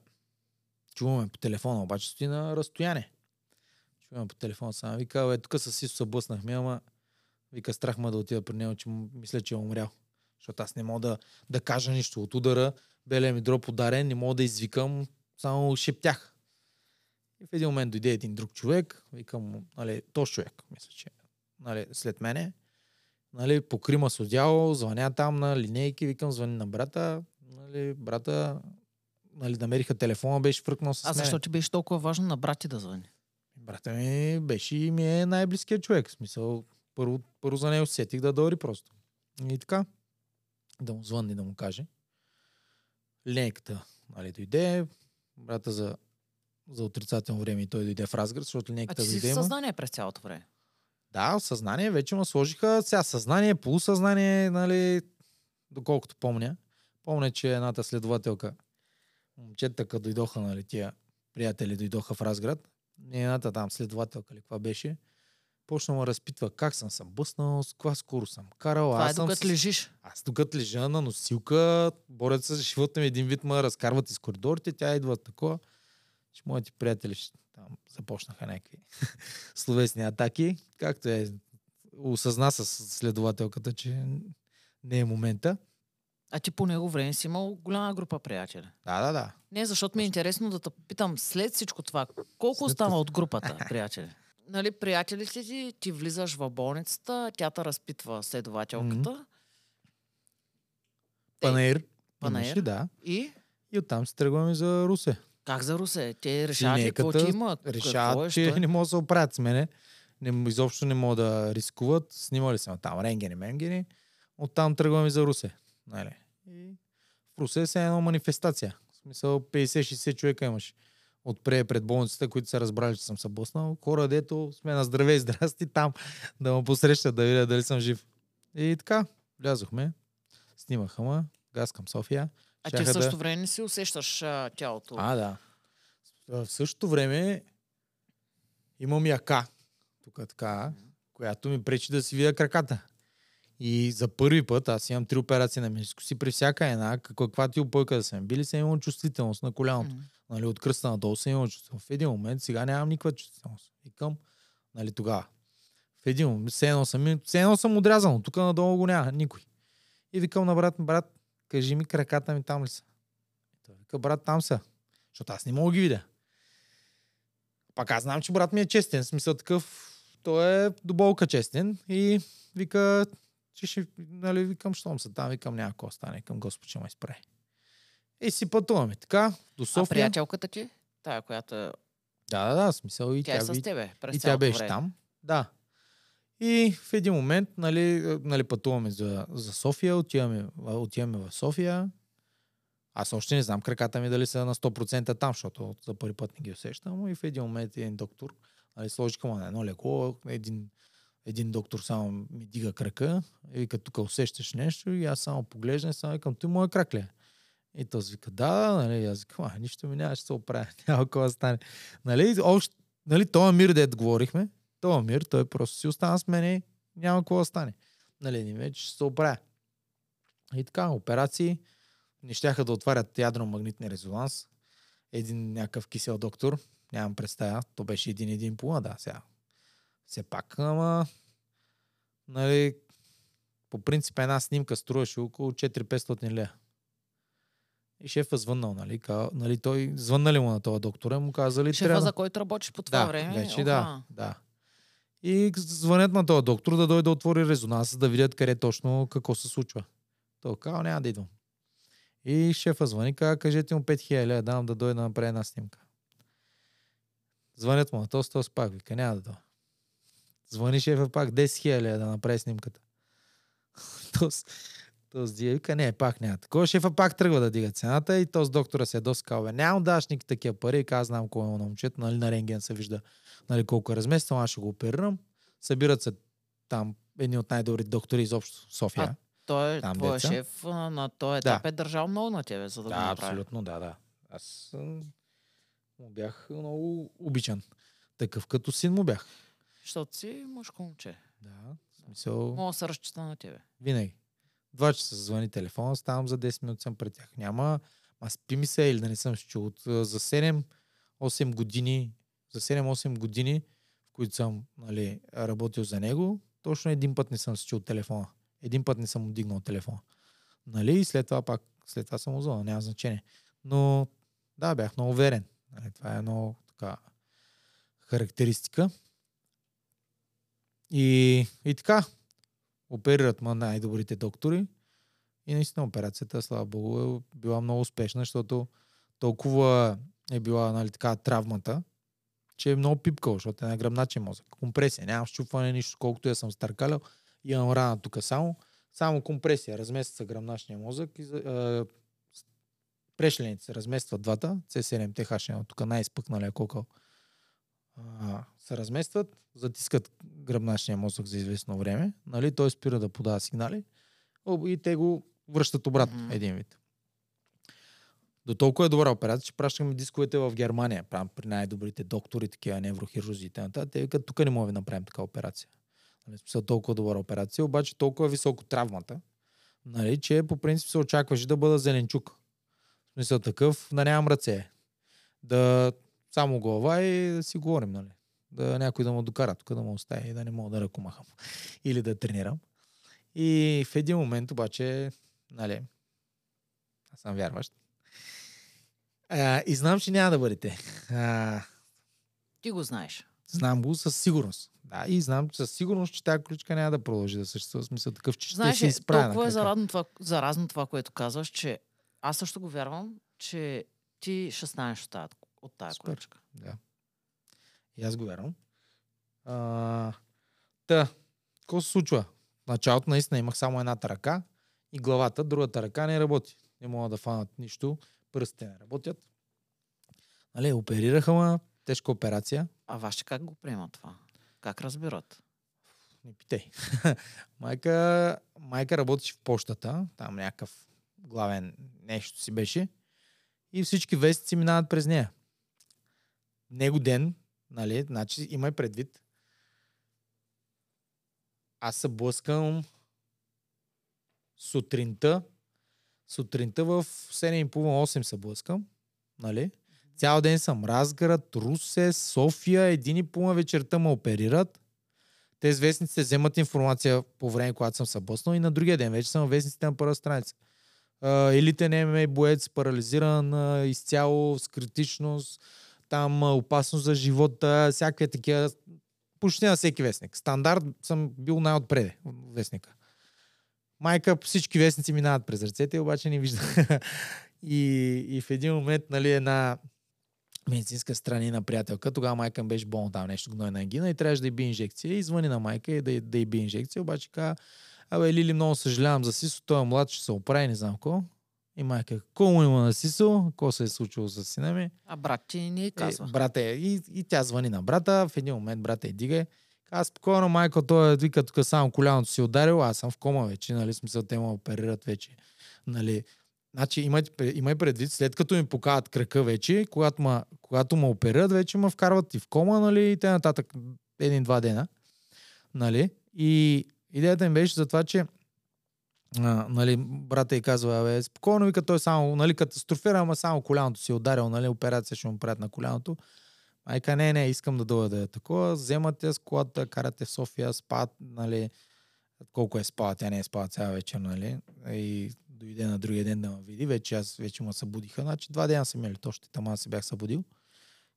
[SPEAKER 2] чуваме по телефона, обаче стои на разстояние. Чуваме по телефона само. Вика, бе, тук с Исо се блъснахме, ама вика, страх ме да отида при него, че мисля, че е умрял. Защото аз не мога да, да кажа нищо от удара. Белия ми дроп ударен, не мога да извикам, само шептях. И в един момент дойде един друг човек, викам, нали, този човек, мисля, че нали, след мене, нали, покрима с одяло, звъня там на линейки, викам, звъни на брата, нали, брата, нали, намериха телефона, беше фръкнал с
[SPEAKER 1] А
[SPEAKER 2] мене.
[SPEAKER 1] защо ти беше толкова важно на брати да звъни?
[SPEAKER 2] Брата ми беше и ми е най-близкият човек. В смисъл, първо, първо за него се сетих да дори просто. И така, да му звънни, да му каже. Линейката, нали, дойде. Брата за, за отрицателно време и той дойде в разград, защото
[SPEAKER 1] А
[SPEAKER 2] линейката
[SPEAKER 1] ти си в съзнание през цялото време.
[SPEAKER 2] Да, съзнание вече ме сложиха. Сега съзнание, полусъзнание, нали, доколкото помня. Помня, че едната следователка, момчета, като дойдоха, нали, тия приятели дойдоха в Разград, и едната там следователка ли, каква беше, почна ме разпитва как съм се бъснал, с каква скоро съм карал.
[SPEAKER 1] Това
[SPEAKER 2] аз
[SPEAKER 1] е
[SPEAKER 2] съм
[SPEAKER 1] докато
[SPEAKER 2] с-
[SPEAKER 1] лежиш.
[SPEAKER 2] аз тук лежа на носилка, борят се за живота ми, един вид ме разкарват из коридорите, тя идва такова. Че моите приятели там започнаха някакви словесни атаки. Както е, осъзна с следователката, че не е момента.
[SPEAKER 1] А ти по него време си имал голяма група приятели.
[SPEAKER 2] Да, да, да.
[SPEAKER 1] Не, защото ми е интересно да те питам след всичко това, колко
[SPEAKER 2] След
[SPEAKER 1] остава от групата приятели? Нали, приятелите ти, ти влизаш в болницата, тя те разпитва следователката
[SPEAKER 2] Панаир.
[SPEAKER 1] Панаир.
[SPEAKER 2] Имаше, да.
[SPEAKER 1] и
[SPEAKER 2] И оттам се тръгваме за Русе.
[SPEAKER 1] как за Русе? Те решават ли какво ти
[SPEAKER 2] Линейката
[SPEAKER 1] имат?
[SPEAKER 2] Решават,
[SPEAKER 1] е,
[SPEAKER 2] че
[SPEAKER 1] е?
[SPEAKER 2] не могат да се оправят с мене. Не, изобщо не могат да рискуват. Снимали съм там рентгени, менгени. Оттам тръгваме за Русе. Нали? И в Русе се е една манифестация. В смисъл 50-60 човека имаш. Отпре пред болницата, които са разбрали, че съм се блъснал. Хора, дето сме на здраве и здрасти там, да ме посрещат, да видят дали съм жив. И така, влязохме, снимаха ме, газ към София.
[SPEAKER 1] А ти в същото време не си усещаш а, тялото.
[SPEAKER 2] А, да. В същото време имам яка, тук така, която ми пречи да си видя краката. И за първи път, аз имам три операции на менискуси, при всяка една, каквато и опойка да съм били, съм имал чувствителност на коляното.
[SPEAKER 1] М.
[SPEAKER 2] Нали, от кръста надолу съм имал чувствителност. В един момент сега нямам никаква чувствителност. Викам, нали, тогава. В един момент, все едно съм, все едно съм отрязан, тук надолу го няма, никой. И викам на брат, брат, кажи ми краката ми там ли са? И той вика, брат, там са. Защото аз не мога ги видя. Пак аз знам, че брат ми е честен. В смисъл такъв, той е до болка честен. И вика, че ще, нали, викам, щом са там, викам, няма какво стане, към Господ ще ме изправи. И си пътуваме така, до
[SPEAKER 1] А
[SPEAKER 2] София.
[SPEAKER 1] приятелката ти, тая, която е-
[SPEAKER 2] Да, да, да, смисъл и
[SPEAKER 1] тя, е
[SPEAKER 2] тя,
[SPEAKER 1] с
[SPEAKER 2] ви-
[SPEAKER 1] тебе през
[SPEAKER 2] и тя беше
[SPEAKER 1] време.
[SPEAKER 2] там. Да. И в един момент, нали, нали пътуваме за, за София, отиваме, отиваме в София. Аз още не знам краката ми дали са на 100% там, защото за първи път не ги усещам. И в един момент един доктор нали, сложиха ме на едно леко, един, един доктор само ми дига крака и като тук усещаш нещо и аз само поглеждам и само викам, той моя крак ли е? И този вика, да, нали, аз викам, а, нищо ми няма, ще се оправя, няма какво да стане. Нали, още, нали, това мир, дед говорихме, това мир, той просто си остана с мене, няма какво да стане. Нали, не вече ще се оправя. И така, операции, не щяха да отварят ядрено-магнитен резонанс. Един някакъв кисел доктор, нямам представа, то беше един един половина, да, сега. Все пак, ама, нали, по принцип една снимка струваше около 4-500 лея. И шефа звъннал, нали, ка, нали, той звъннали му на този доктор и му казали,
[SPEAKER 1] Шефа,
[SPEAKER 2] трябва...
[SPEAKER 1] за който работиш по това
[SPEAKER 2] да,
[SPEAKER 1] време.
[SPEAKER 2] вече
[SPEAKER 1] Оха.
[SPEAKER 2] да, да. И звънят на този доктор да дойде да отвори резонанс, да видят къде точно какво се случва. Той казал, няма да идвам. И шефа звъни, каза, кажете му 5000 лева, давам да дойде да направи една снимка. Звънят му на този, този пак вика, няма да дойде. Звъни шефа пак 10 000 лева да направи снимката. Тоест, този дия вика, не, пак няма. Такова шефа пак тръгва да дига цената и този доктора се е доскал. Бе, нямам даш никакви такива пари. Каза, знам кой е на момчето, нали, на рентген се вижда нали, колко е разместил, аз ще го оперирам. Събират се там едни от най-добрите доктори изобщо в София.
[SPEAKER 1] А, Той,
[SPEAKER 2] Там
[SPEAKER 1] твой
[SPEAKER 2] деца.
[SPEAKER 1] шеф на този етап е държал много на тебе, за да,
[SPEAKER 2] да,
[SPEAKER 1] го направи.
[SPEAKER 2] абсолютно, да, да. Аз му бях много обичан. Такъв като син му бях.
[SPEAKER 1] Защото си мъжко момче.
[SPEAKER 2] Да, смисъл,
[SPEAKER 1] Мога да се разчита на тебе.
[SPEAKER 2] винаги. Два часа звъни телефона, ставам за 10 минути съм пред тях. Няма, ма спи ми се или да не съм се чул. А, за 7-8 години, за 7-8 години, в които съм нали, работил за него, точно един път не съм се чул телефона. Един път не съм му дигнал телефона. Нали? И след това пак, след това съм узвал, няма значение. Но да, бях много уверен. Нали? Това е много така характеристика. И, и така, оперират ма най-добрите доктори и наистина операцията, слава богу, е била много успешна, защото толкова е била нали, така травмата, че е много пипкал, защото е на гръбначен мозък. Компресия, нямам щупване нищо, колкото я съм стъркалял. Имам рана тук само. Само компресия, размества се гръбначния мозък и е, се разместват двата, C7 TH1, тук най-изпъкналия кокъл. А, се разместват, затискат гръбначния мозък за известно време, нали? той спира да подава сигнали и те го връщат обратно,
[SPEAKER 1] Мгм.
[SPEAKER 2] един вид. До толкова е добра операция, че пращаме дисковете в Германия, прям при най-добрите доктори, такива неврохирурзи и т.н. Те викат, тук не можем да направим такава операция. Нали, смисъл, толкова добра операция, обаче толкова е високо травмата, нали, че по принцип се очакваше да бъда зеленчук. В смисъл такъв, да нямам ръце. Да само глава и да си говорим, нали. Да някой да му докара тук, да му остави и да не мога да ръкомахам. Или да тренирам. И в един момент обаче, нали, аз съм вярващ. А, и знам, че няма да бъдете. А,
[SPEAKER 1] Ти го знаеш.
[SPEAKER 2] знам го със сигурност. Да, и знам със сигурност, че тази ключка няма да продължи да съществува. Смисъл такъв, че
[SPEAKER 1] Знаеш,
[SPEAKER 2] ще се изправя
[SPEAKER 1] толкова е заразно това, заразно това, което казваш, че аз също го вярвам, че ти ще станеш от тази, от тази
[SPEAKER 2] Супер.
[SPEAKER 1] количка.
[SPEAKER 2] Да. И аз го вярвам. А, та, какво се случва? В началото наистина имах само едната ръка и главата, другата ръка не работи. Не мога да фанат нищо, пръстите не работят. Нали, оперираха ма, тежка операция.
[SPEAKER 1] А вашите как го приемат това? Как разбират?
[SPEAKER 2] Не питай. майка, майка работеше в почтата, там някакъв главен нещо си беше. И всички вестици минават през нея. Него ден, нали, значи имай предвид, аз се блъскам сутринта, сутринта в 7.30-8 се блъскам, нали? Цял ден съм Разград, Русе, София, един и половина вечерта ме оперират. Тези вестниците вземат информация по време, когато съм се блъснал и на другия ден вече съм вестниците на първа страница. Елитен ММА боец, парализиран изцяло с критичност, там опасност за живота, всякакви такива, почти на всеки вестник. Стандарт съм бил най-отпреде вестника. Майка всички вестници минават през ръцете, обаче не вижда. и, и в един момент, нали, една медицинска странина приятелка, тогава майка ми беше болна там нещо гнойна ангина и трябваше да й би инжекция. И звъни на майка и да, й- да й би инжекция, обаче каза, абе, Лили, много съжалявам за Сисо, той е млад, ще се оправи, не знам какво. И майка, какво му има на Сисо, какво се е случило с сина ми?
[SPEAKER 1] А брат ти ни
[SPEAKER 2] Е,
[SPEAKER 1] казва.
[SPEAKER 2] брата е, и, и тя звъни на брата, в един момент брата е дига. Каза, спокойно, майко, той е вика, тук само коляното си ударил, аз съм в кома вече, нали, смисъл, те ме оперират вече. Нали, Значи имай, имай предвид, след като ми покават кръка вече, когато ма, когато ме оперират, вече ме вкарват и в кома, нали, и те нататък един-два дена. Нали? И идеята им беше за това, че а, нали, брата й казва, бе, спокойно, вика, той само, нали, катастрофира, ама само коляното си е ударил, нали, операция ще му правят на коляното. Майка, не, не, искам да дойда да е такова. Вземате с колата, карате в София, спад, нали, колко е спала, тя не е спала цяла вечер, нали? И дойде на другия ден да ме види. Вече аз вече му събудиха. Значи два дена са имали точно. Там аз се бях събудил.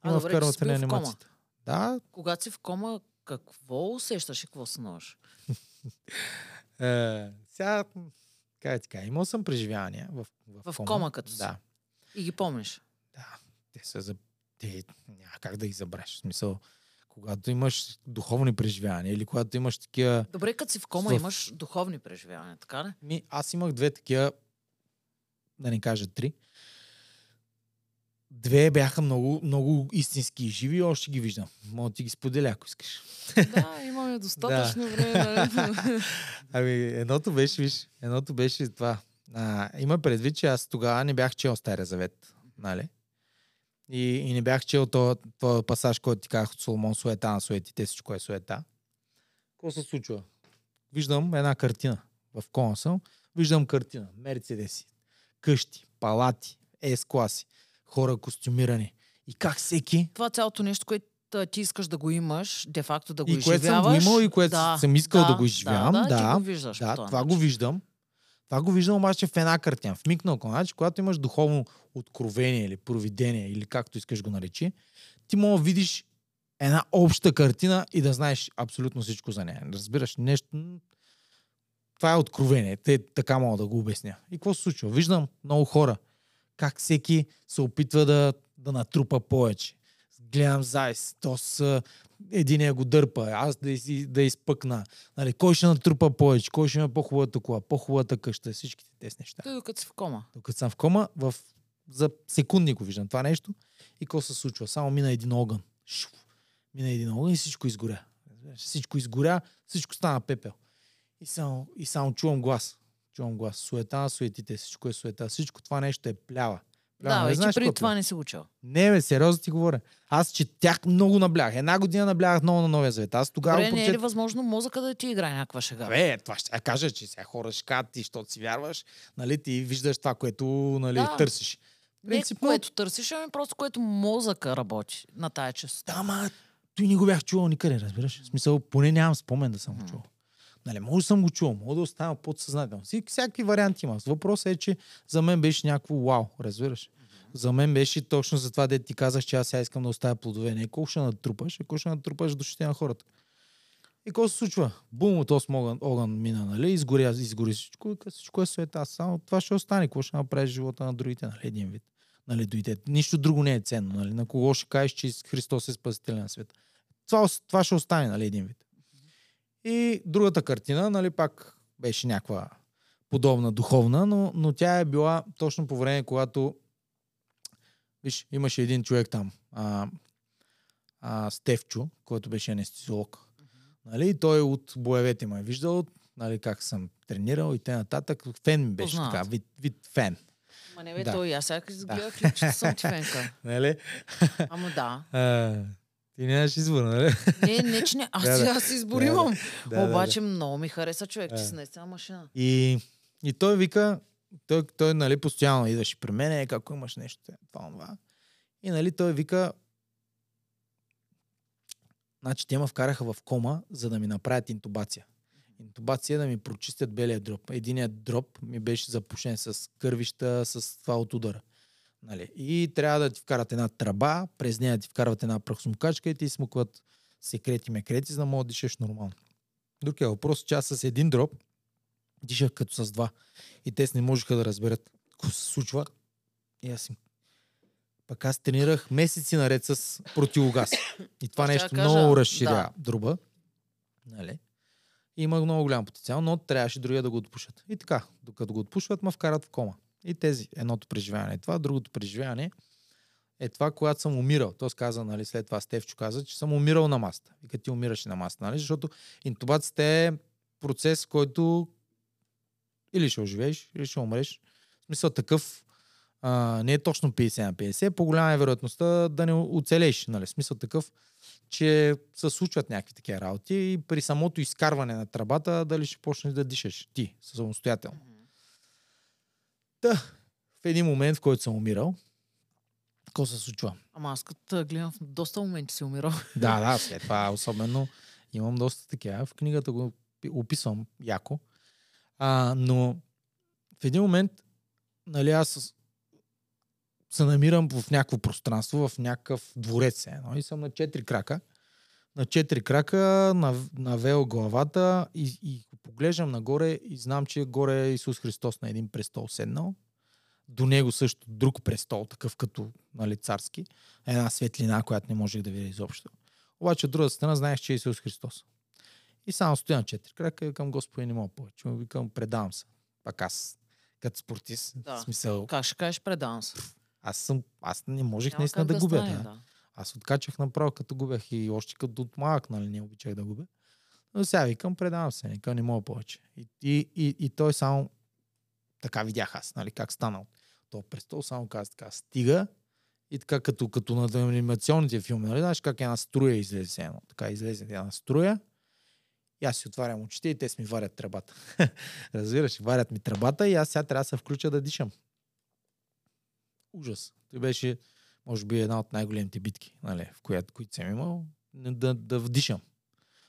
[SPEAKER 1] А,
[SPEAKER 2] Има
[SPEAKER 1] добре, в кома.
[SPEAKER 2] реанимацията. Да,
[SPEAKER 1] Когато си в кома, какво усещаш и какво сънуваш?
[SPEAKER 2] е, сега, да ти кажа, имал съм преживявания в, в,
[SPEAKER 1] В кома като си.
[SPEAKER 2] Да,
[SPEAKER 1] И ги помниш.
[SPEAKER 2] да. Те са за... Те няма как да ги забравиш. В смисъл, когато имаш духовни преживявания или когато имаш такива...
[SPEAKER 1] Добре, като си в кома,
[SPEAKER 2] В-
[SPEAKER 1] имаш духовни преживявания, така ли?
[SPEAKER 2] Ми, аз имах две такива, да не кажа три. Две бяха много, много истински и живи още ги виждам. Мога да ти ги споделя, ако искаш.
[SPEAKER 1] Да, имаме достатъчно време.
[SPEAKER 2] Ами, едното беше, виж, едното беше това. А, има предвид, че аз тогава не бях чел Стария завет, нали? И, и не бях чел този, този пасаж, който ти казах от Соломон, суета на суетите, всичко е суета. Какво се случва? Виждам една картина. В кома съм. Виждам картина. Мерцедеси, къщи, палати, С-класи, хора костюмирани. И как всеки
[SPEAKER 1] Това цялото нещо, което ти искаш да го имаш, де-факто да го
[SPEAKER 2] и което съм го
[SPEAKER 1] изживяваш.
[SPEAKER 2] имал и което съм искал да, го изживявам.
[SPEAKER 1] Да, да,
[SPEAKER 2] да,
[SPEAKER 1] ти го виждаш
[SPEAKER 2] да това го
[SPEAKER 1] начин.
[SPEAKER 2] виждам. Това го виждам обаче в една картина. В миг на око. Значи, когато имаш духовно откровение или провидение, или както искаш го наречи, ти мога да видиш една обща картина и да знаеш абсолютно всичко за нея. Разбираш нещо. Това е откровение. Те така мога да го обясня. И какво се случва? Виждам много хора. Как всеки се опитва да, да натрупа повече. Гледам зайс. То с единия го дърпа, аз да, из, да изпъкна. Нали, кой ще натрупа повече, кой ще има по-хубавата кола, по-хубавата къща, всичките тези неща.
[SPEAKER 1] Той докато си в кома.
[SPEAKER 2] Докато съм в кома, в, за секунди го виждам това нещо и какво се случва? Само мина един огън. Шу, мина един огън и всичко изгоря. Всичко изгоря, всичко стана пепел. И само, и само чувам глас. Чувам глас. Суета на суетите, всичко е суета. Всичко това нещо е плява. плява.
[SPEAKER 1] Да,
[SPEAKER 2] Не
[SPEAKER 1] бе,
[SPEAKER 2] знаеш
[SPEAKER 1] ти преди
[SPEAKER 2] е
[SPEAKER 1] това не си чел.
[SPEAKER 2] не, бе, сериозно ти говоря. Аз четях много наблягах. Една година наблягах много на Новия Завет. Аз тогава
[SPEAKER 1] Добре,
[SPEAKER 2] го
[SPEAKER 1] не е ли
[SPEAKER 2] прочет...
[SPEAKER 1] възможно мозъка да ти играе някаква шега?
[SPEAKER 2] Бе, това ще кажа, че сега хора ще кажат ти, защото си вярваш, нали, ти виждаш това, което нали,
[SPEAKER 1] Да.
[SPEAKER 2] търсиш.
[SPEAKER 1] не
[SPEAKER 2] Принципно,
[SPEAKER 1] което търсиш, ами просто което мозъка работи на тая частота.
[SPEAKER 2] да, ма, той не го бях чувал никъде, разбираш. В смисъл, поне нямам спомен да съм го чувал. Нали, може да съм го чувал, мога да остана подсъзнателно. Всякакви варианти има. Въпросът е, че за мен беше някакво вау, разбираш. За мен беше точно за това, де ти казах, че аз сега искам да оставя плодове. Не колко ще натрупаш, а колко ще натрупаш душите на хората. И какво се случва? Бум, от 8 огън, огън мина, нали? Изгоря, изгори всичко, всичко е света. Само това ще остане. Какво ще направиш живота на другите, нали? Един вид. Нали, дойде. Нищо друго не е ценно, нали? На кого ще кажеш, че Христос е спасител на света. Това, това ще остане, нали, един вид. И другата картина, нали, пак беше някаква подобна духовна, но, но тя е била точно по време, когато виж, имаше един човек там, а, а, Стевчо, който беше анестезиолог. Нали, той от боевете ме е виждал, нали, как съм тренирал и те нататък. Фен ми беше
[SPEAKER 1] Познават.
[SPEAKER 2] така, вид, вид фен.
[SPEAKER 1] Ма не бе,
[SPEAKER 2] Да.
[SPEAKER 1] той аз сега изгледах клипчета, съм ти фенка.
[SPEAKER 2] Нали?
[SPEAKER 1] Ама да.
[SPEAKER 2] А, ти нямаш избор, нали?
[SPEAKER 1] Не, не, че не. Аз
[SPEAKER 2] Да,
[SPEAKER 1] сега си избор
[SPEAKER 2] Да, да.
[SPEAKER 1] имам.
[SPEAKER 2] Да, да,
[SPEAKER 1] Обаче много ми хареса човек, че
[SPEAKER 2] Да.
[SPEAKER 1] си наистина машина.
[SPEAKER 2] И, и той вика, той, той нали, постоянно идваше при мен, како имаш нещо, това, това. И нали, той вика, значи те ме вкараха в кома, за да ми направят интубация. Интубация да ми прочистят белия дроб. Единият дроб ми беше запушен с кървища, с това от удара. Нали. И трябва да ти вкарат една тръба, през нея ти вкарват една прахосмукачка и ти смукват секрети мекрети, за да мога да дишаш нормално. Друг е въпрос, че аз с един дроб дишах като с два. И те не можеха да разберат какво се случва. И аз им... Пък аз тренирах месеци наред с противогаз. И това нещо
[SPEAKER 1] кажа,
[SPEAKER 2] много разширя
[SPEAKER 1] да.
[SPEAKER 2] дроба. Нали? И има много голям потенциал, но трябваше другия да го отпушат. И така, докато го отпушват, ме вкарат в кома. И тези, едното преживяване е това, другото преживяване е това, когато съм умирал. Той каза, нали, след това Стевчо каза, че съм умирал на маста. И като ти умираш на маста, нали? Защото интубацията е процес, който или ще оживееш, или ще умреш. В смисъл такъв а, не е точно 50 на 50, по-голяма е вероятността да не оцелеш. Нали? В смисъл такъв, че се случват някакви такива работи и при самото изкарване на тръбата дали ще почнеш да дишаш ти самостоятелно. Та, в един момент, в който съм умирал, какво се случва?
[SPEAKER 1] Ама аз като гледам в доста моменти си умирал.
[SPEAKER 2] Да, да, след това особено имам доста такива. В книгата го Пи- Описвам яко. А, но в един момент, нали, аз се намирам в някакво пространство, в някакъв дворец. е, едно, и съм на четири крака. На четири крака, нав- навел главата и, и поглеждам нагоре и знам, че горе е Исус Христос на един престол седнал. До него също друг престол, такъв като нали, царски. Една светлина, която не можех да видя изобщо. Обаче от другата страна знаех, че е Исус Христос. И само стоя на четири крака и викам, Господи, не мога повече. Му викам, предавам се. Пак аз, като спортист,
[SPEAKER 1] Да.
[SPEAKER 2] смисъл,
[SPEAKER 1] Как ще кажеш предавам се?
[SPEAKER 2] аз съм, аз не можех
[SPEAKER 1] Няма
[SPEAKER 2] наистина
[SPEAKER 1] как
[SPEAKER 2] да губя. да.
[SPEAKER 1] да.
[SPEAKER 2] Аз откачах направо като губех и още като от малък, нали, не обичах да губя. Но сега викам, предавам се, викам, не мога повече. И, и, и, и той само така видях аз, нали, как станал. То престол само каза така, стига и така като, като на анимационните филми, нали, знаеш как една струя излезе едно. Така излезе една струя и аз си отварям очите и те си ми варят тръбата. Разбираш, варят ми тръбата и аз сега трябва да се включа да дишам. Ужас. Той беше, може би, една от най-големите битки, нали, в която, които съм имал, да, да вдишам.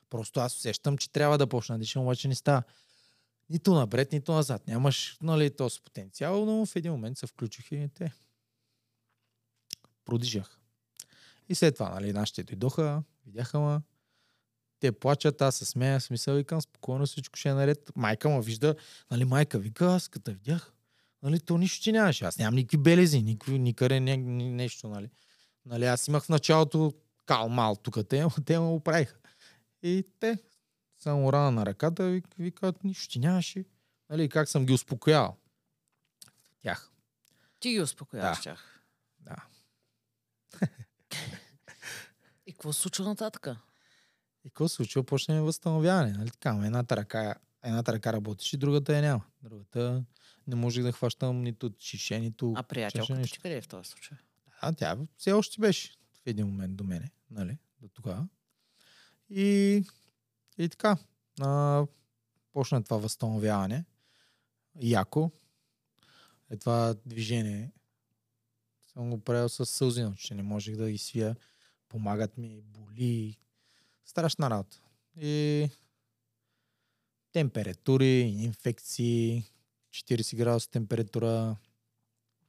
[SPEAKER 2] Просто аз усещам, че трябва да почна да дишам, обаче не става. Нито напред, нито назад. Нямаш нали, този потенциал, но в един момент се включих и те. Продижах. И след това, нали, нашите дойдоха, видяха ма, те плачат, аз се смея, смисъл викам, спокойно всичко ще е наред. Майка ма вижда, нали, майка вика, аз като видях, нали, то нищо ти нямаше. Аз нямам никакви белези, никакви, никъде не, ни, нещо, нали. Нали, аз имах в началото кал-мал тук, те, те ме оправиха. И те, само рана на ръката, вик- викат, нищо ти нямаше. Нали, как съм ги успокоявал. Тях.
[SPEAKER 1] Ти ги успокояваш
[SPEAKER 2] Да.
[SPEAKER 1] тях.
[SPEAKER 2] Да.
[SPEAKER 1] И какво се случва нататък?
[SPEAKER 2] И какво се случва? Почне възстановяване. Нали? Така, едната ръка, едната ръка работеше, другата я няма. Другата не можех да хващам нито шише, нито...
[SPEAKER 1] А приятелката ти къде е в този случай?
[SPEAKER 2] А тя все още беше в един момент до мене, нали, до тогава. И, и така, а, почна това възстановяване. Яко. Е това движение. Съм го правил с сълзи, че не можех да ги свия. Помагат ми, боли. Страшна работа. И температури, инфекции, 40 градуса температура,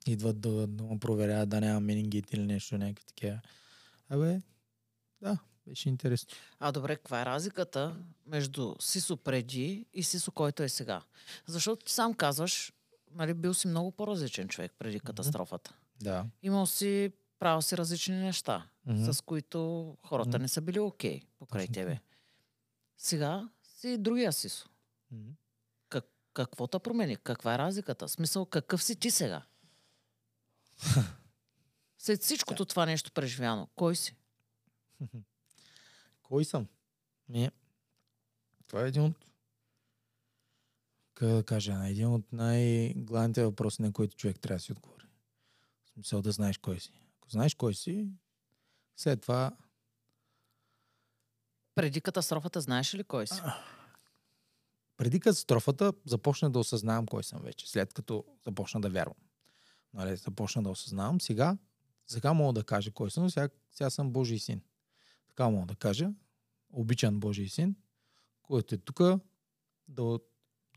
[SPEAKER 2] идват да, да ме проверяват да няма менингит или нещо, някакви такива. Абе, да, беше интересно.
[SPEAKER 1] А добре, каква е разликата между Сисо преди и Сисо, който е сега? Защото ти сам казваш, нали, бил си много по-различен човек преди катастрофата.
[SPEAKER 2] Да.
[SPEAKER 1] Имал си, правил си различни неща,
[SPEAKER 2] Мгм.
[SPEAKER 1] с които хората
[SPEAKER 2] Мгм.
[SPEAKER 1] не са били окей покрай
[SPEAKER 2] Точно
[SPEAKER 1] тебе. Сега си другия Сисо.
[SPEAKER 2] Мгм.
[SPEAKER 1] Как, какво те промени? Каква е разликата? Смисъл, какъв си ти сега? След всичкото това нещо преживяно, кой си?
[SPEAKER 2] Кой съм? Ми, това е един от как да кажа, един от най-главните въпроси, на които човек трябва да си отговори. В смисъл да знаеш кой си. Ако знаеш кой си, след това
[SPEAKER 1] Преди катастрофата знаеш ли кой си?
[SPEAKER 2] Преди катастрофата започна да осъзнавам кой съм вече, след като започна да вярвам. Нали, започна да осъзнавам. Сега, сега мога да кажа кой съм, сега, сега съм Божий син. Така мога да кажа. Обичан Божий син, който е тук да,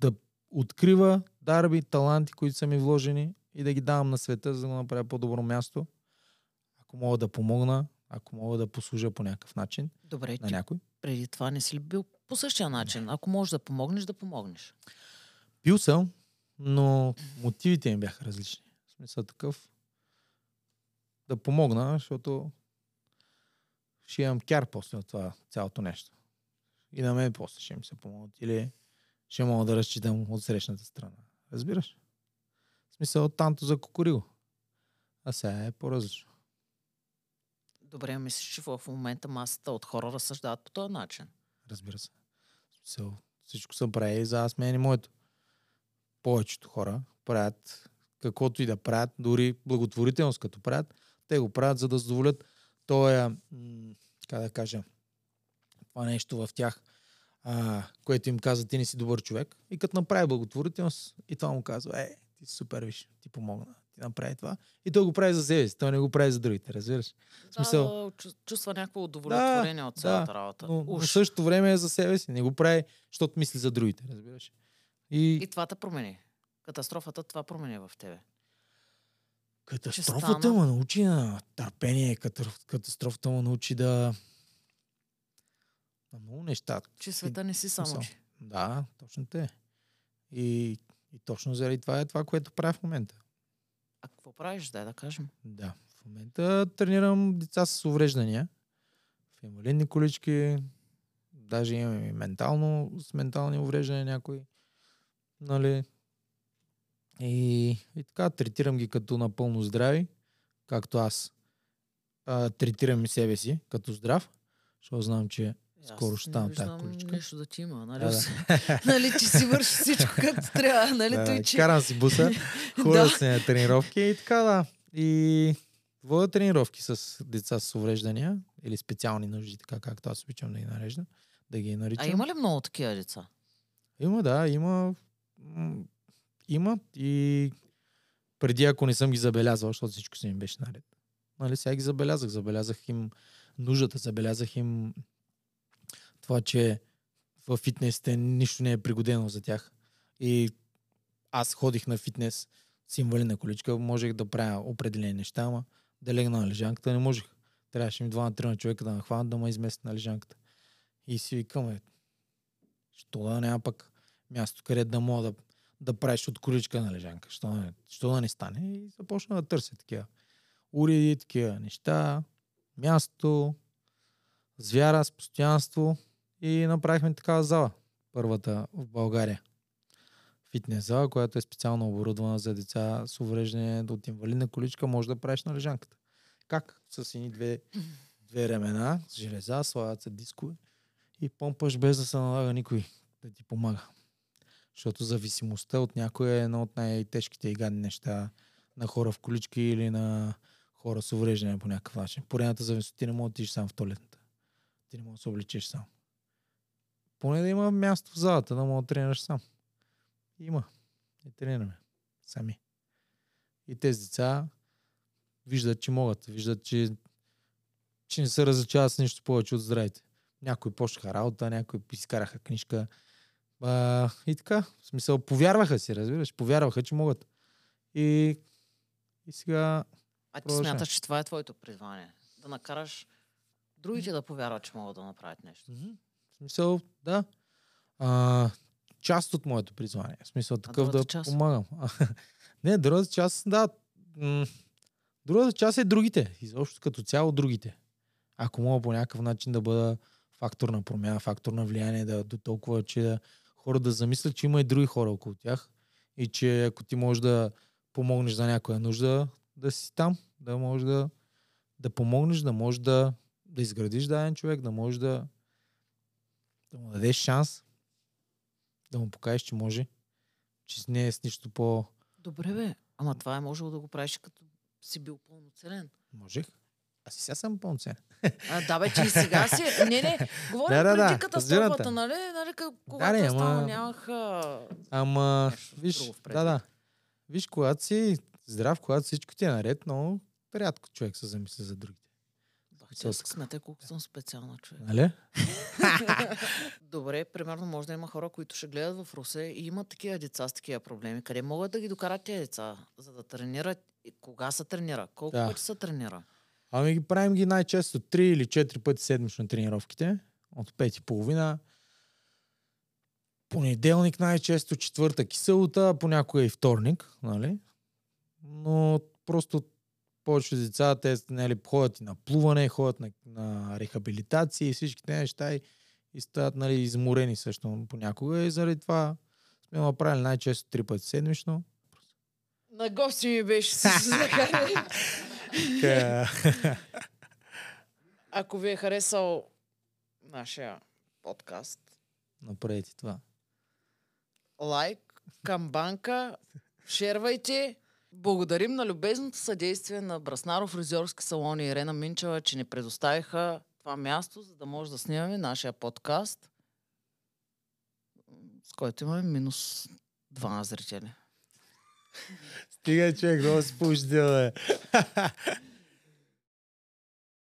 [SPEAKER 2] да открива дарби, таланти, които са ми вложени и да ги давам на света, за да го направя по-добро място. Ако мога да помогна, ако мога да послужа по някакъв начин
[SPEAKER 1] Добре,
[SPEAKER 2] на някой.
[SPEAKER 1] преди това не си ли бил по същия начин? Ако можеш да помогнеш, да помогнеш.
[SPEAKER 2] Пил съм, но мотивите ми бяха различни. В смисъл такъв да помогна, защото ще имам кяр после от това цялото нещо. И на мен после ще им се помогнат. Или ще мога да разчитам от срещната страна. Разбираш? В смисъл танто за кукурил. А сега е по-различно.
[SPEAKER 1] Добре, мислиш, че в момента масата от хора разсъждават по този начин.
[SPEAKER 2] Разбира се. Смисъл, всичко са правили за аз мен и моето. Повечето хора правят каквото и да правят, дори благотворителност като правят, те го правят за да задоволят тоя, как да кажа, това нещо в тях, а, което им казва, ти не си добър човек. И като направи благотворителност, и това му казва, е, ти си супер, виж, ти помогна, ти направи това. И той го прави за себе си, той не го прави за другите, разбираш?
[SPEAKER 1] Да,
[SPEAKER 2] смисъл-
[SPEAKER 1] чу- чувства някакво удовлетворение от цялата
[SPEAKER 2] да,
[SPEAKER 1] работа.
[SPEAKER 2] Но, в същото време е за себе си. Не го прави, защото мисли за другите, разбираш? И,
[SPEAKER 1] И това те промени. Катастрофата това промени в тебе.
[SPEAKER 2] катастрофата
[SPEAKER 1] стана.
[SPEAKER 2] му научи на търпение, катастрофата му научи да... на много неща.
[SPEAKER 1] Че света не си само
[SPEAKER 2] смисъл. Да, точно те. И, и точно заради това е това, което правя в момента.
[SPEAKER 1] А какво правиш, дай да кажем?
[SPEAKER 2] Да. В момента тренирам деца с увреждания. В инвалидни колички. Даже имам и ментално, с ментални увреждания някои. Нали? И, и така, третирам ги като напълно здрави, както аз а, третирам и себе си като здрав, защото знам, че
[SPEAKER 1] Аз
[SPEAKER 2] Скоро ще
[SPEAKER 1] не
[SPEAKER 2] стана тази количка.
[SPEAKER 1] Нещо да ти има, нали?
[SPEAKER 2] Да, да.
[SPEAKER 1] нали, че си върши всичко както трябва, нали?
[SPEAKER 2] да,
[SPEAKER 1] Той, че...
[SPEAKER 2] карам си буса, ходя се на тренировки и така да. И водя тренировки с деца с увреждания или специални нужди, така както аз обичам да ги нарежда, да ги наричам.
[SPEAKER 1] А има ли много такива деца?
[SPEAKER 2] Има, да, има. Има и преди, ако не съм ги забелязал, защото всичко си ми беше наред. Нали, сега ги забелязах. Забелязах им нуждата, забелязах им това, че в фитнесите нищо не е пригодено за тях. И аз ходих на фитнес с инвалидна количка, можех да правя определени неща, ама да легна на лежанката не можех. Трябваше ми два на три на човека да ме хванат да ме изместят на лежанката. И си викам, е, що да няма пък място, където да мога да, да правиш от количка на лежанка. Що, да не- що да не стане? И започна да търся такива уреди, такива неща, място, звяра с постоянство и направихме такава зала. Първата в България. Фитнес зала, която е специално оборудвана за деца с увреждане от инвалидна количка, може да правиш на лежанката. Как? С едни две, две ремена, с железа, слагат се дискове и помпаш без да се налага никой да ти помага. Защото зависимостта от някой е едно от най-тежките и гадни неща на хора в колички или на хора с увреждане по някакъв начин. Поредната зависимост ти не можеш да отидеш сам в туалетната. Ти не можеш да се обличеш сам. Поне да има място в залата, да мога да тренираш сам. Има. И тренираме. Сами. И тези деца виждат, че могат. Виждат, че, че не се различават с нищо повече от здравите. Някои почнаха работа, някои изкараха книжка. А, и така, в смисъл, повярваха си, разбираш, повярваха, че могат. И, и сега,
[SPEAKER 1] А ти
[SPEAKER 2] Продължавай.
[SPEAKER 1] смяташ, че това е твоето призвание? Да накараш другите да повярват, че могат да направят нещо.
[SPEAKER 2] В смисъл, да, а, част от моето призвание. В смисъл, такъв да
[SPEAKER 1] част?
[SPEAKER 2] помагам. Не, другата част, да. м, Другата част е другите. Изобщо като цяло другите. Ако мога по някакъв начин да бъда фактор на промяна, фактор на влияние, да до толкова, че да, хора да замислят, че има и други хора около тях и че ако ти можеш да помогнеш за някоя нужда, да си там, да можеш да, да помогнеш, да можеш да, да изградиш даден човек, да можеш да, да му дадеш шанс, да му покажеш, че може, че не е с нищо по...
[SPEAKER 1] Добре, бе. Ама това е можело да го правиш като си бил пълноценен.
[SPEAKER 2] Можех. Аз и сега съм пълноценен.
[SPEAKER 1] А, да, бе, че и сега си. Не, не, говоря
[SPEAKER 2] Да, да,
[SPEAKER 1] преди
[SPEAKER 2] да,
[SPEAKER 1] катастрофата, нали? нали когато
[SPEAKER 2] не,
[SPEAKER 1] е станало,
[SPEAKER 2] ама-
[SPEAKER 1] нямах... а,
[SPEAKER 2] Ама,
[SPEAKER 1] Нещо
[SPEAKER 2] виж, да, да. Виж, когато си здрав, когато всичко ти е наред, много рядко човек се замисля за другите.
[SPEAKER 1] Че аз смятай колко съм специална човек.
[SPEAKER 2] Нали?
[SPEAKER 1] Добре, примерно може да има хора, които ще гледат в Русе и имат такива деца с такива проблеми. Къде могат да ги докарат тези деца, за да тренират? И кога се тренира? Колко
[SPEAKER 2] Да.
[SPEAKER 1] пъти се тренира?
[SPEAKER 2] Ами ги правим ги най-често 3 или 4 пъти седмично тренировките. От 5 и половина. Понеделник най-често, четвъртък и събота, понякога и вторник, нали? Но просто повечето деца, те нали, ходят и на плуване, ходят на, на рехабилитация и всички тези неща и, и стават нали, изморени също понякога и заради това сме направили най-често три пъти седмично.
[SPEAKER 1] На гости ми беше с. Ако ви е харесал нашия подкаст,
[SPEAKER 2] Направете това.
[SPEAKER 1] лайк, камбанка, шервайте. Благодарим на любезното съдействие на Браснаров фризьорски салон и Ирена Минчева, че ни предоставиха това място, за да може да снимаме нашия подкаст, с който имаме минус 2 зрители.
[SPEAKER 2] Стига, човек, много си поучител, бе.